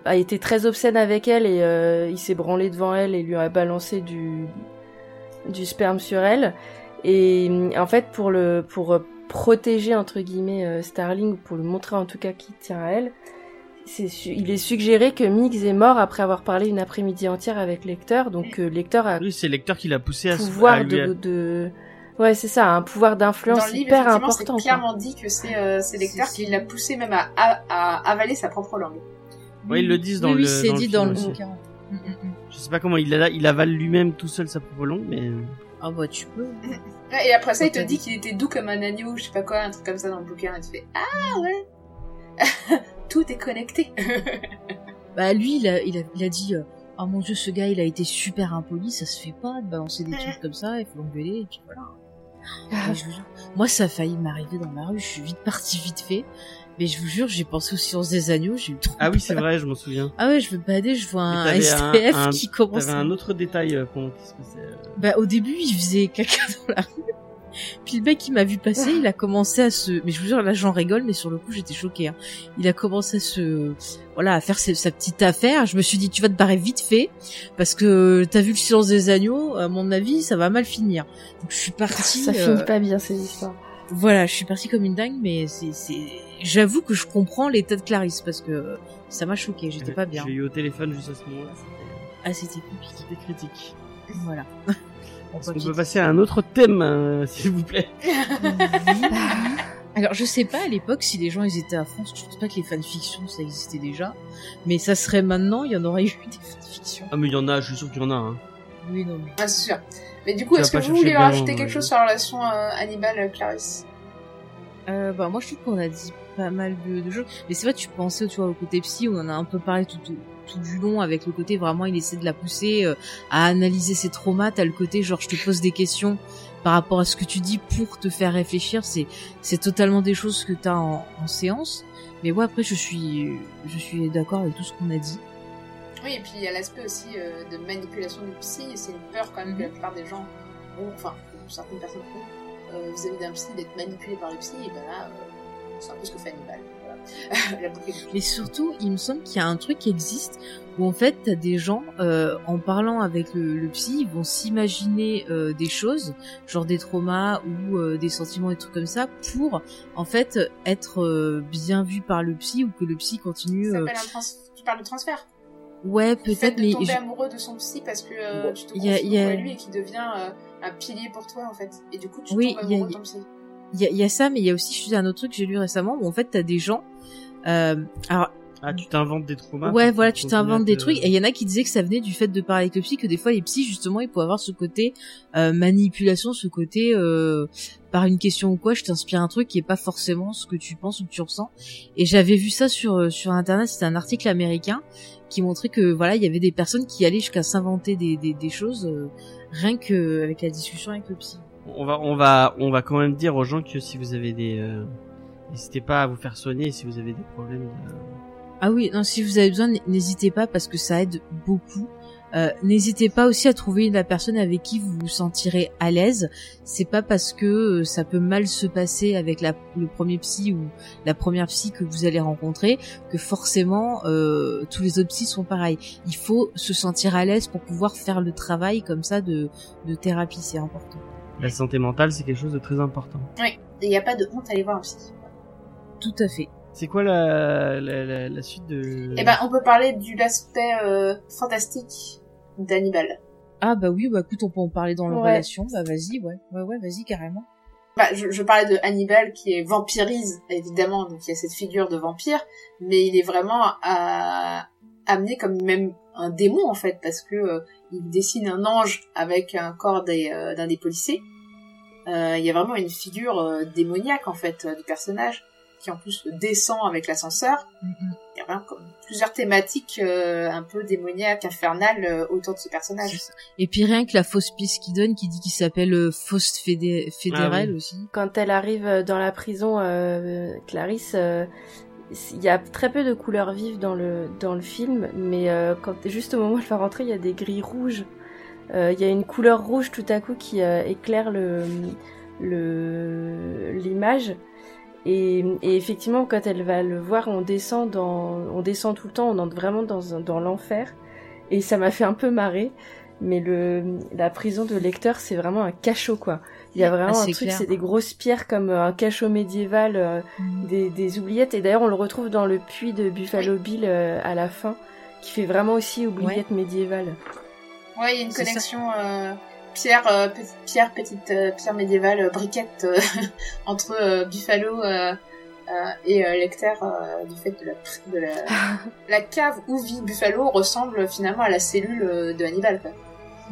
a été très obscène avec elle et euh, il s'est branlé devant elle et lui a balancé du du sperme sur elle et en fait pour le pour euh, protéger entre guillemets euh, Starling pour lui montrer en tout cas qu'il tient à elle c'est su- il est suggéré que Mix est mort après avoir parlé une après-midi entière avec Lecteur donc euh, Lecteur a Oui, c'est Lecteur qui l'a poussé à se- à pouvoir lui- de, de ouais c'est ça un pouvoir d'influence le hyper c'est important quoi. clairement dit que c'est euh, c'est Lecter C'est- qui l'a poussé même à, à, à avaler sa propre langue. Ouais, ils le disent dans oui, le- Oui, c'est dit dans le bouquin. Je sais pas comment il, a, il avale lui-même tout seul sa propre langue, mais... Ah bah tu peux. Ouais, Et après ça, il te dit qu'il était doux comme un agneau, je sais pas quoi, un truc comme ça dans le bouquin, et tu fais Ah ouais Tout est connecté Bah lui, il a, il a, il a dit, oh mon dieu, ce gars, il a été super impoli, ça se fait pas de balancer des trucs comme ça, il faut l'engueuler, et puis voilà. Mais je moi, ça a failli m'arriver dans la rue, je suis vite partie vite fait, mais je vous jure, j'ai pensé au silence des agneaux, j'ai eu trop Ah oui, c'est vrai, je m'en souviens. Ah ouais, je veux balader, je vois un t'avais un- STF un- qui commence T'avais un autre détail euh, pendant qu'il se passait... euh, Bah au début, il faisait caca dans la rue. Puis le mec, il m'a vu passer, il a commencé à se... Mais je vous jure, là, j'en rigole, mais sur le coup, j'étais choquée. hein. Il a commencé à se... Voilà, à faire sa, sa petite affaire. Je me suis dit, tu vas te barrer vite fait, parce que t'as vu le silence des agneaux, à mon avis, ça va mal finir. Donc je suis partie... ça euh, finit pas bien ces histoires Voilà, je suis partie comme une dingue, mais c'est... c'est... J'avoue que je comprends l'état de Clarisse, parce que ça m'a choqué, j'étais pas bien. J'ai eu au téléphone juste à ce moment-là, Ah, c'était compliqué. c'était critique. Voilà. Est-ce qu'on peut passer à un autre thème, euh, s'il vous plaît? Alors je sais pas à l'époque si les gens ils étaient à fond, je pense pas que les fanfictions ça existait déjà, mais ça serait maintenant, il y en aurait eu des fanfictions. Ah mais il y en a, je suis sûr qu'il y en a. Hein. Oui non mais. C'est sûr. Mais du coup, est-ce que vous voulez rajouter quelque ouais. chose sur la relation euh, Hannibal-Clarisse Euh, bah moi je trouve qu'on a dit pas mal de, de choses, mais c'est vrai tu pensais tu vois au côté psy, on en a un peu parlé tout, tout, tout du long avec le côté vraiment il essaie de la pousser euh, à analyser ses traumas, t'as le côté genre je te pose des questions par rapport à ce que tu dis pour te faire réfléchir, c'est c'est totalement des choses que t'as en, en séance. Mais ouais après je suis je suis d'accord avec tout ce qu'on a dit. Oui, et puis il y a l'aspect aussi euh, de manipulation du psy, et c'est une peur quand même que la plupart des gens ont, enfin, certaines personnes ont, euh, vis-à-vis d'un psy, d'être manipulé par le psy, et ben là, euh, c'est un peu ce que fait Hannibal. Voilà. la boucle. Mais surtout, il me semble qu'il y a un truc qui existe où en fait, t'as des gens, euh, en parlant avec le, le psy, ils vont s'imaginer euh, des choses, genre des traumas ou euh, des sentiments, des trucs comme ça, pour en fait être euh, bien vu par le psy ou que le psy continue. Ça s'appelle un trans... Tu parles de transfert Ouais, peut-être, mais tomber je- amoureux de son psy parce que euh, tu te Il y a- y a- lui et qui devient euh, un pilier pour toi, en fait. Et du coup, tu Oui, tombes y a- amoureux de ton psy. il y y a ça, mais il y a aussi, je suis un autre truc que j'ai lu récemment où en fait, t'as des gens Euh, alors Ah, tu t'inventes des traumas. Ouais, voilà, tu t'inventes des trucs. Et il y en a qui disaient que ça venait du fait de parler avec le psy, que des fois les psys, justement, ils pouvaient avoir ce côté euh, manipulation, ce côté euh, par une question ou quoi, je t'inspire un truc qui est pas forcément ce que tu penses ou que tu ressens. Et j'avais vu ça sur euh, sur internet, c'était un article américain qui montrait que voilà, il y avait des personnes qui allaient jusqu'à s'inventer des, des, des choses euh, rien que avec la discussion avec le psy. On va, on va, on va quand même dire aux gens que si vous avez des, euh, n'hésitez pas à vous faire soigner si vous avez des problèmes. de- Ah oui, non, si vous avez besoin, n'hésitez pas parce que ça aide beaucoup. Euh, n'hésitez pas aussi à trouver la personne avec qui vous vous sentirez à l'aise. C'est pas parce que euh, ça peut mal se passer avec la, le premier psy ou la première psy que vous allez rencontrer que forcément euh, tous les autres psys sont pareils. Il faut se sentir à l'aise pour pouvoir faire le travail comme ça de, de thérapie, c'est important. La santé mentale, c'est quelque chose de très important. Oui, il n'y a pas de honte à aller voir un psy. Tout à fait. C'est quoi la, la, la, la suite de Eh ben, on peut parler du l'aspect euh, fantastique d'Hannibal. Ah bah oui, bah écoute, on peut en parler dans la Ouais. relation. Bah vas-y, ouais, ouais, ouais, vas-y carrément. Bah, je, je parlais de Hannibal qui est vampirise, évidemment, donc il y a cette figure de vampire, mais il est vraiment à- amené comme même un démon en fait, parce que euh, il dessine un ange avec un corps des, euh, d'un des policiers. Euh, Il y a vraiment une figure euh, démoniaque en fait euh, du personnage, qui en plus descend avec l'ascenseur. Mm, Il y a vraiment comme plusieurs thématiques euh, un peu démoniaques, infernales euh, autour de ce personnage. Et puis rien que la fausse piste qu'il donne, qui dit qu'il s'appelle euh, Fausse fédé- fédérale Ah oui. aussi. Quand elle arrive dans la prison, euh, Clarisse, euh, il y a très peu de couleurs vives dans le dans le film, mais euh, quand juste au moment où elle va rentrer, il y a des grilles rouges. Euh, Il y a une couleur rouge tout à coup qui euh, éclaire le le l'image. Et, et effectivement, quand elle va le voir, on descend dans, on descend tout le temps, on entre vraiment dans un- dans l'enfer. Et ça m'a fait un peu marrer. Mais le la prison de lecteur, c'est vraiment un cachot quoi. Il y a vraiment Ah, un c'est truc, clair. c'est des grosses pierres comme euh, un cachot médiéval, euh, des, des oubliettes. Et d'ailleurs, on le retrouve dans le puits de Buffalo Bill euh, à la fin, qui fait vraiment aussi oubliette médiévale. Ouais, il y a une connexion euh, pierre, euh, petite pierre, petite euh, pierre médiévale, euh, briquette euh, entre euh, Buffalo euh, euh, et euh, Lecter euh, du fait de la, de la, la cave où vit Buffalo ressemble finalement à la cellule de Hannibal. Quoi.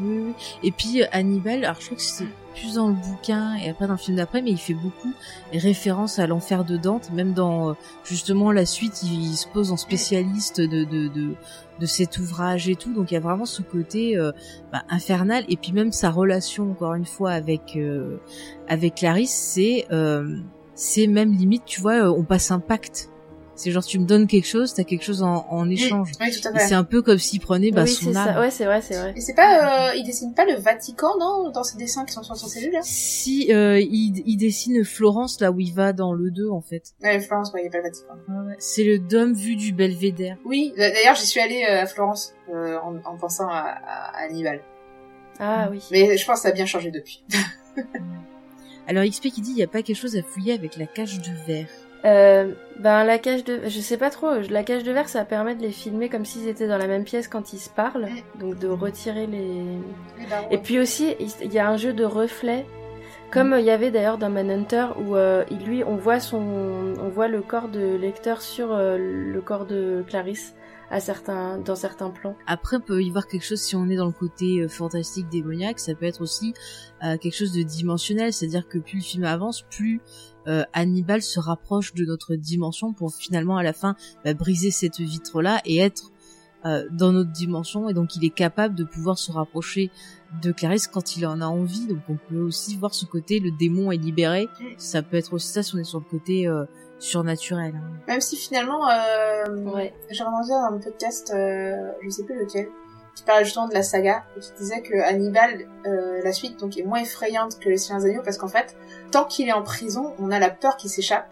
Oui, oui. Et puis Hannibal, alors je crois que c'est plus dans le bouquin et après dans le film d'après, mais il fait beaucoup référence à l'enfer de Dante. Même dans euh, justement la suite, il, se pose en spécialiste de, de, de, cet ouvrage et tout. Donc il y a vraiment ce côté euh, bah, infernal. Et puis même sa relation, encore une fois, avec euh, avec Clarisse, c'est c'est même limite, tu vois, on passe un pacte. C'est genre tu me donnes quelque chose, t'as quelque chose en, en échange. Oui, tout à Et fait. c'est un peu comme s'il prenait bah, oui, son c'est âme. ça. Ouais, c'est vrai, c'est vrai. Et c'est pas, euh, il dessine pas le Vatican, non, dans ses dessins qui sont sur son cellule là Si euh, il, il dessine Florence là où il va dans le 2 en fait. Ouais, Florence, ouais, il y a pas le Vatican. C'est le dôme vu du belvédère. Oui, d'ailleurs, j'y suis allée euh, à Florence euh, en, en pensant à, à Hannibal. Ah oui. Mais je pense que ça a bien changé depuis. Alors XP qui dit il n'y a pas quelque chose à fouiller avec la cage de verre. Euh, ben la cage de, je sais pas trop. La cage de verre, ça permet de les filmer comme s'ils étaient dans la même pièce quand ils se parlent, donc de retirer les. Et puis aussi, il y a un jeu de reflets, comme euh, il y avait d'ailleurs dans Manhunter où euh, lui, on voit son, on voit le corps de lecteur sur euh, le corps de Clarisse à certains, dans certains plans. Après on peut y voir quelque chose si on est dans le côté euh, fantastique démoniaque, ça peut être aussi euh, quelque chose de dimensionnel, c'est-à-dire que plus le film avance, plus euh, Hannibal se rapproche de notre dimension pour finalement à la fin bah, briser cette vitre là et être euh, dans notre dimension et donc il est capable de pouvoir se rapprocher de Clarisse quand il en a envie donc on peut aussi voir ce côté le démon est libéré ça peut être aussi ça si on est sur le côté euh, surnaturel hein. Même si finalement, euh, Ouais. j'ai entendu dans un podcast, euh, je sais plus lequel, qui parlait justement de la saga et qui disait que Hannibal, euh, la suite, donc est moins effrayante que les Seigneurs des Agneaux parce qu'en fait, tant qu'il est en prison, on a la peur qu'il s'échappe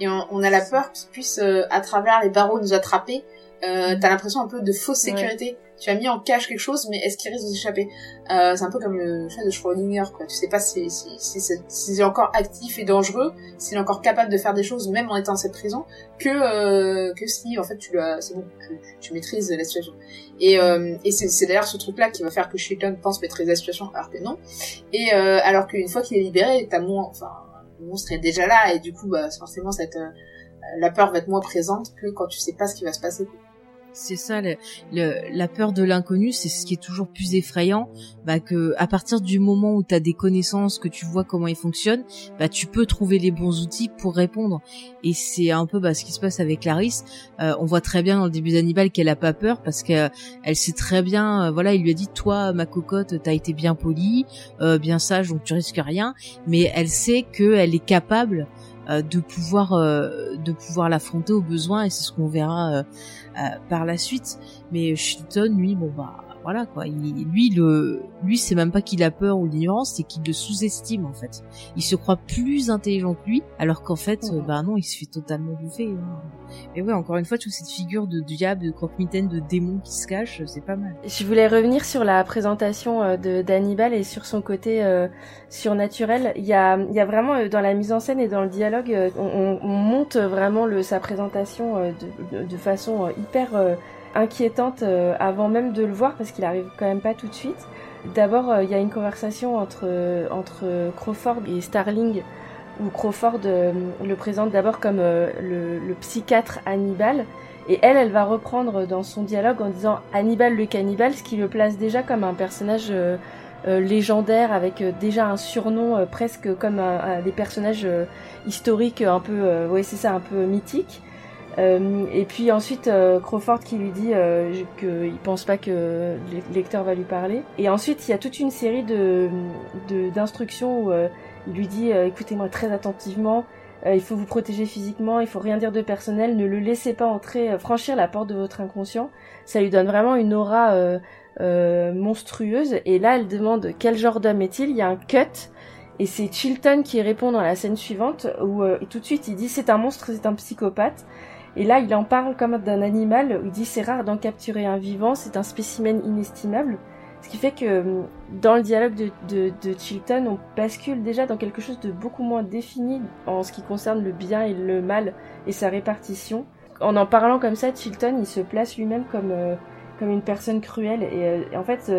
et on, on a la peur qu'il puisse euh, à travers les barreaux nous attraper. Euh, T'as l'impression un peu de fausse Ouais. sécurité. Tu as mis en cache quelque chose, mais est-ce qu'il risque de s'échapper euh, C'est un peu comme le chat de Schrödinger, quoi. Tu sais pas si, si, si, est encore actif et dangereux, s'il est encore capable de faire des choses même en étant dans cette prison, que euh, que si en fait tu c'est bon, tu, tu maîtrises la situation. Et, euh, et c'est, d'ailleurs ce truc-là qui va faire que Shelton pense maîtriser la situation alors que non. Et euh, alors qu'une fois qu'il est libéré, t'as moins, enfin, le monstre est déjà là et du coup, bah, forcément cette euh, la peur va être moins présente que quand tu sais pas ce qui va se passer. C'est ça, la peur de l'inconnu, c'est ce qui est toujours plus effrayant, bah que à partir du moment où tu as des connaissances, que tu vois comment ils fonctionnent, bah tu peux trouver les bons outils pour répondre. Et c'est un peu bah, ce qui se passe avec Clarisse. Euh, on voit très bien dans le début d'Hannibal qu'elle a pas peur parce qu'elle elle sait très bien, euh, voilà, il lui a dit toi ma cocotte, t'as été bien polie, euh, bien sage, donc tu risques rien. Mais elle sait qu'elle est capable euh, de pouvoir euh, de pouvoir l'affronter au besoin et c'est ce qu'on verra euh, par la suite. Mais Shilton lui bon bah voilà quoi. Il, lui, le, lui, c'est même pas qu'il a peur ou l'ignorance, c'est qu'il le sous-estime en fait. Il se croit plus intelligent que lui, alors qu'en fait, bah non, il se fait totalement bouffer. Hein. Et ouais, encore une fois, toute cette figure de diable, de croque-mitaine, de démon qui se cache, c'est pas mal. Je voulais revenir sur la présentation euh, de d'Hannibal et sur son côté euh, surnaturel. Il y a, il y a vraiment euh, dans la mise en scène et dans le dialogue, on, on monte vraiment le, sa présentation de, de, de façon hyper inquiétante euh, avant même de le voir parce qu'il arrive quand même pas tout de suite. D'abord, euh, il y a une conversation entre, euh, entre Crawford et Starling où Crawford le présente d'abord comme le, psychiatre Hannibal et elle, elle va reprendre dans son dialogue en disant Hannibal le cannibale, ce qui le place déjà comme un personnage légendaire avec déjà un surnom presque comme des personnages historiques un peu, ouais c'est ça, un peu mythique. Euh, et puis ensuite euh, Crawford qui lui dit euh, qu'il pense pas que le lecteur va lui parler. Et ensuite il y a toute une série de d'instructions où euh, il lui dit écoutez-moi très attentivement, il faut vous protéger physiquement, il faut rien dire de personnel, ne le laissez pas entrer, franchir la porte de votre inconscient. Ça lui donne vraiment une aura monstrueuse. Et là elle demande quel genre d'homme est-il? Il y a un cut. Et c'est Chilton qui répond dans la scène suivante où tout de suite il dit c'est un monstre, c'est un psychopathe. Et là, il en parle comme d'un animal, il dit c'est rare d'en capturer un vivant, c'est un spécimen inestimable. Ce qui fait que euh, dans le dialogue de, de, Chilton, on bascule déjà dans quelque chose de beaucoup moins défini en ce qui concerne le bien et le mal et sa répartition. En en parlant comme ça, Chilton, il se place lui-même comme, euh, comme une personne cruelle. Et, euh, en fait,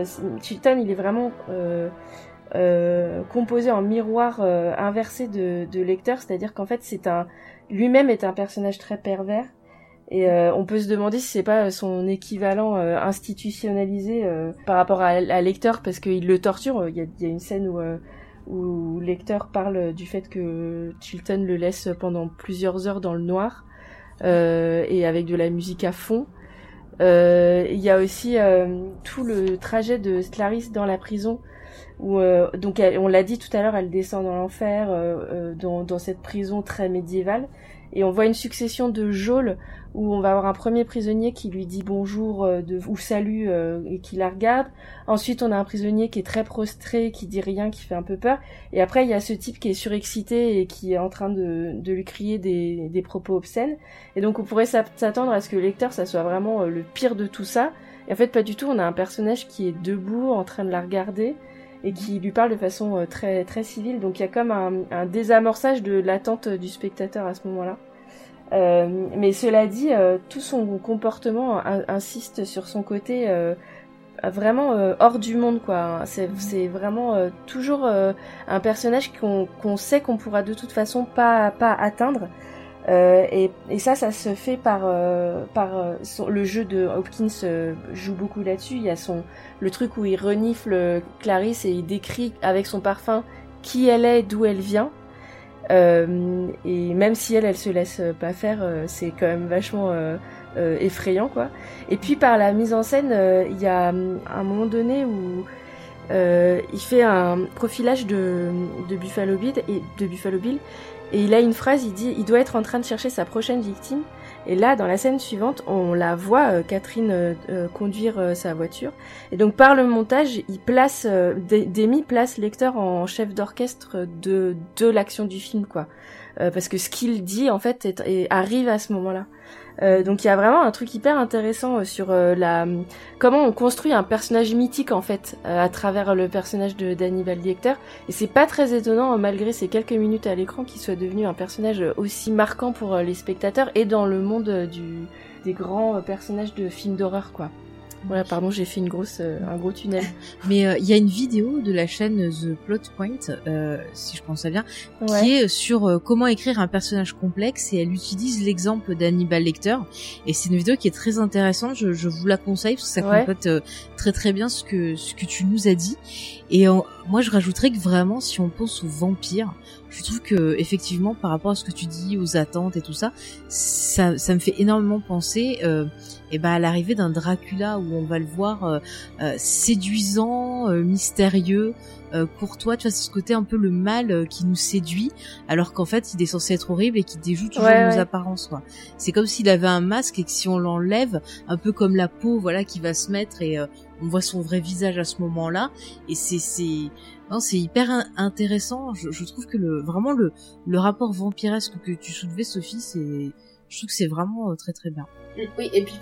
Chilton, il est vraiment composé en miroir inversé de, de lecteur, c'est-à-dire qu'en fait, c'est un lui-même est un personnage très pervers. Et euh, on peut se demander si c'est pas son équivalent euh, institutionnalisé euh, par rapport à, à Lecter parce qu'il le torture. Il y a, y a, une scène où, où Lecter parle du fait que Chilton le laisse pendant plusieurs heures dans le noir et avec de la musique à fond. Il y a aussi tout le trajet de Clarisse dans la prison où donc on l'a dit tout à l'heure, elle descend dans l'enfer dans, dans cette prison très médiévale et on voit une succession de geôles où on va avoir un premier prisonnier qui lui dit bonjour euh, ou salut euh, et qui la regarde. Ensuite, on a un prisonnier qui est très prostré, qui dit rien, qui fait un peu peur. Et après, il y a ce type qui est surexcité et qui est en train de, de lui crier des, des propos obscènes. Et donc, on pourrait s'attendre à ce que le lecteur, ça soit vraiment euh, le pire de tout ça. Et en fait, pas du tout. On a un personnage qui est debout, en train de la regarder et qui lui parle de façon très très civile. Donc il y a comme un, un désamorçage de l'attente du spectateur à ce moment-là. Euh, mais cela dit, euh, tout son comportement insiste sur son côté euh, vraiment hors du monde, quoi. C'est vraiment toujours un personnage qu'on sait qu'on pourra de toute façon pas, pas atteindre. Et, et, ça, ça se fait par, par le jeu de Hopkins joue beaucoup là-dessus. Il y a son le truc où il renifle Clarisse et il décrit avec son parfum qui elle est, d'où elle vient. Euh, et même si elle, elle se laisse pas faire, euh, c'est quand même vachement euh, effrayant, quoi. Et puis par la mise en scène, il y a un moment donné où il fait un profilage de, de Buffalo Bill et de Buffalo Bill et il a une phrase, il dit, il doit être en train de chercher sa prochaine victime. Et là, dans la scène suivante, on la voit, euh, Catherine, euh, euh, conduire sa voiture. Et donc, par le montage, il place, Demi place lecteur en chef d'orchestre de, de l'action du film, quoi. parce que ce qu'il dit, en fait, est, arrive à ce moment-là. Euh, donc il y a vraiment un truc hyper intéressant euh, sur euh, la comment on construit un personnage mythique en fait à travers le personnage de d'Hannibal Lecter et c'est pas très étonnant malgré ces quelques minutes à l'écran qu'il soit devenu un personnage aussi marquant pour les spectateurs et dans le monde des grands personnages de films d'horreur quoi. Voilà, pardon, j'ai fait une grosse, euh, un gros tunnel. Mais euh, il y a une vidéo de la chaîne The Plot Point, euh, si je pense à bien, qui est sur comment écrire un personnage complexe et elle utilise l'exemple d'Hannibal Lecter. Et c'est une vidéo qui est très intéressante. Je, je vous la conseille parce que ça Ouais. complète très très bien ce que ce que tu nous as dit. Et moi, je rajouterais que vraiment, si on pense aux vampires, je trouve que effectivement, par rapport à ce que tu dis, aux attentes et tout ça, ça, ça me fait énormément penser. Euh, et ben à l'arrivée d'un Dracula où on va le voir euh, euh, séduisant, euh, mystérieux, euh, courtois, tu vois, c'est ce côté un peu le mal euh, qui nous séduit, alors qu'en fait il est censé être horrible et qui déjoue toujours Ouais, nos ouais. apparences. quoi. C'est comme s'il avait un masque et que si on l'enlève, un peu comme la peau, voilà, qui va se mettre et euh, on voit son vrai visage à ce moment-là. Et c'est c'est non, c'est hyper in- intéressant. Je, trouve que le vraiment le le rapport vampiresque que tu soulevais, Sophie, c'est je trouve que c'est vraiment euh, très très bien. Oui, et puis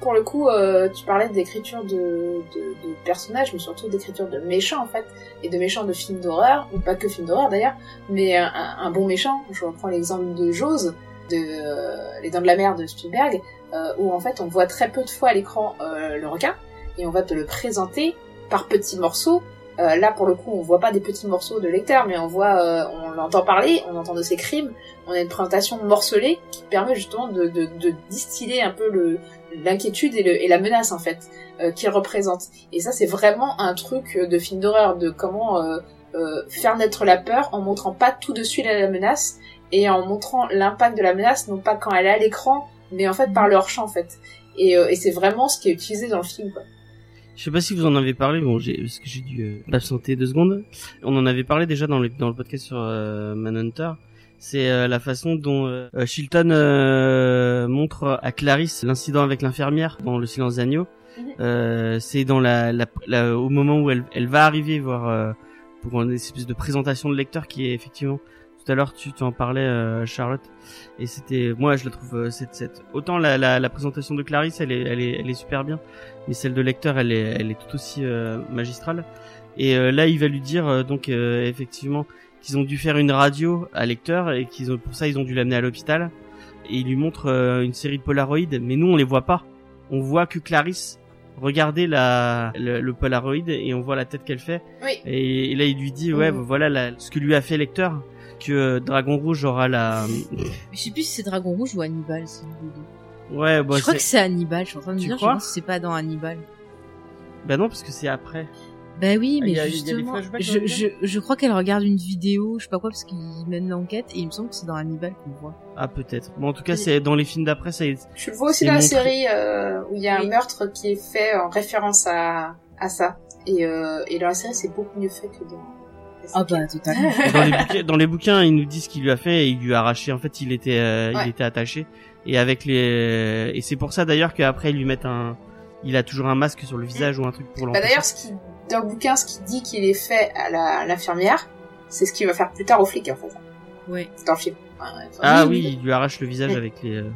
pour, le coup, euh, tu parlais d'écriture de, de, personnages, mais surtout d'écriture de méchants en fait, et de méchants de films d'horreur, ou pas que films d'horreur d'ailleurs, mais un, un bon méchant. Je reprends l'exemple de Jaws, de euh, Les Dents de la Mer de Spielberg, euh, où en fait on voit très peu de fois à l'écran euh, le requin, et on va te le présenter par petits morceaux. Euh, là pour le coup, on voit pas des petits morceaux de lecteur, mais on voit, euh, on l'entend parler, on entend de ses crimes, on a une présentation morcelée qui permet justement de, de, de distiller un peu l'inquiétude et, et la menace en fait euh, qu'il représente. Et ça c'est vraiment un truc de film d'horreur de comment euh, euh, faire naître la peur en montrant pas tout de suite la menace et en montrant l'impact de la menace non pas quand elle est à l'écran mais en fait par leur champ en fait. Et, et c'est vraiment ce qui est utilisé dans le film quoi. Je sais pas si vous en avez parlé, bon, j'ai, parce que j'ai dû euh, m'absenter deux secondes. On en avait parlé déjà dans le, dans le podcast sur euh, Manhunter. C'est euh, la façon dont euh, Shilton euh, montre à Clarisse l'incident avec l'infirmière dans Le Silence des agneaux. Mhm. Euh, c'est dans la, la, la- au moment où elle, elle va arriver voir euh, pour une espèce de présentation de lecteur qui est effectivement tout à l'heure tu, tu en parlais euh, Charlotte. Et c'était moi je la trouve euh, cette, cette. Autant la, la, la présentation de Clarisse elle est, elle est elle est super bien. Mais celle de lecteur elle est elle est tout aussi euh, magistrale. Et là il va lui dire donc effectivement qu'ils ont dû faire une radio à lecteur et qu'ils ont pour ça ils ont dû l'amener à l'hôpital. Et il lui montre une série de Polaroid mais nous on les voit pas. On voit que Clarisse regardez la le, le Polaroid et on voit la tête qu'elle fait. Oui. et, et là il lui dit ouais Mhm. voilà la- ce que lui a fait lecteur que euh, Dragon Rouge aura la Mais je sais plus si c'est Dragon Rouge ou Hannibal, ouais bah je crois que c'est Hannibal, je suis en train de me Tu dire, je crois pense que c'est pas dans Hannibal. bah non parce que c'est après Bah oui, Ah, mais a- il y a des justement, je, je, je crois qu'elle regarde une vidéo, je sais pas quoi, parce qu'il mène l'enquête, et il me semble que c'est dans Hannibal qu'on voit. ah peut-être bon en tout cas c'est dans les films d'après ça est- le vois aussi dans la série euh, où il y a un meurtre qui est fait en référence à, à ça. Et, euh, et dans la série c'est beaucoup mieux fait que dans Ah bah, totalement. dans les bouquins, dans les bouquins, ils nous disent ce qu'il lui a fait et il lui a arraché. En fait, il était, euh, Ouais. il était attaché. Et avec les, et c'est pour ça d'ailleurs qu'après ils lui mettent un, il a toujours un masque sur le visage ou un truc pour Bah l'empêcher. d'ailleurs, ce qui, dans le bouquin, ce qui dit qu'il est fait à l'infirmière, c'est ce qu'il va faire plus tard au flic, en fait. C'est dans le film. Enfin, ah oui, il lui arrache le visage Oui. avec les. euh,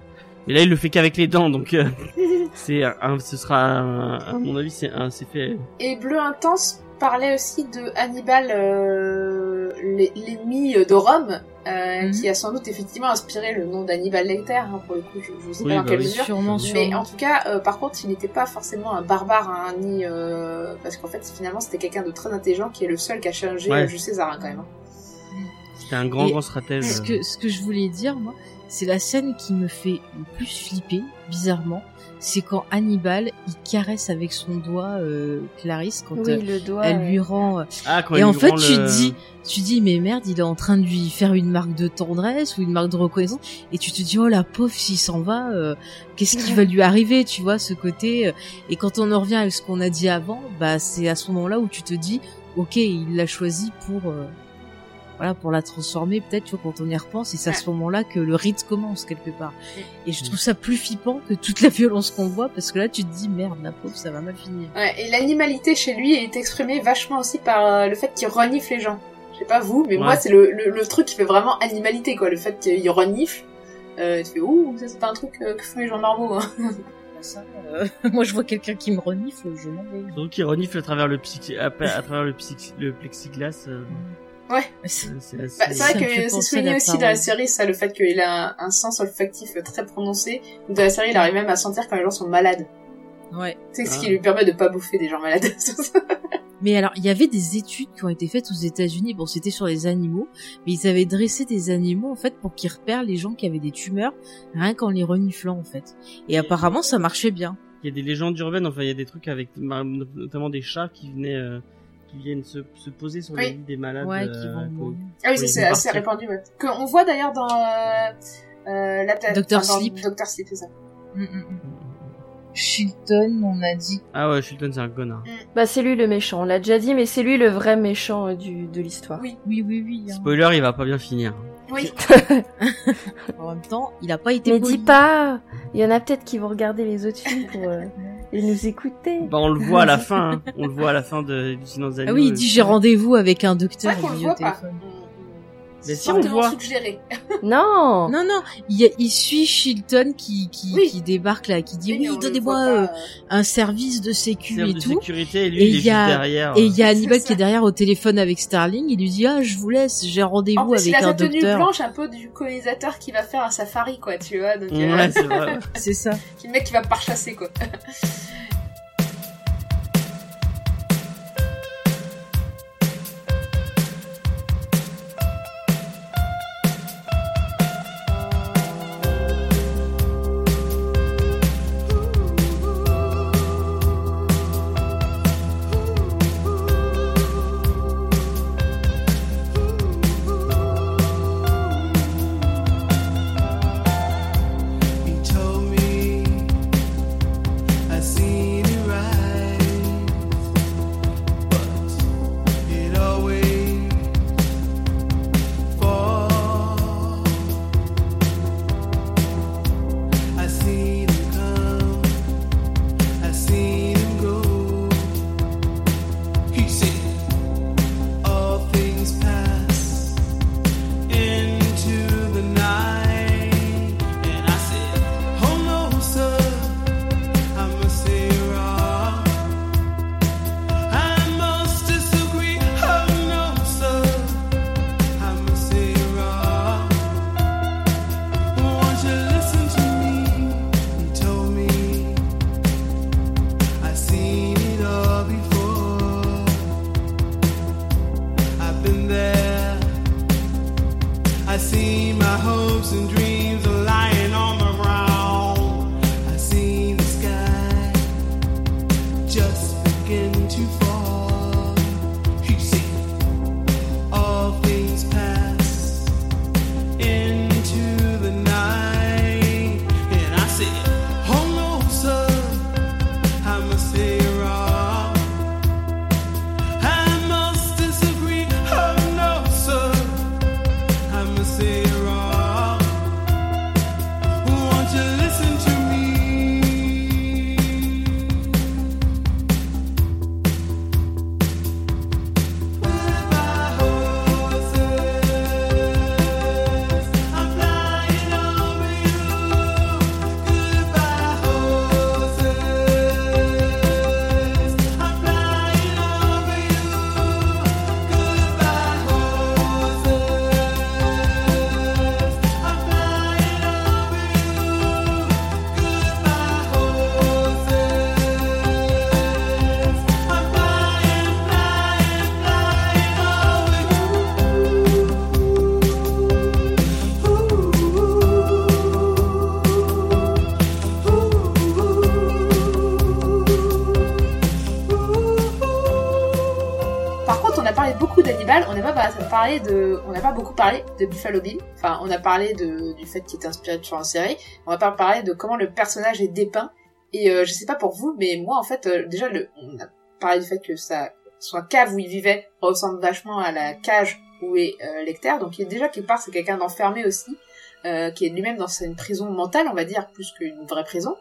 Mais là, il le fait qu'avec les dents, donc euh, c'est un- ce sera, un- à mon avis, c'est un, c'est fait. Et Bleu Intense parlait aussi de Hannibal, euh, l'e- l'ennemi de Rome, euh, Mhm. qui a sans doute effectivement inspiré le nom d'Hannibal Lecter, hein, pour le coup, je, je sais Oui, pas dans bah quelle oui. mesure. Sûrement, Mais sûrement. en tout cas, euh, par contre, il n'était pas forcément un barbare, hein, ni euh, parce qu'en fait, finalement, c'était quelqu'un de très intelligent qui est le seul qui a challengé Ouais. euh, Jules César hein, quand même. hein. C'était un grand, Et grand stratège. Ce que, ce que je voulais dire, moi, c'est la scène qui me fait le plus flipper, bizarrement. C'est quand Hannibal, il caresse avec son doigt euh, Clarisse quand euh, Oui, le doigt. elle euh, lui rend. euh, Ah, quand Et en fait, tu le- dis, tu dis, mais merde, il est en train de lui faire une marque de tendresse ou une marque de reconnaissance, et tu te dis, oh la pauvre, s'il s'en va, euh, qu'est-ce qui va lui arriver, tu vois, ce côté. euh, et quand on en revient à ce qu'on a dit avant, bah c'est à ce moment-là où tu te dis, ok, il l'a choisi pour, euh, voilà, pour la transformer, peut-être, tu vois, quand on y repense, et c'est à ce moment-là que le rite commence quelque part. Et je trouve ça plus flippant que toute la violence qu'on voit, parce que là, tu te dis, merde, la pauvre, ça va mal finir. Ouais, et l'animalité chez lui est exprimée vachement aussi par euh, le fait qu'il renifle les gens. Je sais pas vous, mais moi c'est le, le, le truc qui fait vraiment animalité quoi, le fait qu'il renifle. Euh, tu fais ouh, ça c'est pas un truc euh, que font les gens normaux. Hein. Ça, euh, moi, je vois quelqu'un qui me renifle, je m'en vais. Donc il renifle à travers le psy, à, à travers le, psy, le plexiglas. euh, C'est assez- Bah, c'est vrai que c'est souligné aussi dans la série, ça, le fait qu'il a un, un sens olfactif très prononcé. Dans la série, il arrive même à sentir quand les gens sont malades. Ouais. C'est ce Ah. qui lui permet de pas bouffer des gens malades. Mais alors, il y avait des études qui ont été faites aux États-Unis. Bon, c'était sur les animaux, mais ils avaient dressé des animaux en fait pour qu'ils repèrent les gens qui avaient des tumeurs rien qu'en les reniflant en fait. Et apparemment, ça marchait bien. Il y a des légendes urbaines, enfin il y a des trucs avec ma- notamment des chats qui venaient, euh, qui viennent se, se poser sur les Oui. lits des malades. Ouais, euh, qui vont. Ah oui, c'est assez répandu, ouais. Qu'on voit d'ailleurs dans euh, la planète. Enfin, dans Sleep. Dr. Sleep, c'est ça. Mm, mm, mm. Shilton, on a dit. Ah ouais, Shilton c'est un connard. Bah c'est lui le méchant, on l'a déjà dit, mais c'est lui le vrai méchant euh, du, de l'histoire. Oui. Oui, oui, oui. hein. Spoiler, il va pas bien finir. Oui. En même temps, il a pas été Mais poli. dis pas Il y en a peut-être qui vont regarder les autres films pour euh, et nous écouter. Bah on le voit à la fin, hein. on le voit à la fin de du silence des Ah oui, il dit j'ai rendez-vous avec un docteur. vrai qu'on le il dit voit au pas. Mais si, C'est on voit. suggéré. Non Non, non, il, y a- il suit Shilton qui, qui, Oui. qui débarque là, qui dit mais oui, donnez-moi euh, un service de sécu et de tout. sécurité et lui Et il y a- derrière. Et il y a Hannibal qui est derrière au téléphone avec Starling. Il lui dit ah je vous laisse, j'ai En rendez-vous plus, il avec a un sa tenue docteur. blanche un peu du colonisateur qui va faire un safari, quoi, tu vois. Donc, euh, Ouais, c'est vrai. C'est ça. le mec qui va parchasser, quoi. Parlé on n'a pas beaucoup parlé de Buffalo Bill. Enfin, on a parlé du fait qu'il est inspiré de en série. On va pas parler de comment le personnage est dépeint. Et euh, je sais pas pour vous, mais moi, en fait, euh, déjà, le, on a parlé du fait que sa, son cave où il vivait ressemble vachement à la cage où est euh, Lecter. Donc, il, déjà, quelque part, c'est quelqu'un d'enfermé aussi, euh, qui est lui-même dans une prison mentale, on va dire, plus qu'une vraie prison.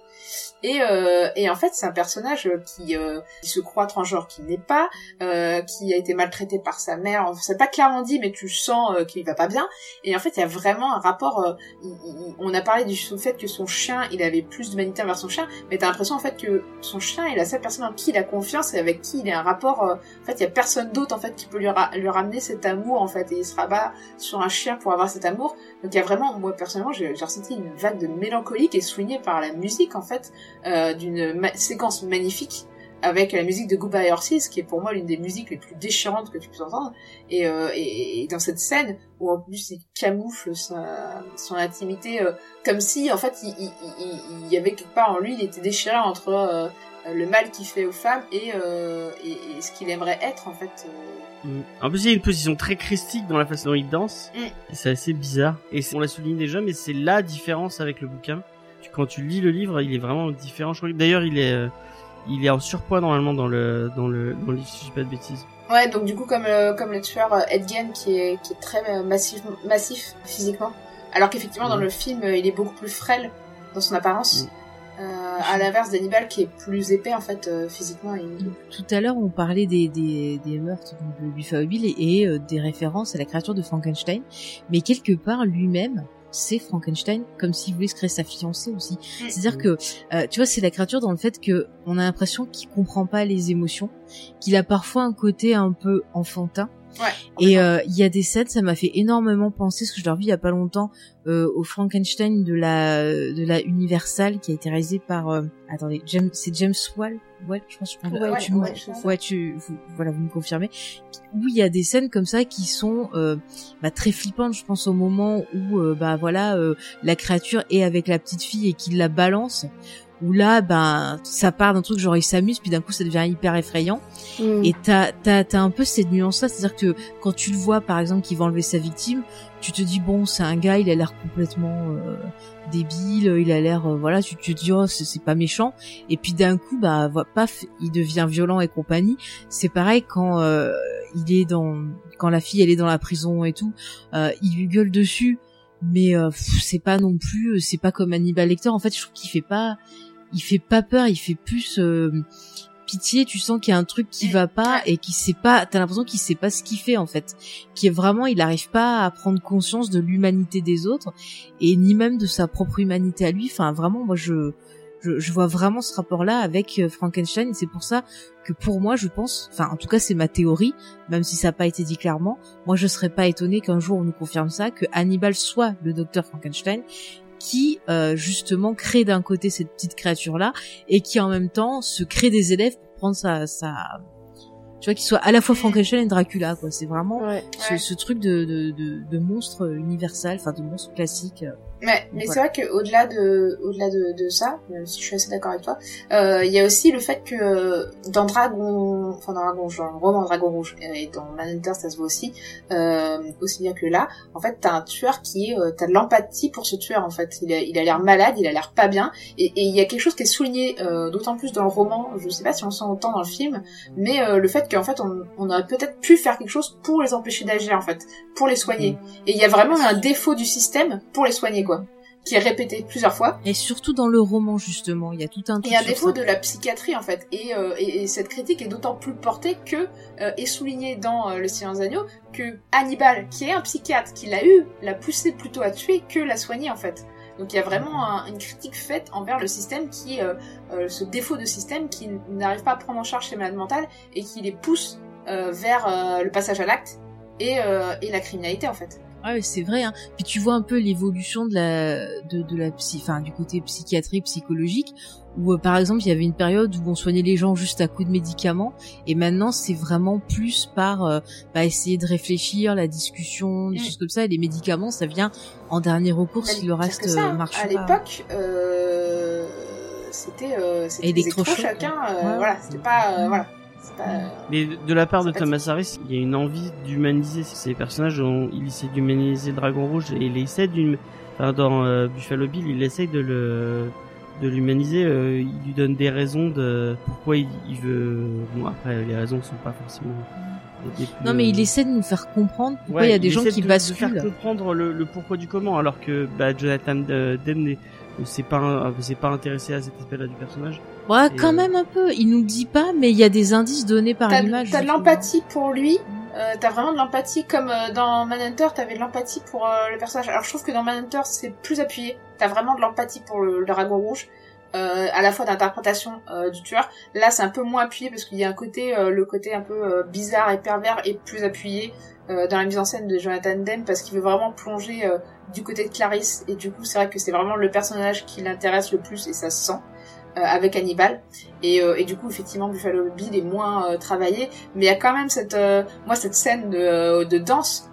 Et, euh, et en fait, c'est un personnage qui, euh, qui se croit transgenre, qui n'est pas, euh, qui a été maltraité par sa mère. C'est pas clairement dit, mais tu sens euh, qu'il va pas bien. Et en fait, il y a vraiment un rapport. euh, on a parlé du fait que son chien, il avait plus d'humanité envers son chien, mais t'as l'impression en fait que son chien est la seule personne en qui il a confiance et avec qui il a un rapport. euh, en fait, il y a personne d'autre en fait qui peut lui ramener cet amour en fait, et il se rabat sur un chien pour avoir cet amour. Donc il y a vraiment, moi, personnellement, j'ai ressenti une vague de mélancolie qui est soulignée par la musique en fait, euh, d'une séquence magnifique avec la musique de Goodbye Horses, qui est pour moi l'une des musiques les plus déchirantes que tu puisses entendre. Et, euh, et, et dans cette scène où en plus il camoufle sa, son intimité, euh, comme si en fait il, il, il, il y avait quelque part en lui, il était déchiré entre euh, le mal qu'il fait aux femmes euh, et, et ce qu'il aimerait être en fait. Euh. Mm. En plus, il y a une position très christique dans la façon dont il danse. Mm. C'est assez bizarre. Et on l'a souligné déjà, mais c'est la différence avec le bouquin. Quand tu lis le livre, il est vraiment différent. D'ailleurs, il est, euh, il est en surpoids normalement dans le, dans le, dans le livre, si je dis pas de bêtises. Ouais, donc du coup comme le, comme le tueur euh, Ed Gein qui est, qui est très euh, massif, massif physiquement, alors qu'effectivement dans Mhm. le film euh, il est beaucoup plus frêle dans son apparence. Euh, à l'inverse d'Hannibal qui est plus épais en fait euh, physiquement. Il... Tout à l'heure, on parlait des, des, des meurtres donc, de Buffalo Bill et, et, euh, des références à la créature de Frankenstein. Mais quelque part, lui-même, c'est Frankenstein, comme s'il voulait se créer sa fiancée aussi. C'est-à-dire que, euh, tu vois, c'est la créature dans le fait que on a l'impression qu'il comprend pas les émotions, qu'il a parfois un côté un peu enfantin. Ouais. Et euh, il y a des scènes, ça m'a fait énormément penser, ce que je leur vis il y a pas longtemps, euh, au Frankenstein de la de la Universal qui a été réalisé par, euh, attendez, James, c'est James Wall, ouais, je pense. que je- Ouais, tu ouais, ouais, ouais, tu, vous, voilà, vous me confirmez. Où il y a des scènes comme ça qui sont bah, très flippantes. Je pense au moment où, bah voilà, la créature est avec la petite fille et qu'il la balance. Où là, ben, ça part d'un truc genre il s'amuse, puis d'un coup ça devient hyper effrayant. Mm. Et t'as, t'as, t'as un peu cette nuance-là, c'est-à-dire que quand tu le vois, par exemple, qui va enlever sa victime, tu te dis bon, c'est un gars, il a l'air complètement euh, débile, il a l'air, euh, voilà, tu, te dis oh, c'est, pas méchant. Et puis d'un coup, bah, paf, il devient violent et compagnie. C'est pareil quand euh, il est dans, quand la fille elle est dans la prison et tout, euh, il lui gueule dessus, mais euh, c'est pas non plus, c'est pas comme Hannibal Lecter. En fait, je trouve qu'il fait pas, il fait pas peur, il fait plus euh, pitié. Tu sens qu'il y a un truc qui va pas et qui sait pas. T'as l'impression qu'il sait pas ce qu'il fait en fait. Qui est vraiment, il arrive pas à prendre conscience de l'humanité des autres et ni même de sa propre humanité à lui. Enfin, vraiment, moi je je, je vois vraiment ce rapport-là avec euh, Frankenstein et c'est pour ça que pour moi, je pense, enfin en tout cas c'est ma théorie, même si ça n'a pas été dit clairement, moi je serais pas étonné qu'un jour on nous confirme ça, que Hannibal soit le docteur Frankenstein, qui euh, justement crée d'un côté cette petite créature-là et qui en même temps se crée des élèves pour prendre sa, sa... tu vois, qu'il soit à la fois Frankenstein et Dracula, quoi. C'est vraiment Ouais. ce, Ouais. ce truc de, de, de, de monstre universel, enfin de monstre classique. Mais Voilà. c'est vrai qu'au-delà de, au-delà de, de ça, même si je suis assez d'accord avec toi, euh, il y a aussi le fait que euh, dans Dragon, enfin dans Dragon dans le roman Dragon Rouge et dans Manhunter, ça se voit aussi, euh, aussi bien que là, en fait, t'as un tueur qui est, euh, t'as de l'empathie pour ce tueur en fait. Il a, il a l'air malade, il a l'air pas bien, et et il y a quelque chose qui est souligné euh, d'autant plus dans le roman. Je sais pas si on sent autant dans le film, mais euh, le fait qu'en fait, on, on aurait peut-être pu faire quelque chose pour les empêcher d'agir en fait, pour les soigner. Et il y a vraiment un défaut du système pour les soigner quoi qui est répété plusieurs fois. Et surtout dans le roman justement, il y a tout un truc Et sur défaut ça. de la psychiatrie en fait. Et, euh, et, et cette critique est d'autant plus portée que euh, est souligné dans euh, Le Silence des Agneaux que Hannibal, qui est un psychiatre, qui l'a eu, l'a poussé plutôt à tuer que la soigner en fait. Donc il y a vraiment un- une critique faite envers le système qui, ce défaut de système qui n'arrive pas à prendre en charge ces malades mentales et qui les pousse vers le passage à l'acte et, et la criminalité en fait. Ah ouais, c'est vrai. Hein. Puis tu vois un peu l'évolution de la de, de la psy, enfin du côté psychiatrie psychologique, où euh, par exemple il y avait une période où on soignait les gens juste à coup de médicaments, et maintenant c'est vraiment plus par euh, bah, essayer de réfléchir, la discussion, des Mm. choses comme ça. Et les médicaments, ça vient en dernier recours si le reste ça, euh, marche à pas. l'époque, euh, c'était euh, c'était Électrochoc, électrochocs, hein, ouais. voilà, c'était pas euh, voilà, Mais de la part de Thomas Harris, il y a une envie d'humaniser ces personnages. On- Il essaie d'humaniser Dragon Rouge et il essaie d'une, enfin, dans euh, Buffalo Bill, il essaie de le de l'humaniser. euh, il lui donne des raisons de pourquoi il, il veut. Bon après, les raisons sont pas forcément. plus- Non mais il essaie de nous faire comprendre pourquoi Ouais, il y a des gens qui de, basculent. De faire comprendre le, le pourquoi du comment, alors que bah, Jonathan euh, Demme s'est pas pas intéressé à cet aspect-là du personnage. Ouais, Et, quand euh, même un peu. Il nous le dit pas, mais il y a des indices donnés par t'as l'image. t'as de l'empathie pour lui, euh, t'as vraiment de l'empathie comme euh, dans Manhunter, t'avais de l'empathie pour euh, le personnage. Alors je trouve que dans Manhunter c'est plus appuyé, t'as vraiment de l'empathie pour le, le dragon rouge. euh, à la fois d'interprétation euh, du tueur. Là, c'est un peu moins appuyé parce qu'il y a un côté, euh, le côté un peu euh, bizarre et pervers est plus appuyé euh, dans la mise en scène de Jonathan Demme parce qu'il veut vraiment plonger euh, du côté de Clarisse et du coup, c'est vrai que c'est vraiment le personnage qui l'intéresse le plus et ça se sent. euh, avec Hannibal et, du coup effectivement Buffalo Bill est moins travaillé mais il y a quand même cette moi cette scène de, de danse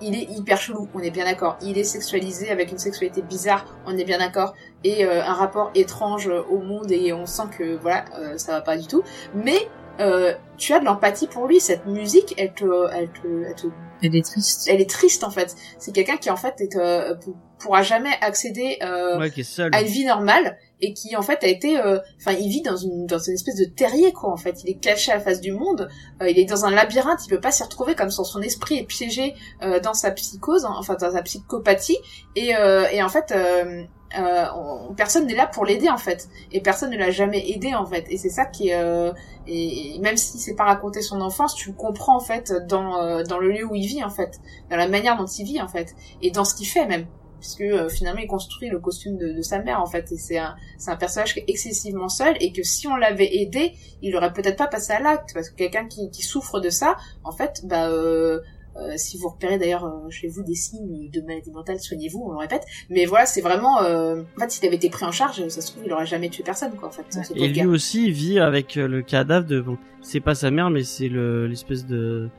il est hyper chelou, on est bien d'accord. Il est sexualisé avec une sexualité bizarre, on est bien d'accord. Et un rapport étrange au monde et on sent que voilà, ça va pas du tout. Mais euh, tu as de l'empathie pour lui. Cette musique, elle te, elle te, elle te Elle est triste. elle est triste en fait. C'est quelqu'un qui en fait est, euh, pourra jamais accéder euh, Ouais, seul. à une vie normale et qui en fait a été, euh, enfin il vit dans une dans une espèce de terrier quoi en fait. Il est caché à la face du monde. euh, il est dans un labyrinthe. Il peut pas s'y retrouver comme son son esprit est piégé euh, dans sa psychose, hein, enfin dans sa psychopathie et euh, et en fait. Euh, euh, on- personne n'est là pour l'aider en fait et personne ne l'a jamais aidé en fait et c'est ça qui est euh, et, et même si c'est pas raconter son enfance tu le comprends en fait dans euh, dans le lieu où il vit en fait dans la manière dont il vit en fait et dans ce qu'il fait même puisque euh, finalement il construit le costume de, de sa mère en fait et c'est un c'est un personnage qui est excessivement seul et que si on l'avait aidé il aurait peut-être pas passé à l'acte parce que quelqu'un qui, qui souffre de ça en fait bah euh, euh, si vous repérez d'ailleurs chez vous des signes de maladie mentale, soignez-vous, on le répète. Mais voilà, c'est vraiment... Euh... En fait, s'il avait été pris en charge, ça se trouve, il aurait jamais tué personne, quoi, en fait. Ouais. Et lui gars. aussi il vit avec le cadavre de bon, c'est pas sa mère mais c'est le l'espèce de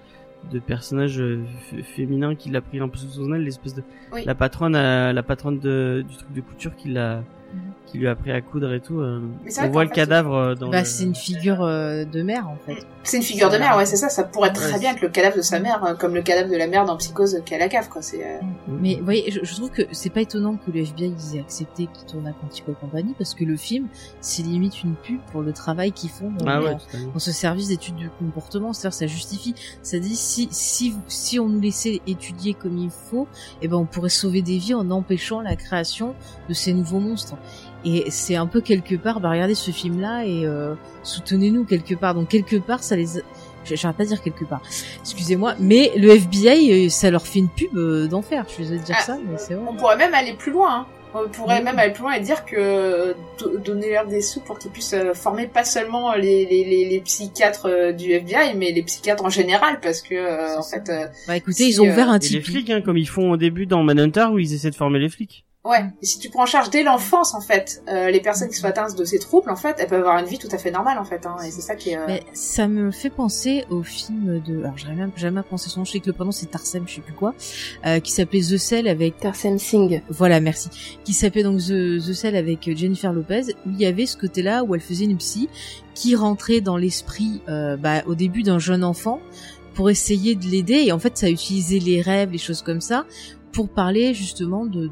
de personnage euh, féminin qui l'a pris un peu sous son aile, l'espèce de Oui. la patronne euh, la patronne de du truc de couture qui l'a qui lui a appris à coudre et tout. euh, on voit le cadavre euh, dans Bah, le- c'est une figure euh, de mère, en fait. C'est une figure de mère, ouais, c'est ça. Ça pourrait très Ouais, bien être le cadavre de sa mère, euh, comme le cadavre de la mère dans Psychose qui a la cave, quoi. C'est... euh, Mais vous voyez, je, je trouve que c'est pas étonnant que le FBI ils aient accepté qu'il tourne à Quantico Company parce que le film, c'est limite une pub pour le travail qu'ils font dans, Ah ouais, dans- totalement. dans ce service d'études du comportement. C'est-à-dire, ça justifie. Ça dit si si si on nous laissait étudier comme il faut, eh ben on pourrait sauver des vies en empêchant la création de ces nouveaux monstres. Et c'est un peu quelque part, bah regardez ce film-là et euh, soutenez-nous quelque part. Donc quelque part, ça les, a- je j'arrête pas de dire quelque part. Excusez-moi, mais le FBI, euh, ça leur fait une pub euh, d'enfer. Je suis désolée de dire Ah, ça, mais c'est vrai. On pourrait même aller plus loin, hein. On pourrait même aller plus loin et dire que euh, do- donner leur des sous pour qu'ils puissent euh, former pas seulement les, les, les, les psychiatres du FBI, mais les psychiatres en général, parce que euh, en fait, euh, Bah écoutez, Si, ils ont euh, ouvert un Et les flics, hein, comme ils font au début dans Manhunter où ils essaient de former les flics. Ouais. Et si tu prends en charge dès l'enfance, en fait, euh, les personnes qui sont atteintes de ces troubles, en fait, elles peuvent avoir une vie tout à fait normale, en fait. Hein, et c'est ça qui est. euh, Mais ça me fait penser au film de, alors j'aurais même jamais pensé son nom, je sais que le prénom c'est Tarsem, je sais plus quoi, euh, qui s'appelait The Cell avec, Tarsem Singh. voilà, merci, qui s'appelait donc The, The Cell avec Jennifer Lopez, où il y avait ce côté-là où elle faisait une psy qui rentrait dans l'esprit, euh, bah, au début d'un jeune enfant pour essayer de l'aider et en fait ça a utilisé les rêves, les choses comme ça pour parler justement de,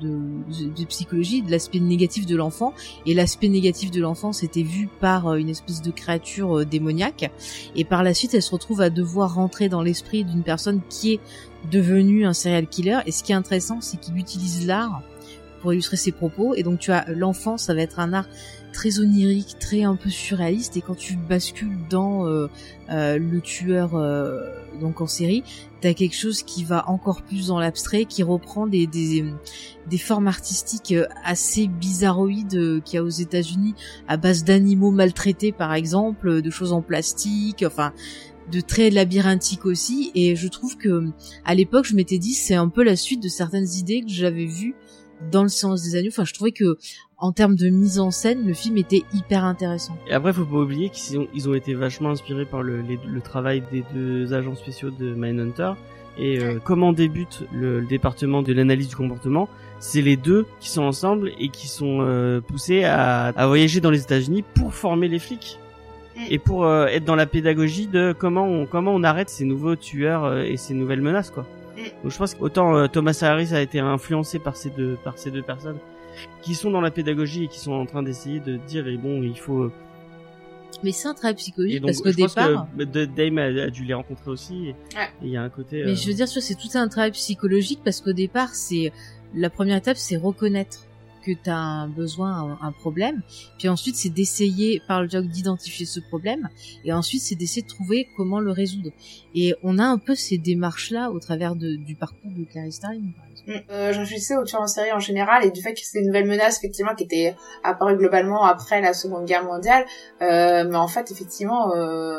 psychologie, de l'aspect négatif de l'enfant. Et l'aspect négatif de l'enfant, c'était vu par euh, une espèce de créature euh, démoniaque. Et par la suite, elle se retrouve à devoir rentrer dans l'esprit d'une personne qui est devenue un serial killer. Et ce qui est intéressant, c'est qu'il utilise l'art pour illustrer ses propos. Et donc tu as l'enfant, ça va être un art très onirique, très un peu surréaliste. Et quand tu bascules dans euh, euh, le tueur euh, donc en série, t'as quelque chose qui va encore plus dans l'abstrait, qui reprend des, des des formes artistiques euh, assez bizarroïdes euh, qu'il y a aux États-Unis à base d'animaux maltraités par exemple, de choses en plastique, enfin de très labyrinthique aussi et je trouve que à l'époque je m'étais dit c'est un peu la suite de certaines idées que j'avais vues dans le silence des agneaux enfin je trouvais que en termes de mise en scène le film était hyper intéressant Et après, faut pas oublier qu'ils ont, ils ont été vachement inspirés par le, les- le travail des deux agents spéciaux de Mindhunter. Et euh, comment débute le, le département de l'analyse du comportement C'est les deux qui sont ensemble et qui sont euh, poussés à, à voyager dans les États-Unis pour former les flics Mm. et pour euh, être dans la pédagogie de comment on comment on arrête ces nouveaux tueurs euh, et ces nouvelles menaces quoi. Mm. Donc je pense qu'autant euh, Thomas Harris a été influencé par ces deux par ces deux personnes qui sont dans la pédagogie et qui sont en train d'essayer de dire et bon il faut mais c'est un travail psychologique donc parce qu'au je pense départ que Dame a, a dû les rencontrer aussi et il Ouais. y a un côté Mais euh, je veux dire, c'est tout un travail psychologique parce qu'au départ, c'est la première étape, c'est reconnaître que tu as un besoin, un, un problème. Puis ensuite, c'est d'essayer par le dialogue d'identifier ce problème. Et ensuite, c'est d'essayer de trouver comment le résoudre. Et on a un peu ces démarches-là au travers de, du parcours de Clarice Starling, par exemple. Euh, je réfléchissais aux tueurs en série en général et du fait que c'est une nouvelle menace effectivement qui était apparue globalement après la Seconde Guerre mondiale. Euh, mais en fait, effectivement, euh,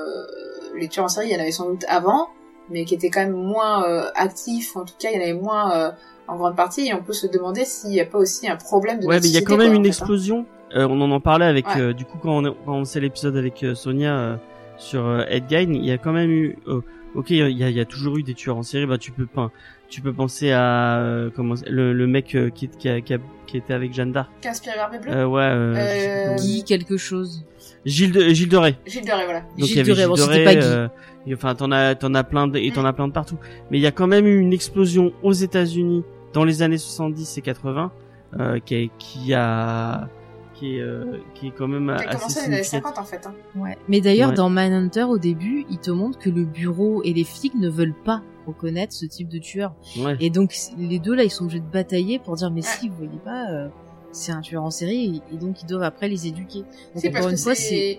les tueurs en série, il y en avait sans doute avant, mais qui étaient quand même moins euh, actifs. En tout cas, il y en avait moins euh, en grande partie. Et on peut se demander s'il n'y a pas aussi un problème de Ouais, mais il y a quand même quoi, une en fait, hein. explosion. Euh, on en en parlait avec Ouais. euh, du coup quand on, quand on sait l'épisode avec Sonia euh, sur euh, Edgein, il y a quand même eu euh, OK, il y a, il y a toujours eu des tueurs en série, bah tu peux pas tu peux penser à euh, comment le, le mec euh, qui, qui, a, qui, a- qui était avec Jeanne d'Arc. Qu'inspiré Barbe Bleue Euh, ouais, euh, je sais Euh, Guy quelque chose. Gilles de Gilles de Rais. Gilles de Rais, voilà. Donc il Gilles y avait Gilles bon, Rais, pas Guy. euh, et enfin t'en as t'en as plein de, et t'en as plein de partout. Mais il y a quand même eu une explosion aux États-Unis dans les années 70 et 80 euh, qui, a, qui a qui est euh, qui est quand même Qui a assez commencé dans les années significatif. 50 en fait. Hein. Ouais. Mais d'ailleurs, Ouais. dans Manhunter, au début, il te montre que le bureau et les flics ne veulent pas reconnaître ce type de tueur. Ouais. Et donc, les deux là, ils sont obligés de batailler pour dire, mais Ouais. si, vous voyez pas, euh, c'est un tueur en série, et, et donc ils doivent après les éduquer. Donc C'est parce une que fois, c'est-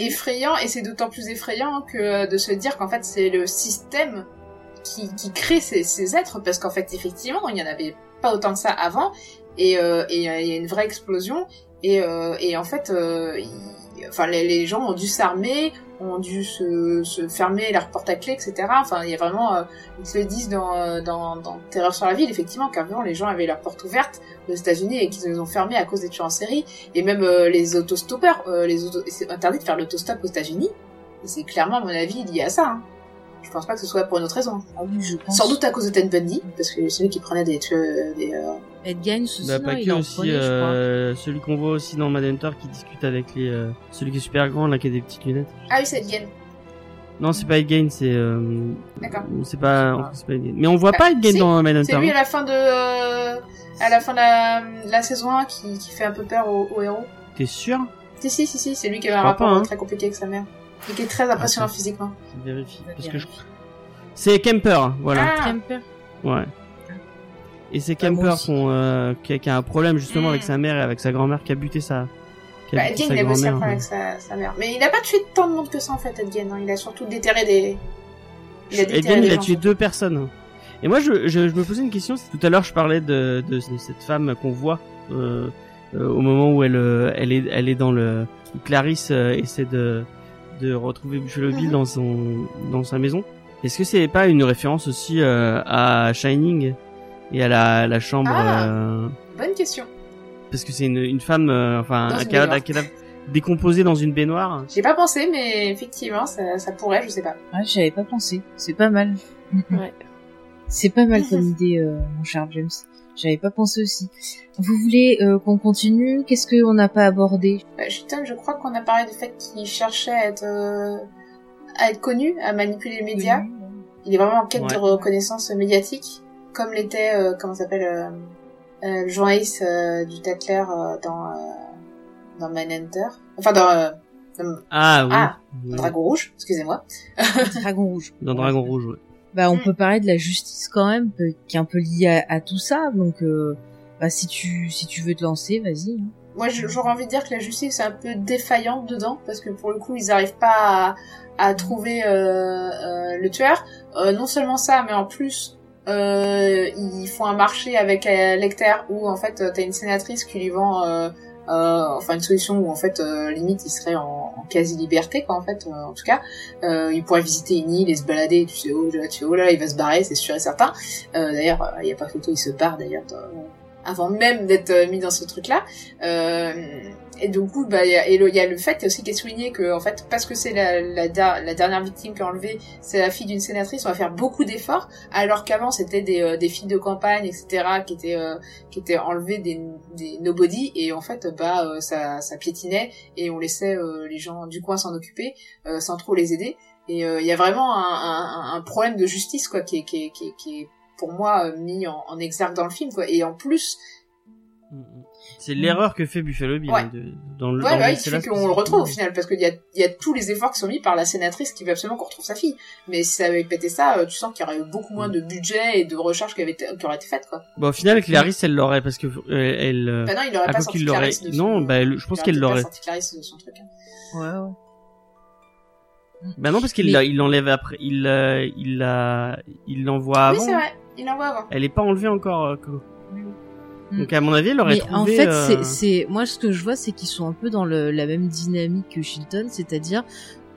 effrayant et c'est d'autant plus effrayant que de se dire qu'en fait c'est le système qui, qui crée ces, ces êtres parce qu'en fait effectivement il y en avait pas autant que ça avant et euh, et euh, il y a une vraie explosion et euh, et en fait euh, il- enfin les, les gens ont dû s'armer ont dû se, fermer leurs portes à clé etc enfin il y a vraiment euh, ils se le disent dans Terreur sur la ville effectivement qu'avant les gens avaient leurs portes ouvertes aux États-Unis et qu'ils les ont fermées à cause des tueurs en série et même euh, les autostoppeurs, euh, les auto... c'est interdit de faire l'autostop aux États-Unis. C'est clairement, à mon avis, lié à ça. Hein. Je pense pas que ce soit pour une autre raison. Ah oui, je pense. Sans doute à cause de Ted Bundy, parce que c'est lui qui prenait des tueurs, des. euh, Ed aussi, Bah, non, pas il que en aussi prenait, je crois. euh, celui qu'on voit aussi dans Manhunter qui discute avec les euh, celui qui est super grand là qui a des petites lunettes. Ah oui, c'est Ed. Non, c'est pas Ed c'est euh, D'accord. c'est pas c'est pas Ed Gein. Mais on voit Ah, pas Ed si, dans Manhunter. C'est lui hein. à la fin de, euh, à la fin de la, la saison 1 qui, qui fait un peu peur aux, aux héros. T'es sûr? Si si si si, c'est lui qui avait un rapport pas, hein. très compliqué avec sa mère. Qui est très impressionnant Attends. physiquement. Je vérifie parce que je... c'est Kemper, voilà. Ah, Kemper. Ouais. Et c'est Ah, Kemper euh, qui, a, qui a un problème justement Mm. avec sa mère et avec sa grand-mère qui a buté sa. Qui a bah, buté sa il avait aussi un problème avec sa, sa mère. Mais il a pas tué tant de monde que ça en fait, Ed Gein. hein. Il a surtout déterré des. Il a Ed déterré Gein, des il a tué deux personnes. Et moi, je, je, je me posais une question. Tout à l'heure, je parlais de, de, de cette femme qu'on voit euh, euh, au moment où elle, elle est, elle est dans le. où Clarisse euh, essaie de, de retrouver Buffalo Bill Mhm. dans son, dans sa maison. Est-ce que c'est pas une référence aussi euh, à Shining et à la, la chambre Ah. euh, Bonne question. parce que c'est une, une femme, euh, enfin Dans un une cadavre, baignoire. un cadavre décomposé dans une baignoire. J'ai pas pensé, mais effectivement, ça, ça pourrait, je sais pas. Ouais, j'avais pas pensé. C'est pas mal. Ouais. C'est pas mal comme idée, euh, mon cher James. J'avais pas pensé aussi. Vous voulez euh, qu'on continue? Qu'est-ce qu'on n'a pas abordé? Euh, je crois qu'on a parlé du fait qu'il cherchait à être, euh, à être connu, à manipuler les médias. Il est vraiment en quête Ouais. de reconnaissance médiatique, comme l'était, euh, comment s'appelle, euh, euh, le journaliste euh, du Tatler euh, dans, euh, dans Manhunter. Enfin, dans, euh, dans Ah oui. Ah, Oui. Dragon Rouge, excusez-moi. Dragon Rouge. Dans Dragon Rouge, ouais. Bah, on Mm. peut parler de la justice quand même, qui est un peu liée à, à tout ça. Donc, euh, bah, si tu si tu veux te lancer, vas-y. hein. Moi, j'aurais envie de dire que la justice est un peu défaillante dedans, parce que pour le coup, ils n'arrivent pas à, à trouver euh, euh, le tueur. Non seulement ça, mais en plus, ils font un marché avec Lecter où en fait, t'as une sénatrice qui lui vend, enfin une solution où en fait, euh, limite, il serait en, en quasi liberté, quoi, en fait. euh, en tout cas, euh, il pourrait visiter une île et se balader. Tu sais, oh là, tu sais, oh là, il va se barrer, c'est sûr et certain. Euh, d'ailleurs, euh, il y a pas photo, il se barre d'ailleurs. Avant même d'être euh, mis dans ce truc-là. Euh, et du coup, bah, il y a, y a le fait aussi qui est souligné que, en fait, parce que c'est la, la, la dernière victime qui est enlevée, c'est la fille d'une sénatrice, on va faire beaucoup d'efforts, alors qu'avant c'était des, euh, des filles de campagne, etc., qui étaient, qui étaient enlevées des, des nobody, et en fait, bah, ça, ça piétinait, et on laissait les gens du coin s'en occuper, sans trop les aider. Et il y a vraiment un, un, un problème de justice, quoi, qui qui est, qui est, qui est pour moi euh, mis en, en exergue dans le film, quoi. Et en plus, Mm, mm. C'est l'erreur que fait Buffalo Bill Ouais. de- dans le. Ouais, dans bah, le il suffit qu'on le retrouve au final, parce qu'il y a, il y a tous les efforts qui sont mis par la sénatrice qui veut absolument qu'on retrouve sa fille. Mais si ça avait pété ça, euh, tu sens qu'il y aurait eu beaucoup moins de budget et de recherche qui, avait été, qui aurait été faite, quoi. Bon, au final, Clarisse, elle l'aurait parce que euh, elle. Bah non, il aurait Ah, pas sorti qu'il l'aurait- Clarisse de son... non, bah, je pense qu'elle l'aurait. sorti Clarisse de son truc. hein. Ouais, ouais. Bah non, parce qu'il Mais- l'a- il l'enlève après. Il euh, il la il l'envoie Oui, avant. c'est vrai. Il l'envoie avant. Elle est pas enlevée encore. euh, Coco. Mm. Donc à mon avis, elle aurait Mais trouvé. en fait, euh, c'est, c'est, moi, ce que je vois, c'est qu'ils sont un peu dans le, la même dynamique que Shilton, c'est-à-dire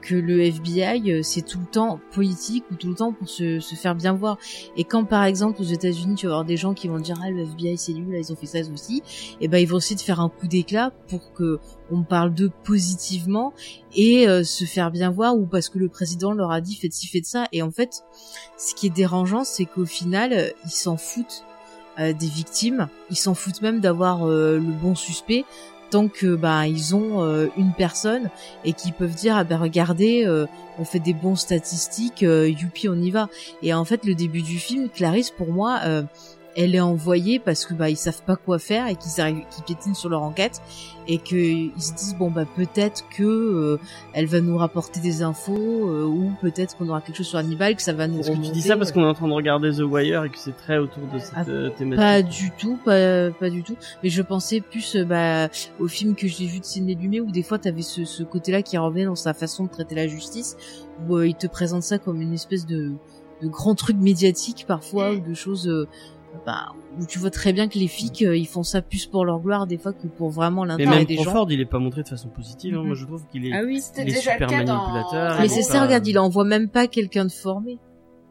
que le FBI, euh, c'est tout le temps politique ou tout le temps pour se, se faire bien voir. Et quand, par exemple, aux États-Unis, tu vas avoir des gens qui vont dire, ah, le FBI, c'est lui, là, ils ont fait ça aussi, et ben, ils vont essayer de faire un coup d'éclat pour que on parle d'eux positivement et euh, se faire bien voir ou parce que le président leur a dit, faites ci, faites ça. Et en fait, ce qui est dérangeant, c'est qu'au final, euh, ils s'en foutent des victimes. Ils s'en foutent même d'avoir le bon suspect tant que bah ils ont euh, une personne et qu'ils peuvent dire ah ben regardez euh, on fait des bons statistiques euh, youpi on y va. Et en fait le début du film Clarisse pour moi euh, elle est envoyée parce que bah ils savent pas quoi faire et qu'ils arrivent qu'ils piétinent sur leur enquête et que ils se disent bon bah peut-être que euh, elle va nous rapporter des infos euh, ou peut-être qu'on aura quelque chose sur Hannibal que ça va nous Est-ce que tu dis ça parce qu'on est en train de regarder The Wire et que c'est très autour de cette Ah, euh, thématique Pas du tout, pas, pas du tout. Mais je pensais plus euh, bah, au film que j'ai vu de Sidney Lumet où des fois t'avais ce, ce côté-là qui revenait dans sa façon de traiter la justice, où euh, il te présente ça comme une espèce de, de grand truc médiatique parfois, ou de choses euh, bah, où tu vois très bien que les flics euh, ils font ça plus pour leur gloire des fois que pour vraiment l'intérêt même des gens. Crawford, il est pas montré de façon positive. hein. Moi, je trouve qu'il est. Ah oui, C'était il est déjà super le cas dans... manipulateur, mais c'est est ça, pas- regarde, il envoie même pas quelqu'un de formé.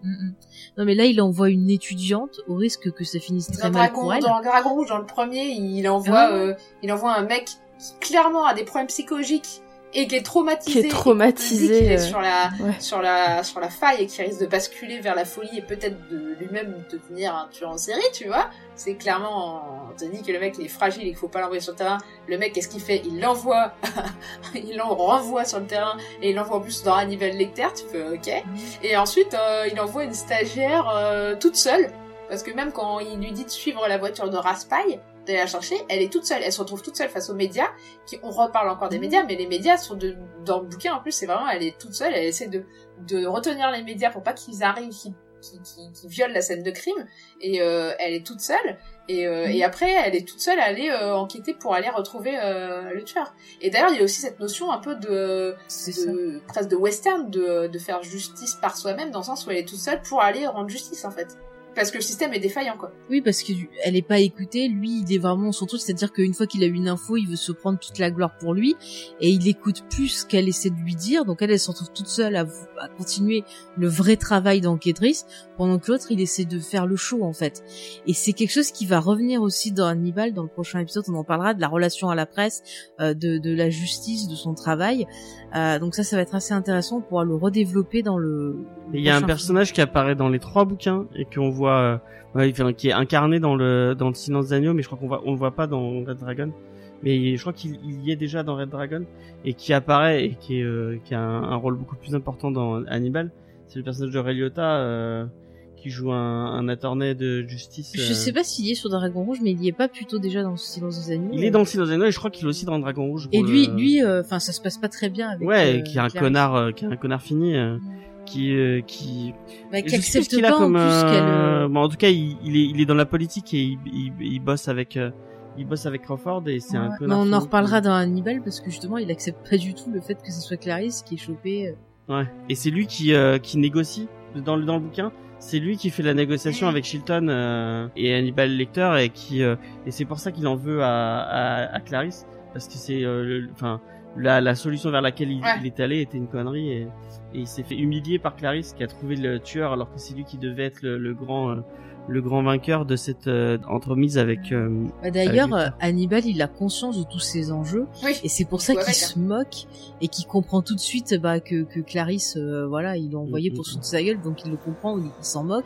Mm, mm. Non mais là il envoie une étudiante au risque que ça finisse très Dans mal Dragon, pour elle. dans Dragon Rouge, dans le premier, il envoie, Ah. euh, il envoie un mec qui clairement a des problèmes psychologiques et qui est traumatisé. Qui est et traumatisé, qui est sur la, ouais. sur la, sur la faille et qui risque de basculer vers la folie et peut-être de lui-même devenir un tueur en série, tu vois. C'est clairement, on te dit que le mec il est fragile et qu'il faut pas l'envoyer sur le terrain. Le mec, qu'est-ce qu'il fait? Il l'envoie, il l'en renvoie sur le terrain et il l'envoie en plus dans Hannibal Lecter, tu fais ok. Et ensuite, euh, il envoie une stagiaire euh, toute seule. Parce que même quand il lui dit de suivre la voiture de Raspail, d'aller la chercher, elle est toute seule. Elle se retrouve toute seule face aux médias. Qui, on reparle encore des médias, mais les médias sont de, dans le bouquin en plus, c'est vraiment, elle est toute seule. Elle essaie de, de retenir les médias pour pas qu'ils arrivent, qu'ils qui, qui, qui violent la scène de crime. Et euh, elle est toute seule. Et, euh, et après, elle est toute seule à aller euh, enquêter pour aller retrouver le tueur. Et d'ailleurs, il y a aussi cette notion un peu de, de presque de western de, de faire justice par soi-même dans le sens où elle est toute seule pour aller rendre justice en fait parce que le système est défaillant quoi Oui, parce que elle est pas écoutée. Lui, il est vraiment son truc, c'est-à-dire qu'une fois qu'il a eu une info, il veut se prendre toute la gloire pour lui, et il écoute plus ce qu'elle essaie de lui dire. Donc elle, elle se retrouve toute seule à, continuer le vrai travail d'enquêtrice, pendant que l'autre, il essaie de faire le show en fait. Et c'est quelque chose qui va revenir aussi dans Hannibal. Dans le prochain épisode, on en parlera de la relation à la presse, euh, de la justice, de son travail. Euh, donc ça, ça va être assez intéressant. On pourra le redévelopper dans le. Il y a un personnage qui apparaît dans les trois bouquins et qu'on voit, euh, enfin, qui est incarné dans le dans le Silence d'agneau, mais je crois qu'on voit on le voit pas dans Red Dragon. Mais je crois qu'il il y est déjà dans Red Dragon et qui apparaît et qui est euh, qui a un, un rôle beaucoup plus important dans Hannibal. C'est le personnage de Ray Liotta euh, qui joue un, un attorney de justice. Je euh, sais pas s'il est sur Dragon Rouge, mais il y est pas plutôt déjà dans Silence des agneaux. Il est dans le Silence d'agneau et je crois qu'il est aussi dans Dragon Rouge. Et lui, le- lui, euh, enfin, ça se passe pas très bien avec. ouais, euh, qui est un connard, qui est un connard fini, qui qui Bah, qui accepte qu'il a pas en comme, plus qu'elle. bon, en tout cas, il, il est, il est dans la politique et il, il, il bosse avec, il bosse avec Crawford et c'est un connard. Mais on en reparlera dans Hannibal parce que justement, il accepte pas du tout le fait que ce soit Clarisse qui est chopée. Ouais. Et c'est lui qui, euh, qui négocie dans le dans le bouquin. C'est lui qui fait la négociation avec Chilton euh, et Hannibal Lecter et qui euh, et c'est pour ça qu'il en veut à, à, à Clarisse parce que c'est, euh, enfin, la, la solution vers laquelle il, Ouais. il est allé était une connerie et, et il s'est fait humilier par Clarisse qui a trouvé le tueur alors que c'est lui qui devait être le, le grand, euh, le grand vainqueur de cette euh, entremise avec. euh, Bah, D'ailleurs, Avec euh, Hannibal, il a conscience de tous ces enjeux oui et c'est pour ça qu'il se moque et qu'il comprend tout de suite bah, que, que Clarisse, euh, voilà, il l'a envoyé Mm, pour mm, se foutre de sa gueule, donc il le comprend, il, il s'en moque.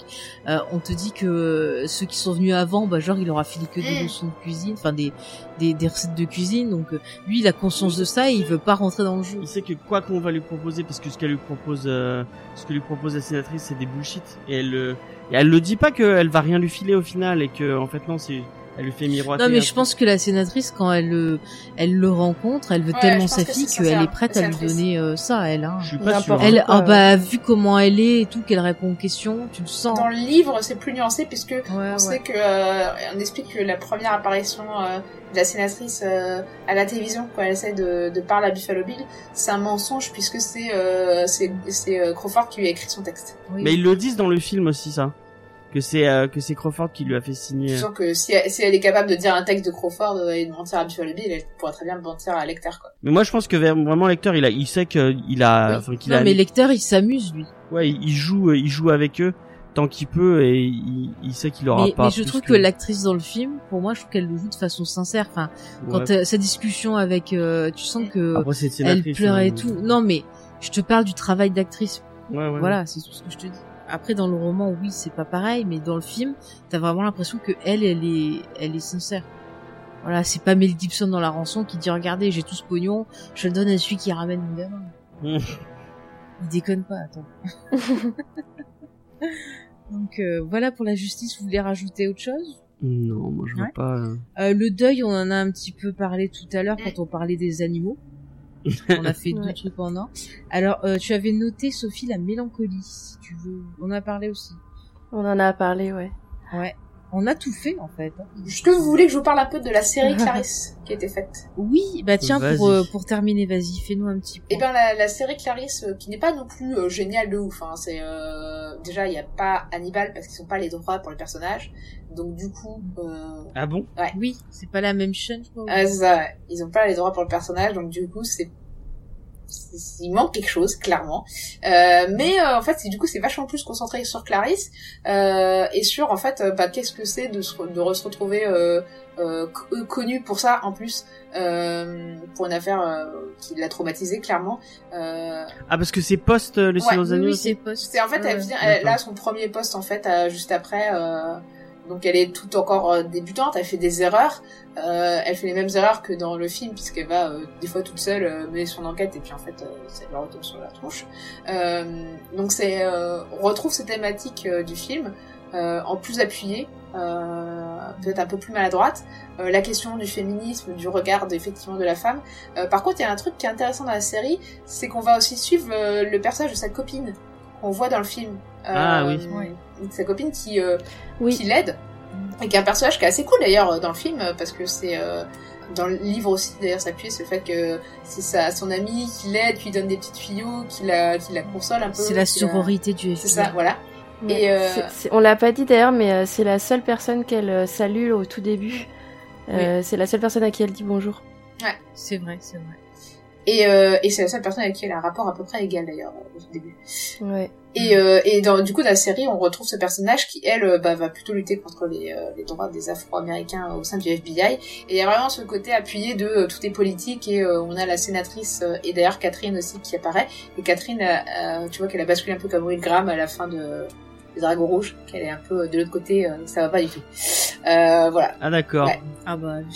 Euh, on te dit que ceux qui sont venus avant, bah, genre, il aura filé que des Mm. leçons de cuisine, enfin des, des, des recettes de cuisine, donc lui, il a conscience de ça et il veut pas rentrer dans le jeu. il sait que quoi qu'on va lui proposer, parce que ce qu'elle lui propose, euh, ce que lui propose la sénatrice, c'est des bullshit. Et elle, euh, et elle le dit pas qu'elle va rien lui filer au final et que en fait non, c'est Elle lui fait miroiter. Non, mais je pense que la sénatrice, quand elle le, elle le rencontre, elle veut Ouais, tellement sa fille qu'elle est prête à lui donner euh, ça, elle. Hein. Je suis pas sûr. Elle, ah bah, vu comment elle est et tout, qu'elle répond aux questions, tu le sens. Dans le livre, c'est plus nuancé puisque Ouais, on ouais. sait que euh, on explique que la première apparition euh, de la sénatrice euh, à la télévision quand elle essaie de, de parler à Buffalo Bill, c'est un mensonge puisque c'est euh, c'est c'est euh, Crawford qui lui a écrit son texte. Oui. Mais ils le disent dans le film aussi, ça. Que c'est euh, que c'est Crawford qui lui a fait signer. Sachant que si elle, si elle est capable de dire un texte de Crawford euh, et de mentir à Buffalo Bill, elle pourrait très bien mentir à Lecter quoi. Mais moi, je pense que vraiment Lecter, il a, il sait que il a, Oui. qu'il Non, a, mais Lecter, il s'amuse, lui. ouais, il il joue, euh, il joue avec eux tant qu'il peut et il, il sait qu'il aura Mais, pas. mais je plus trouve que, l'actrice dans le film, pour moi, je trouve qu'elle le joue de façon sincère. Enfin, quand Ouais. euh, sa discussion avec, euh, tu sens que Après, c'est une elle pleurait et hein. tout. Non, mais je te parle du travail d'actrice. Ouais, ouais. Voilà, c'est tout ce que je te dis. Après, dans le roman, oui, c'est pas pareil, mais dans le film, t'as vraiment l'impression que elle, elle est, elle est sincère. Voilà, c'est pas Mel Gibson dans la rançon qui dit regardez, j'ai tout ce pognon, je le donne à celui qui ramène mon gamin. Mmh. Il déconne pas, attends. Donc euh, voilà pour la justice. Vous voulez rajouter autre chose? Non, moi je Ouais. pas. euh. Euh, Le deuil, on en a un petit peu parlé tout à l'heure quand on parlait des animaux. on a fait deux Ouais. trucs en un. Alors, euh, tu avais noté, Sophie, la mélancolie, si tu veux. On en a parlé aussi. On en a parlé, ouais. Ouais. On a tout fait, en fait. Est-ce que vous voulez que je vous parle un peu de la série Clarisse qui a été faite Oui, bah tiens, Vas-y. pour, euh, pour terminer, vas-y, fais-nous un petit Eh point. bien, la, la série Clarisse, euh, qui n'est pas non plus euh, géniale de ouf. Hein, c'est euh, déjà il n'y a pas Hannibal parce qu'ils sont pas les droits pour le personnage. Donc du coup, euh, Ah bon? Oui, c'est pas la même chaîne, je crois. ah, c'est ça, ouais. ils ont pas les droits pour le personnage. Donc du coup, c'est- il manque quelque chose clairement Euh, mais euh, en fait c'est du coup c'est vachement plus concentré sur Clarisse euh, et sur en fait euh, bah, qu'est-ce que c'est de se, re- de re- se retrouver euh, euh, co- connu pour ça en plus euh, pour une affaire euh, qui l'a traumatisé clairement euh, Ah parce que c'est post euh, le Ouais, oui, c'est post. c'est en fait, elle vient, elle, là, son premier poste en fait, euh, juste après. Donc elle est tout encore euh, débutante, elle fait des erreurs. Euh, elle fait les mêmes erreurs que dans le film puisqu'elle va euh, des fois toute seule euh, mener son enquête et puis en fait euh, ça lui retombe sur la tronche. Euh, donc c'est, on retrouve ces thématiques du film en plus appuyées, euh, peut-être un peu plus maladroite. La question du féminisme, du regard effectivement de la femme. Par contre, il y a un truc qui est intéressant dans la série, c'est qu'on va aussi suivre le personnage de sa copine qu'on voit dans le film. Ah oui. Ouais. Sa copine qui, euh, Oui. qui l'aide et qui est un personnage qui est assez cool d'ailleurs euh, dans le film euh, parce que c'est euh, dans le livre aussi d'ailleurs s'appuie sur le fait que c'est sa son ami qui l'aide, qui lui donne des petites tuyaux, qui la qui la console un peu. C'est la qui la- sororité du FBI. C'est ça, voilà. Ouais. Et, euh, on l'a pas dit d'ailleurs, mais euh, c'est la seule personne qu'elle euh, salue au tout début. Euh, C'est la seule personne à qui elle dit bonjour. C'est vrai, c'est vrai. Et, euh, et c'est la seule personne avec qui elle a un rapport à peu près égal d'ailleurs au tout début. Ouais. Et, euh, et dans, du coup, dans la série, on retrouve ce personnage qui, elle, euh, bah, va plutôt lutter contre les, euh, les droits des Afro-Américains au sein du FBI. Et il y a vraiment ce côté appuyé de euh, tout est politique et euh, on a la sénatrice euh, et d'ailleurs Catherine aussi qui apparaît. Et Catherine, euh, euh, tu vois qu'elle a basculé un peu comme Will Graham à la fin de des Dragons Rouges, qu'elle est un peu de l'autre côté, euh, ça va pas du tout. Euh, voilà. Ah d'accord. Ouais. Ah bah, vu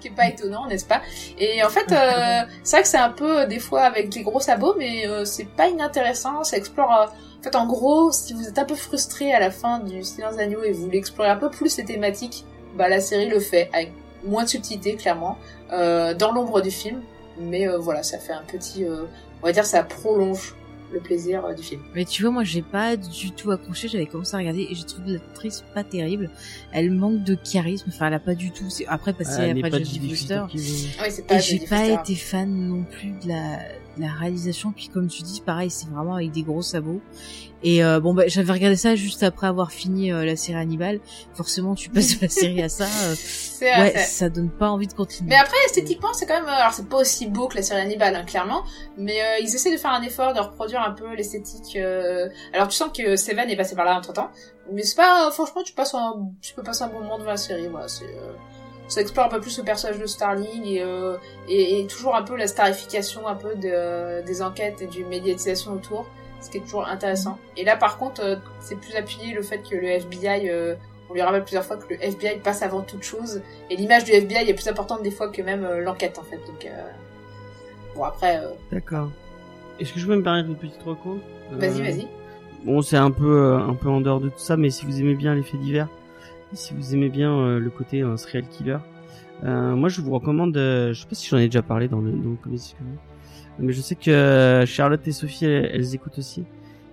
qui est pas étonnant, n'est-ce pas? Et en fait, euh, c'est vrai que c'est un peu euh, des fois avec des gros sabots, mais euh, c'est pas inintéressant. Ça explore. en fait, en gros, si vous êtes un peu frustré à la fin du Silence d'agneau et vous voulez explorer un peu plus ces thématiques, bah la série le fait avec moins de subtilité, clairement, dans l'ombre du film. Mais voilà, ça fait un petit, on va dire, ça prolonge le plaisir euh, du film. Mais tu vois, moi, j'ai pas du tout accroché. J'avais commencé à regarder et j'ai trouvé l'actrice pas terrible. Elle manque de charisme. Enfin, elle a pas du tout. c'est- Après, passer Ah, après pas Jodie Foster. Oui, c'est pas. Et j'ai pas été fan non plus de la, la réalisation. Puis comme tu dis, pareil, c'est vraiment avec des gros sabots. Et euh, bon, bah, j'avais regardé ça juste après avoir fini euh, la série Hannibal. Forcément, tu passes de la série à ça. euh, C'est ouais, ça donne pas envie de continuer. Mais après, esthétiquement, c'est quand même. Alors, c'est pas aussi beau que la série Hannibal, hein, clairement. Mais euh, ils essaient de faire un effort, de reproduire un peu l'esthétique. euh, Alors, tu sens que Seven est passé par là entre temps. Mais c'est pas. Franchement, tu passes un. Tu peux passer un bon moment devant la série. Voilà, c'est. Ça explore un peu plus le personnage de Starling et, euh, et, et toujours un peu la starification un peu de, des enquêtes et du médiatisation autour, ce qui est toujours intéressant. Et là, par contre, euh, c'est plus appuyé le fait que le FBI, euh, on lui rappelle plusieurs fois que le FBI passe avant toute chose et l'image du FBI est plus importante des fois que même euh, l'enquête en fait. Donc euh, bon après, euh, D'accord. Est-ce que je peux me permettre une petite reco? Euh, vas-y, vas-y. Bon, c'est un peu euh, un peu en dehors de tout ça, mais si vous aimez bien les faits divers, si vous aimez bien euh, le côté un serial killer, euh, moi je vous recommande. euh, je sais pas si j'en ai déjà parlé dans le dans le Discovery, mais je sais que euh, Charlotte et Sophie elles, écoutent aussi.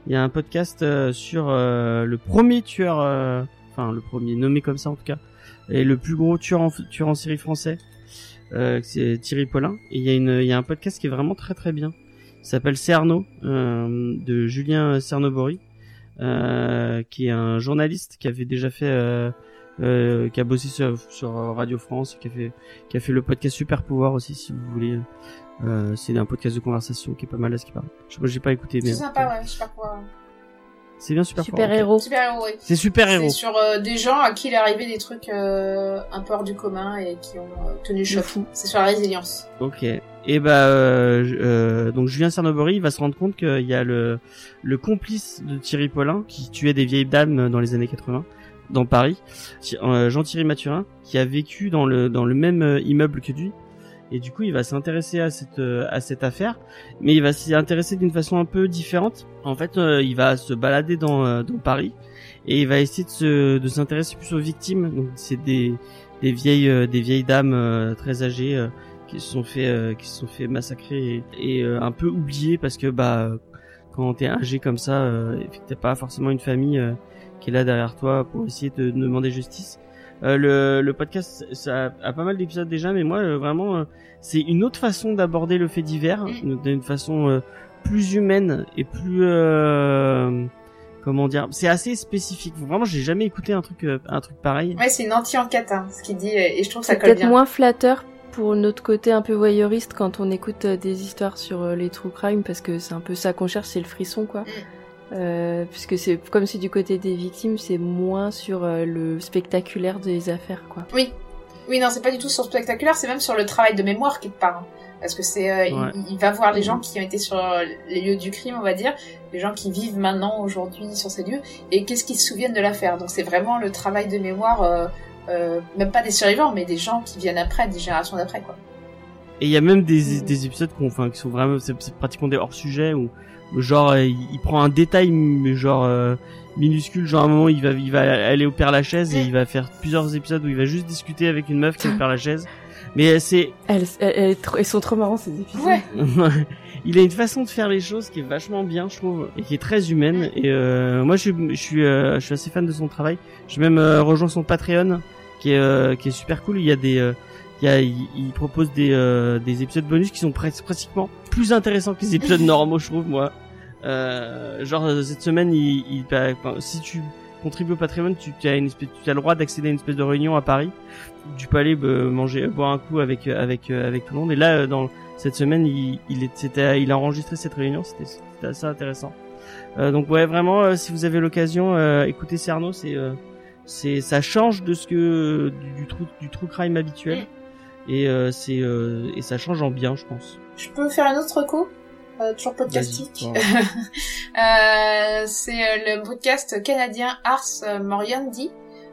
Il y a un podcast euh, sur euh, le premier tueur, euh, enfin le premier nommé comme ça en tout cas, et le plus gros tueur en tueur en série français. Euh, c'est Thierry Paulin. Et il y a une il y a un podcast qui est vraiment très très bien. Il s'appelle Cerno euh, de Julien Cernobori, euh, qui est un journaliste qui avait déjà fait euh, euh, qui a bossé sur, sur Radio France, qui a fait qui a fait le podcast Super Pouvoir aussi si vous voulez. Euh, c'est un podcast de conversation qui est pas mal à ce qui parle. Je sais pas, j'ai pas écouté mais C'est sympa, ouais, super pouvoir. c'est bien Super Super héros. Super héros, oui. C'est super héros. C'est sur euh, des gens à qui il est arrivé des trucs euh, un peu hors du commun et qui ont euh, tenu le choc. C'est sur la résilience. Ok. Et bah euh, euh, donc Julien Cernobori va se rendre compte qu'il y a le le complice de Thierry Paulin qui tuait des vieilles dames dans les années 80 dans Paris, euh, Jean-Thierry Mathurin qui a vécu dans le dans le même euh, immeuble que lui. Et du coup, il va s'intéresser à cette à cette affaire, mais il va s'y intéresser d'une façon un peu différente. En fait, il va se balader dans dans Paris et il va essayer de se de s'intéresser plus aux victimes. Donc c'est des des vieilles des vieilles dames très âgées qui se sont fait euh, qui se sont fait massacrer et, et, euh, un peu oubliées parce que bah quand t'es âgé comme ça euh, et que t'as pas forcément une famille euh, qui est là derrière toi pour essayer de demander justice. Euh, le, le podcast ça a, a pas mal d'épisodes déjà mais moi euh, vraiment euh, c'est une autre façon d'aborder le fait divers une, d'une façon euh, plus humaine et plus euh, comment dire c'est assez spécifique. Vraiment j'ai jamais écouté un truc euh, un truc pareil. Ouais, c'est une anti-enquête, hein, ce qu'il dit, et je trouve ça colle peut-être moins flatteur pour notre côté un peu voyeuriste quand on écoute euh, des histoires sur euh, les true crime parce que c'est un peu ça qu'on cherche, c'est le frisson quoi. Euh, puisque c'est comme c'est du côté des victimes, c'est moins sur euh, le spectaculaire des affaires quoi. Oui. Oui, non, c'est pas du tout sur le spectaculaire, c'est même sur le travail de mémoire parle. hein. Parce que c'est, euh, Ouais. il, il va voir les gens qui ont été sur les lieux du crime, on va dire, les gens qui vivent maintenant, aujourd'hui, sur ces lieux, et qu'est-ce qu'ils se souviennent de l'affaire. Donc c'est vraiment le travail de mémoire, euh, même pas des survivants, mais des gens qui viennent après, des générations d'après, quoi. Et il y a même des, des épisodes qu'on, enfin, qui sont vraiment, c'est, pratiquement des hors-sujets où, où genre, euh, il, il prend un détail, mais genre, euh, minuscule, genre à un moment, il va, il va aller au Père Lachaise et il va faire plusieurs épisodes où il va juste discuter avec une meuf qui est au Père Lachaise. Mais c'est, Elles, elles, sont trop marrants ces épisodes. Ouais. il a une façon de faire les choses qui est vachement bien, je trouve, et qui est très humaine. Et euh, moi, je, suis- je suis, euh, je suis assez fan de son travail. J'ai même euh, rejoint son Patreon, qui est, euh, qui est super cool. Il y a des, euh, il y a, il, il propose des, euh, des épisodes bonus qui sont presque pratiquement plus intéressants que les épisodes normaux, je trouve, moi. Euh, genre cette semaine, il, il, bah, si tu contribues au Patreon, tu, tu as une espèce, tu as le droit d'accéder à une espèce de réunion à Paris. Tu peux aller bah, manger, boire un coup avec, avec, avec tout le monde. Et là, dans cette semaine, il, a enregistré cette réunion. C'était, assez intéressant. Euh, donc ouais, vraiment, si vous avez l'occasion, écoutez Cerno, c'est, c'est, ça change de ce que du, du true, du true crime habituel. Et euh, c'est, euh, et ça change en bien, je pense. Je peux faire un autre coup euh, toujours podcastique. Vas-y, euh, c'est euh, le podcast canadien Ars Moriendi.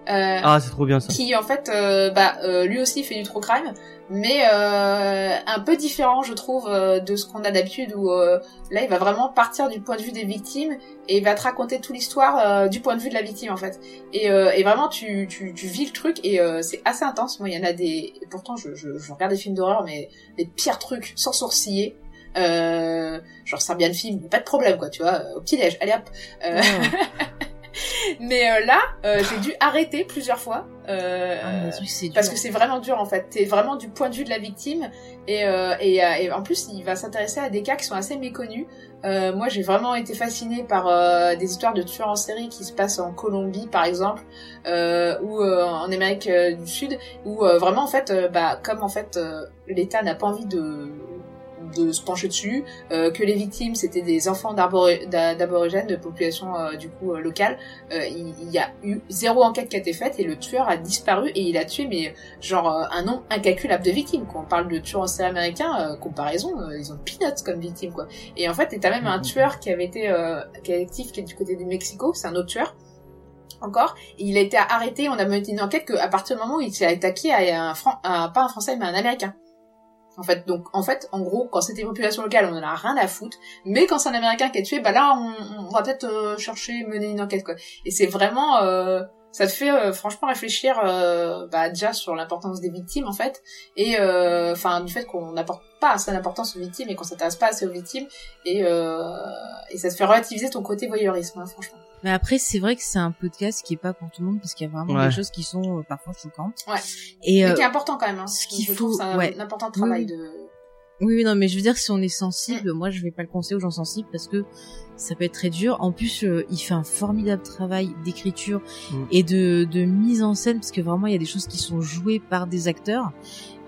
Euh, Ah, c'est trop bien ça. qui en fait euh, bah euh, lui aussi fait du true crime mais euh, un peu différent je trouve euh, de ce qu'on a d'habitude où euh, là il va vraiment partir du point de vue des victimes et il va te raconter toute l'histoire euh, du point de vue de la victime en fait. Et, euh, et vraiment tu, tu, tu vis le truc et euh, c'est assez intense. Moi il y en a des et pourtant je, je, je regarde des films d'horreur mais les pires trucs sans sourciller euh, genre ça bien le film pas de problème quoi tu vois au petit déj allez hop euh, mais euh, là euh, j'ai dû arrêter plusieurs fois euh, Ah, parce que c'est vraiment dur en fait. C'est vraiment du point de vue de la victime et, euh, et, et en plus il va s'intéresser à des cas qui sont assez méconnus. Moi j'ai vraiment été fascinée par des histoires de tueurs en série qui se passent en Colombie par exemple ou en Amérique du Sud où vraiment en fait bah comme en fait l'État n'a pas envie de de se pencher dessus, euh, que les victimes c'était des enfants d'aborigènes, de population euh, du coup euh, locale, euh, il, il y a eu zéro enquête qui a été faite et le tueur a disparu et il a tué mais genre un nombre incalculable de victimes. Quand on parle de tueurs en série américains, euh, comparaison, euh, ils ont peanuts comme victimes quoi. Et en fait, t'as même un tueur qui avait été euh, qui est actif, qui est du côté du Mexico, c'est un autre tueur encore. Il a été arrêté, on a mené une enquête qu'à partir du moment où il s'est attaqué à un, Fran- à- pas un Français mais un Américain. En fait, donc, en fait, en gros, quand c'était population locale, on en a rien à foutre. Mais quand c'est un Américain qui est tué, bah là, on, va peut-être euh, chercher, mener une enquête, quoi. Et c'est vraiment, euh, ça te fait euh, franchement réfléchir euh, bah, déjà sur l'importance des victimes en fait et enfin du fait qu'on n'apporte pas assez d'importance aux victimes et qu'on s'intéresse pas assez aux victimes et et ça te fait relativiser ton côté voyeurisme hein, franchement Mais après, c'est vrai que c'est un podcast qui est pas pour tout le monde parce qu'il y a vraiment Ouais. des choses qui sont euh, parfois choquantes. Ouais. Et mais euh, qui est important quand même hein. ce qu'il faut- c'est un, ouais. un important travail Oui. de oui, oui, non, mais je veux dire, si on est sensible, Mm. moi, je vais pas le conseiller aux gens sensibles parce que ça peut être très dur. En plus, euh, il fait un formidable travail d'écriture Mm. et de, de mise en scène parce que vraiment, il y a des choses qui sont jouées par des acteurs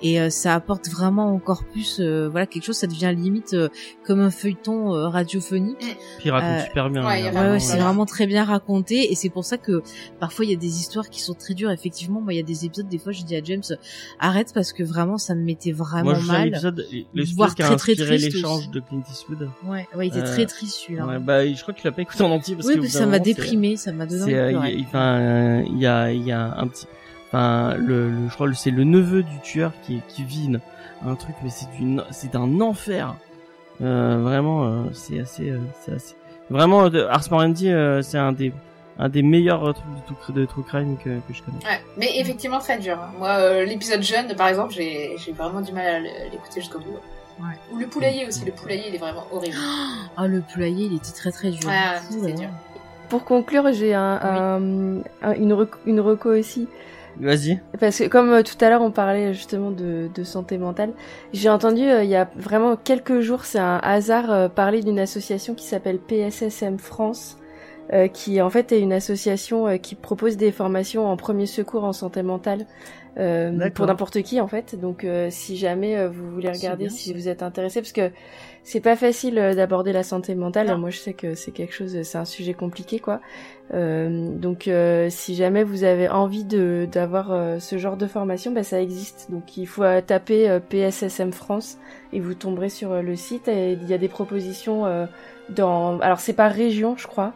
et euh, ça apporte vraiment encore plus, euh, voilà, quelque chose. Ça devient limite euh, comme un feuilleton euh, radiophonique. Puis il raconte Euh, super bien. ouais, hein, Ouais, vraiment, ouais, c'est vraiment très bien raconté et c'est pour ça que parfois il y a des histoires qui sont très dures. Effectivement, moi il y a des épisodes, des fois je dis à James arrête parce que vraiment ça me mettait vraiment Moi, je mal. l'épisode, l'épisode voire qui a très, très inspiré triste l'échange de Clint Eastwood. Ouais, ouais, il était Euh, très triste celui-là. Ouais, bah, je crois qu'il l'a pas écouté en entier parce oui, que que ça m'a déprimé, ça m'a donné enfin, il y a, il y a un petit, enfin, le, le- je crois que c'est le neveu du tueur qui, qui vit une- un truc, mais c'est une, c'est un enfer. Euh, vraiment, euh, c'est assez, euh, c'est assez. Vraiment, Ars Moriendi, euh, c'est un des, un des meilleurs trucs de, true- de true crime que, que je connais. ouais mais effectivement très dur hein. moi euh, l'épisode jeune par exemple j'ai j'ai vraiment du mal à l'écouter jusqu'au bout Ouais. ou le poulailler aussi le poulailler il est vraiment horrible Ah, le poulailler, il était très très dur. Ouais, c'était là dur. Pour conclure, j'ai un, un- un- une, rec- une reco aussi. Vas-y. Parce que comme euh, tout à l'heure on parlait justement de, de santé mentale, j'ai entendu euh, il y a vraiment quelques jours, c'est un hasard, euh, parler d'une association qui s'appelle PSSM France, euh, qui en fait est une association euh, qui propose des formations en premier secours en santé mentale euh, pour n'importe qui en fait. Donc euh, si jamais euh, vous voulez regarder, bien, si vous êtes intéressé, parce que c'est pas facile euh, d'aborder la santé mentale. Non. Moi je sais que c'est quelque chose, c'est un sujet compliqué quoi. Euh, donc euh, si jamais vous avez envie de d'avoir euh, ce genre de formation, bah, ça existe. Donc il faut euh, taper euh, PSSM France et vous tomberez sur euh, le site et il y a des propositions euh, dans alors c'est par région je crois,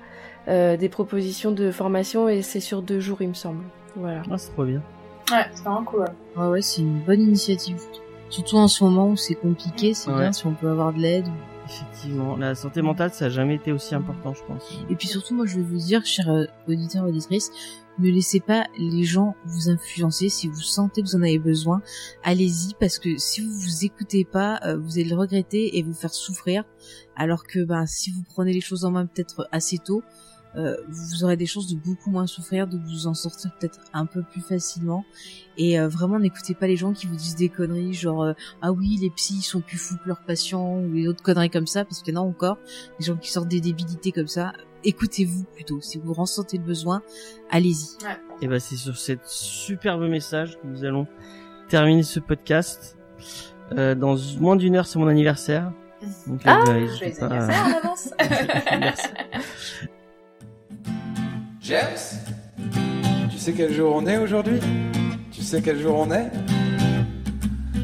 euh, des propositions de formation et c'est sur deux jours il me semble. Voilà. Ah, c'est trop bien. ouais c'est vraiment cool ouais. Ouais, ouais, c'est une bonne initiative. Surtout en ce moment où c'est compliqué, c'est Ouais. bien si on peut avoir de l'aide. Effectivement, la santé mentale, ça a jamais été aussi important, je pense. Et puis surtout, moi, je vais vous dire, chers euh, auditeurs auditrices, ne laissez pas les gens vous influencer. Si vous sentez que vous en avez besoin, allez-y, parce que si vous vous écoutez pas, euh, vous allez le regretter et vous faire souffrir. Alors que, ben, si vous prenez les choses en main peut-être assez tôt, euh, vous aurez des chances de beaucoup moins souffrir, de vous en sortir peut-être un peu plus facilement. Et euh, vraiment, n'écoutez pas les gens qui vous disent des conneries, genre euh, ah oui, les psys ils sont plus fous que leurs patients ou les autres conneries comme ça, parce que non encore, les gens qui sortent des débilités comme ça, écoutez-vous plutôt. Si vous ressentez le besoin, allez-y. Et bah c'est sur cette superbe message que nous allons terminer ce podcast. Euh, dans moins d'une heure, c'est mon anniversaire. Donc, Ah, bah, pas à- anniversaire en avance Merci. James? Tu sais quel jour on est aujourd'hui? Tu sais quel jour on est?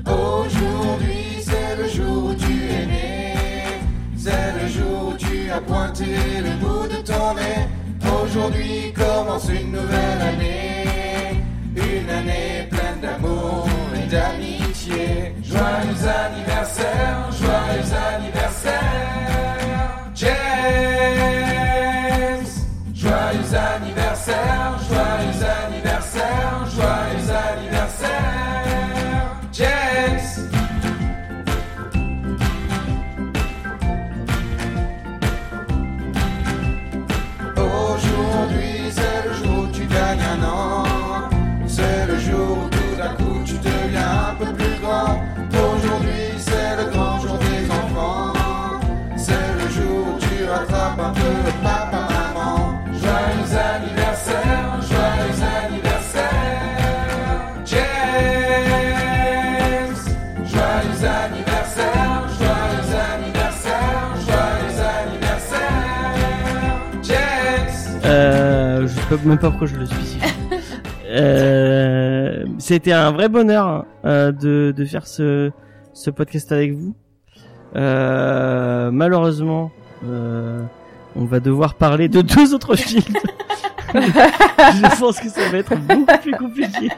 Aujourd'hui c'est le jour où tu es né. C'est le jour où tu as pointé le bout de ton nez. Aujourd'hui commence une nouvelle année. Une année pleine d'amour et d'amitié. Joyeux anniversaire, joyeux anniversaire James joyeux anniversaire, joyeux anniversaire, sais même pas pourquoi je le spécifie. Euh, c'était un vrai bonheur euh, de, de faire ce, ce podcast avec vous. Euh, malheureusement, euh, on va devoir parler de deux autres films. je pense que ça va être beaucoup plus compliqué.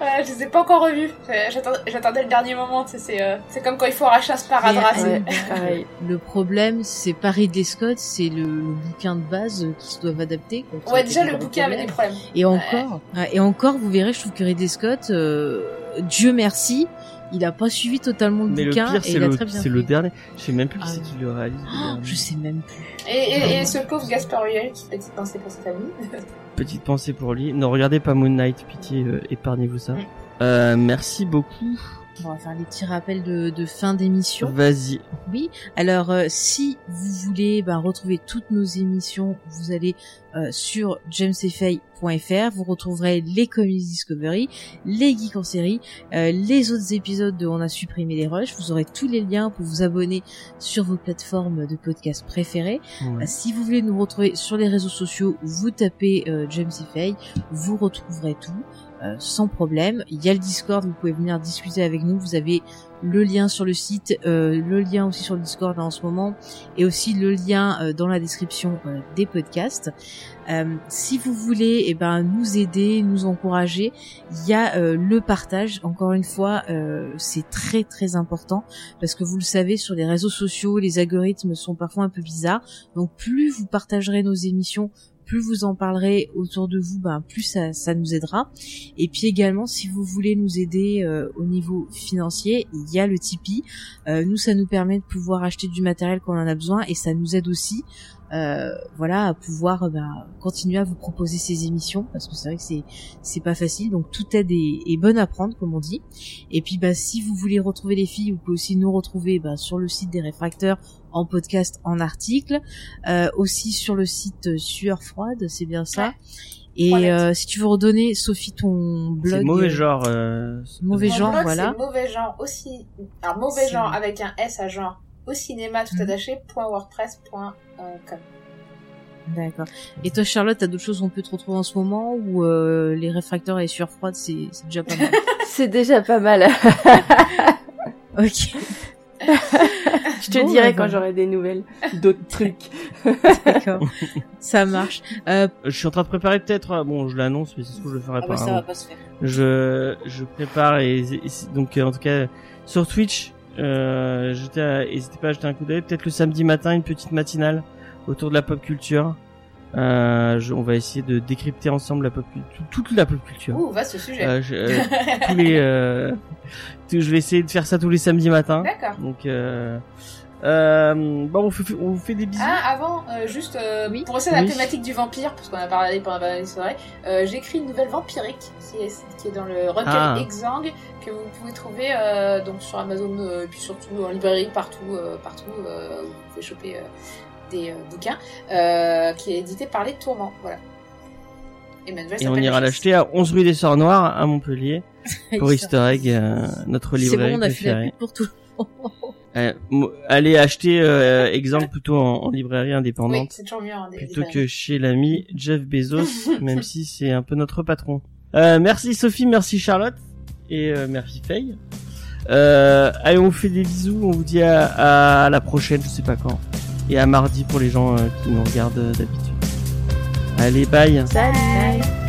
Ouais, je les ai pas encore revus. J'ai- j'attendais- le dernier moment. tu sais, C'est euh, c'est comme quand il faut arracher un sparadrap. Euh, Ouais. Le problème, c'est pas Ridley Scott, c'est le, le bouquin de base euh, qui se doivent adapter. quoi, Ouais, déjà des le bouquin avait des problèmes. Et encore, ouais, et encore, vous verrez, je trouve que Ridley Scott, euh, Dieu merci, il a pas suivi totalement le Mais le bouquin pire, et c'est il a le, très bien c'est le dernier. Je sais même plus qui Ah c'est ouais. qui le réalise. Oh, je sais même plus. Et, et, et ce pauvre Gaspard qui petite pensée pour sa famille. Petite pensée pour lui. Ne regardez pas Moon Knight, pitié, euh, épargnez-vous ça. Euh, merci beaucoup. On va faire les petits rappels de, de fin d'émission. Vas-y. Oui. Alors, euh, si vous voulez ben, retrouver toutes nos émissions, vous allez euh, sur jamesfay.fr. Vous retrouverez les Comics Discovery, les Geeks en série, euh, les autres épisodes de On a supprimé les rushs. Vous aurez tous les liens pour vous abonner sur vos plateformes de podcast préférées. Ouais. Si vous voulez nous retrouver sur les réseaux sociaux, vous tapez euh, James et Faye, vous retrouverez tout. Euh, sans problème. Il y a le Discord, vous pouvez venir discuter avec nous. Vous avez le lien sur le site, euh, le lien aussi sur le Discord en ce moment, et aussi le lien euh, dans la description euh, des podcasts. Euh, si vous voulez, eh ben nous aider, nous encourager, il y a euh, le partage. Encore une fois, euh, c'est très très important parce que vous le savez, sur les réseaux sociaux, les algorithmes sont parfois un peu bizarres. Donc plus vous partagerez nos émissions, plus vous en parlerez autour de vous, ben plus ça, ça nous aidera. Et puis également, si vous voulez nous aider euh, au niveau financier, il y a le Tipeee. Euh, nous, ça nous permet de pouvoir acheter du matériel quand on en a besoin et ça nous aide aussi. euh, voilà à pouvoir euh, ben, continuer à vous proposer ces émissions parce que c'est vrai que c'est c'est pas facile donc toute aide est, est bonne à prendre comme on dit et puis bah si vous voulez retrouver les filles vous pouvez aussi nous retrouver bah, sur le site des réfracteurs en podcast en article euh, aussi sur le site euh, Sueur froide c'est bien ça et euh, si tu veux redonner Sophie ton blog C'est mauvais euh, genre. euh, mauvais Mon genre blog, voilà C'est mauvais genre aussi. Alors mauvais genre avec un S à genre au cinéma tout Mhm. attaché. point wordpress.com. D'accord. Et toi, Charlotte, t'as d'autres choses où on peut te retrouver en ce moment ou euh, les réfracteurs et sueur froide, c'est c'est déjà pas mal? C'est déjà pas mal. ok. Je te Bon, dirai bah, quand j'aurai des nouvelles, d'autres trucs. D'accord. Ça marche. Euh, Je suis en train de préparer peut-être. euh, Bon, je l'annonce, mais c'est ce que je le ferai ah pas. bah, ça avant. va pas se faire. je je prépare et, donc euh, en tout cas sur Twitch euh, à- n'hésitez pas à jeter un coup d'œil peut-être le samedi matin une petite matinale autour de la pop culture euh, je- on va essayer de décrypter ensemble la pop culture toute la pop culture Ouh, vaste sujet. Euh, je, euh, tous les euh, tout- je vais essayer de faire ça tous les samedis matins D'accord. donc euh, euh, bon on, fait, on vous fait des bisous Ah, avant, euh, juste euh, Oui. pour rester dans la Oui. thématique du vampire, parce qu'on a parlé pendant la soirée, euh, j'ai écrit une nouvelle vampirique qui est, qui est dans le recueil Ah. Exang que vous pouvez trouver euh, donc sur Amazon euh, et puis surtout en librairie partout, euh, partout euh, où vous pouvez choper euh, des euh, bouquins, euh, qui est édité par les Tourments. Voilà. Emmanuel et on ira la l'acheter à 11 rue des Sœurs Noires à Montpellier pour Easter Egg euh, notre C'est librairie bon, on a fait la préférée pub pour tout. Euh, allez acheter euh, exemple plutôt en, en librairie Oui, indépendante c'est toujours mieux. hein, des- plutôt des que chez l'ami Jeff Bezos, même si c'est un peu notre patron. Merci Sophie, merci Charlotte et merci Faye. Allez, on vous fait des bisous, on vous dit à, à la prochaine, je sais pas quand, et à mardi pour les gens euh, qui nous regardent euh, d'habitude. Allez, bye. Salut.